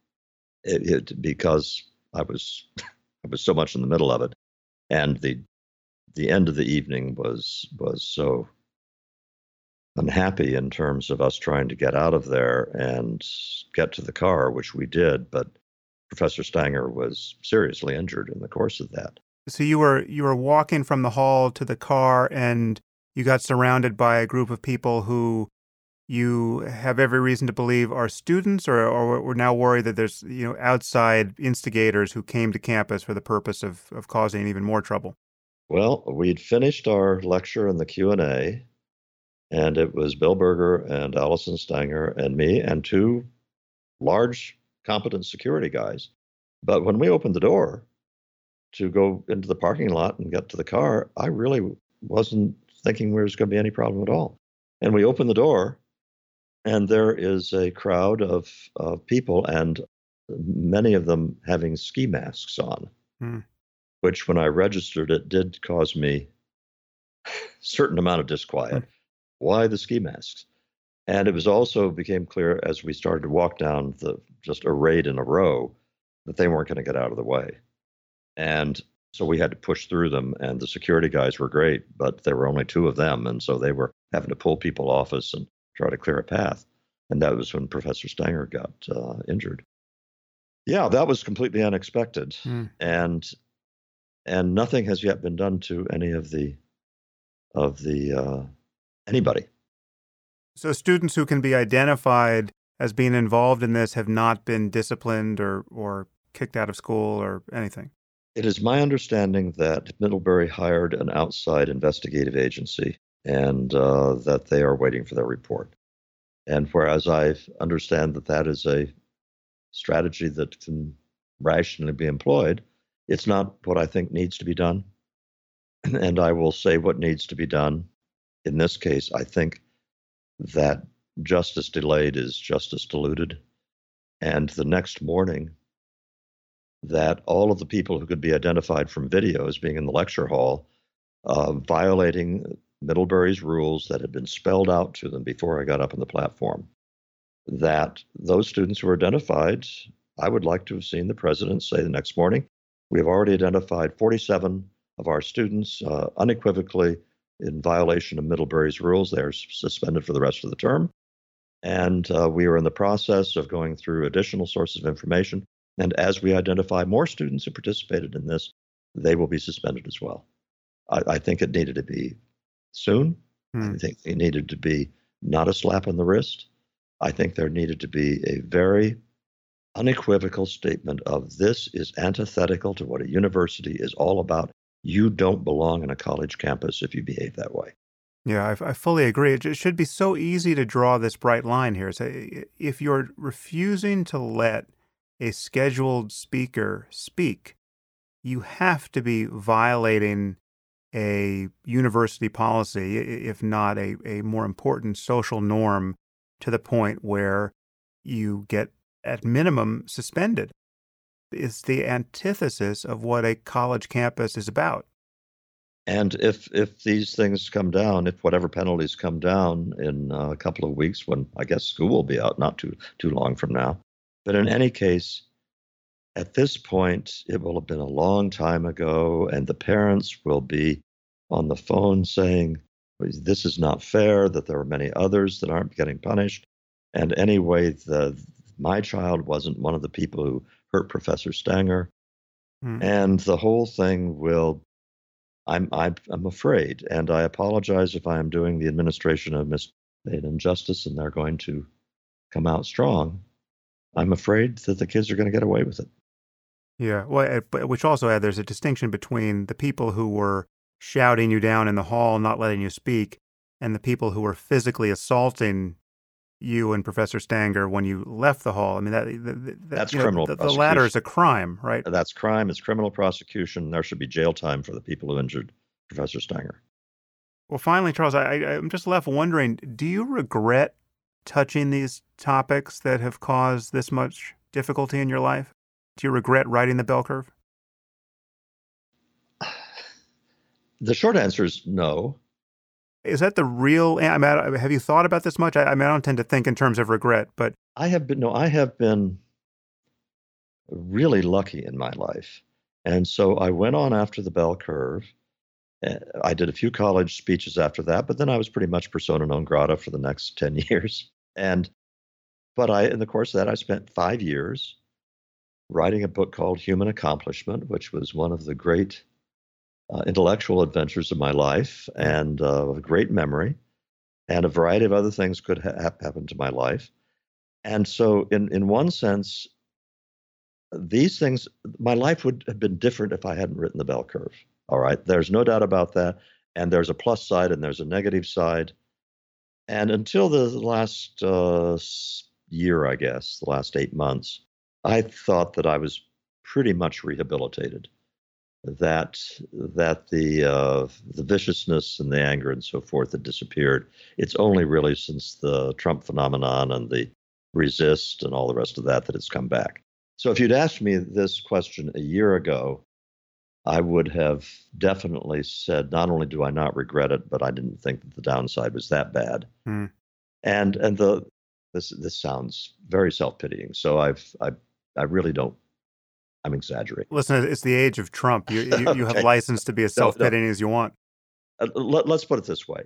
it, it, because I was I was so much in the middle of it, and the the end of the evening was was so unhappy in terms of us trying to get out of there and get to the car, which we did, but Professor Stanger was seriously injured in the course of that.
So you were you were walking from the hall to the car, and you got surrounded by a group of people who you have every reason to believe are students, or or we're now worried that there's you know outside instigators who came to campus for the purpose of of causing even more trouble.
Well, we'd finished our lecture in the Q and A, and it was Bill Burger and Allison Stanger and me and two large, competent security guys. But when we opened the door, to go into the parking lot and get to the car, I really wasn't thinking there was going to be any problem at all. And we opened the door, and there is a crowd of, of people, and many of them having ski masks on, hmm. which, when I registered it, did cause me a certain amount of disquiet. Hmm. Why the ski masks? And it was also became clear as we started to walk down the just arrayed in a row that they weren't going to get out of the way. And so we had to push through them, and the security guys were great, but there were only two of them. And so they were having to pull people off us and try to clear a path. And that was when Professor Stanger got uh, injured. Yeah, that was completely unexpected. Mm. And and nothing has yet been done to any of the of the uh, anybody.
So students who can be identified as being involved in this have not been disciplined or or kicked out of school or anything.
It is my understanding that Middlebury hired an outside investigative agency and uh, that they are waiting for their report. And whereas I understand that that is a strategy that can rationally be employed, it's not what I think needs to be done. and I will say what needs to be done. In this case, I think that justice delayed is justice diluted. And the next morning, that all of the people who could be identified from videos being in the lecture hall uh, violating Middlebury's rules that had been spelled out to them before I got up on the platform, that those students who were identified, I would like to have seen the president say the next morning, we have already identified 47 of our students uh, unequivocally in violation of Middlebury's rules. They are suspended for the rest of the term. And uh, we are in the process of going through additional sources of information. And as we identify more students who participated in this, they will be suspended as well. I, I think it needed to be soon. Hmm. I think it needed to be not a slap on the wrist. I think there needed to be a very unequivocal statement of this is antithetical to what a university is all about. You don't belong in a college campus if you behave that way.
Yeah, I, I fully agree. It should be so easy to draw this bright line here. So if you're refusing to let a scheduled speaker speak, you have to be violating a university policy, if not a, a more important social norm, to the point where you get, at minimum, suspended. It's the antithesis of what a college campus is about.
And if if these things come down, if whatever penalties come down in uh, a couple of weeks, when I guess school will be out, not too too long from now, but in any case, at this point, it will have been a long time ago, and the parents will be on the phone saying, This is not fair, that there are many others that aren't getting punished. And anyway, the, my child wasn't one of the people who hurt Professor Stanger. Mm. And the whole thing will, I'm, I'm, I'm afraid, and I apologize if I am doing the administration of mis- an injustice and they're going to come out strong. I'm afraid that the kids are going to get away with it.
Yeah, well, which also uh, there's a distinction between the people who were shouting you down in the hall, not letting you speak, and the people who were physically assaulting you and Professor Stanger when you left the hall. I mean, that, that
that's criminal.
Know, the, the, latter is a crime, right?
That's crime. It's criminal prosecution. There should be jail time for the people who injured Professor Stanger.
Well, finally, Charles, I, I'm just left wondering: Do you regret touching these topics that have caused this much difficulty in your life? Do you regret writing the bell curve?
The short answer is no.
Is that the real? I mean, have you thought about this much? I, I mean, I don't tend to think in terms of regret, but
I have been. No, I have been really lucky in my life, and so I went on after the bell curve. Eh, I did a few college speeches after that, but then I was pretty much persona non grata for the next ten years. And but I, in the course of that, I spent five years writing a book called Human Accomplishment, which was one of the great uh, intellectual adventures of my life and uh, a great memory, and a variety of other things could ha- happen to my life. And so, in in one sense, these things, my life would have been different if I hadn't written the bell curve. All right, there's no doubt about that. And there's a plus side and there's a negative side. And until the last uh, year, I guess, the last eight months, I thought that I was pretty much rehabilitated that that the uh, the viciousness and the anger and so forth had disappeared. It's only really since the Trump phenomenon and the resist and all the rest of that that it's come back. So if you'd asked me this question a year ago, I would have definitely said not only do I not regret it, but I didn't think that the downside was that bad. Hmm. And and the this this sounds very self pitying. So I've I I really don't I'm exaggerating.
Listen, it's the age of Trump. You you, okay. you have license to be as self pitying no, no. as you want.
Uh, let, let's put it this way: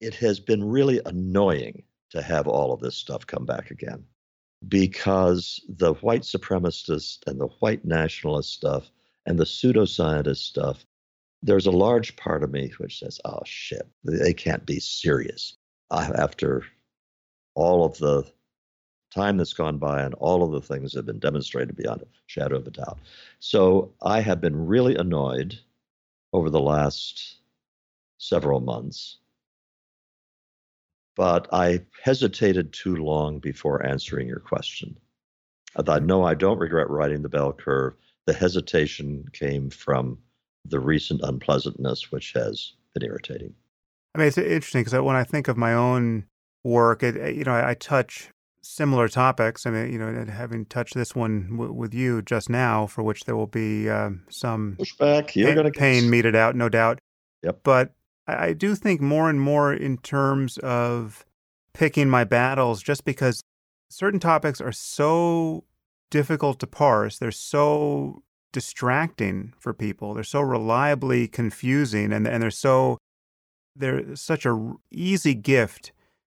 it has been really annoying to have all of this stuff come back again, because the white supremacist and the white nationalist stuff and the pseudoscientist stuff. There's a large part of me which says, "Oh shit, they can't be serious." After all of the time that's gone by and all of the things have been demonstrated beyond a shadow of a doubt. So I have been really annoyed over the last several months. But I hesitated too long before answering your question. I thought, no, I don't regret writing the bell curve. The hesitation came from the recent unpleasantness, which has been irritating.
I mean, it's interesting because when I think of my own work, it, you know, I, I touch similar topics. I mean, you know, having touched this one w- with you just now, for which there will be uh, some
pushback, you're going
to pain meted out, no doubt.
Yep.
But I, I do think more and more in terms of picking my battles, just because certain topics are so difficult to parse. They're so distracting for people. They're so reliably confusing, and and they're so they're such a easy gift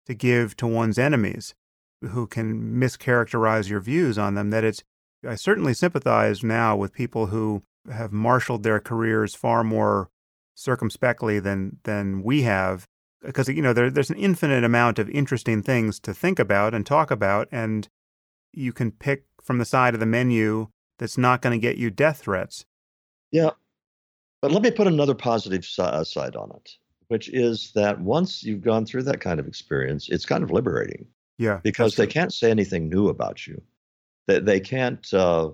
to give to one's enemies who can mischaracterize your views on them that it's I certainly sympathize now with people who have marshaled their careers far more circumspectly than than we have because you know there, there's an infinite amount of interesting things to think about and talk about and you can pick from the side of the menu that's not going to get you death threats.
Yeah. But let me put another positive uh, side on it which is that once you've gone through that kind of experience it's kind of liberating
yeah
because they can't say anything new about you they, they can't uh,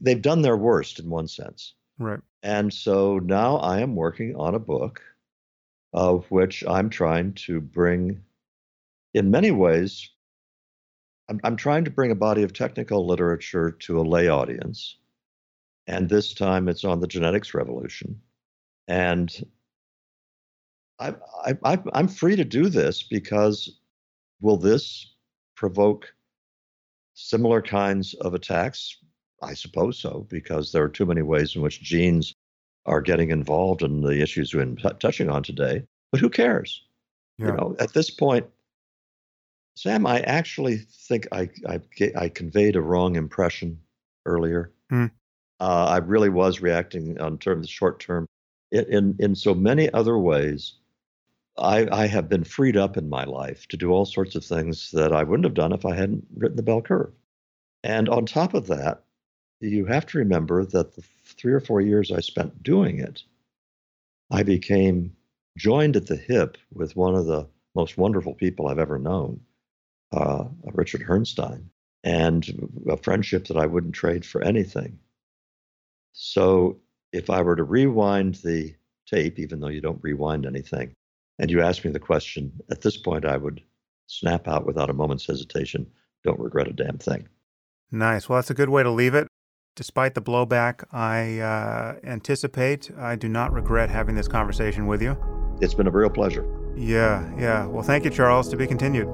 they've done their worst in one sense
right
and so now i am working on a book of which I'm trying to bring, in many ways, I'm, I'm trying to bring a body of technical literature to a lay audience. And this time it's on the genetics revolution. And I, I, I'm free to do this because will this provoke similar kinds of attacks? I suppose so, because there are too many ways in which genes are getting involved in the issues we're t- touching on today. But who cares? Yeah. You know, at this point, Sam, I actually think I I, I conveyed a wrong impression earlier.
Mm.
Uh, I really was reacting on terms of short term. In, in in so many other ways, I I have been freed up in my life to do all sorts of things that I wouldn't have done if I hadn't written the bell curve. And on top of that, you have to remember that the three or four years I spent doing it, I became joined at the hip with one of the most wonderful people I've ever known, uh, Richard Herrnstein, and a friendship that I wouldn't trade for anything. So if I were to rewind the tape, even though you don't rewind anything, and you ask me the question, at this point I would snap out without a moment's hesitation, don't regret a damn thing.
Nice. Well, that's a good way to leave it. Despite the blowback I uh, anticipate, I do not regret having this conversation with you.
It's been a real pleasure.
Yeah, yeah. Well, thank you, Charles. To be continued.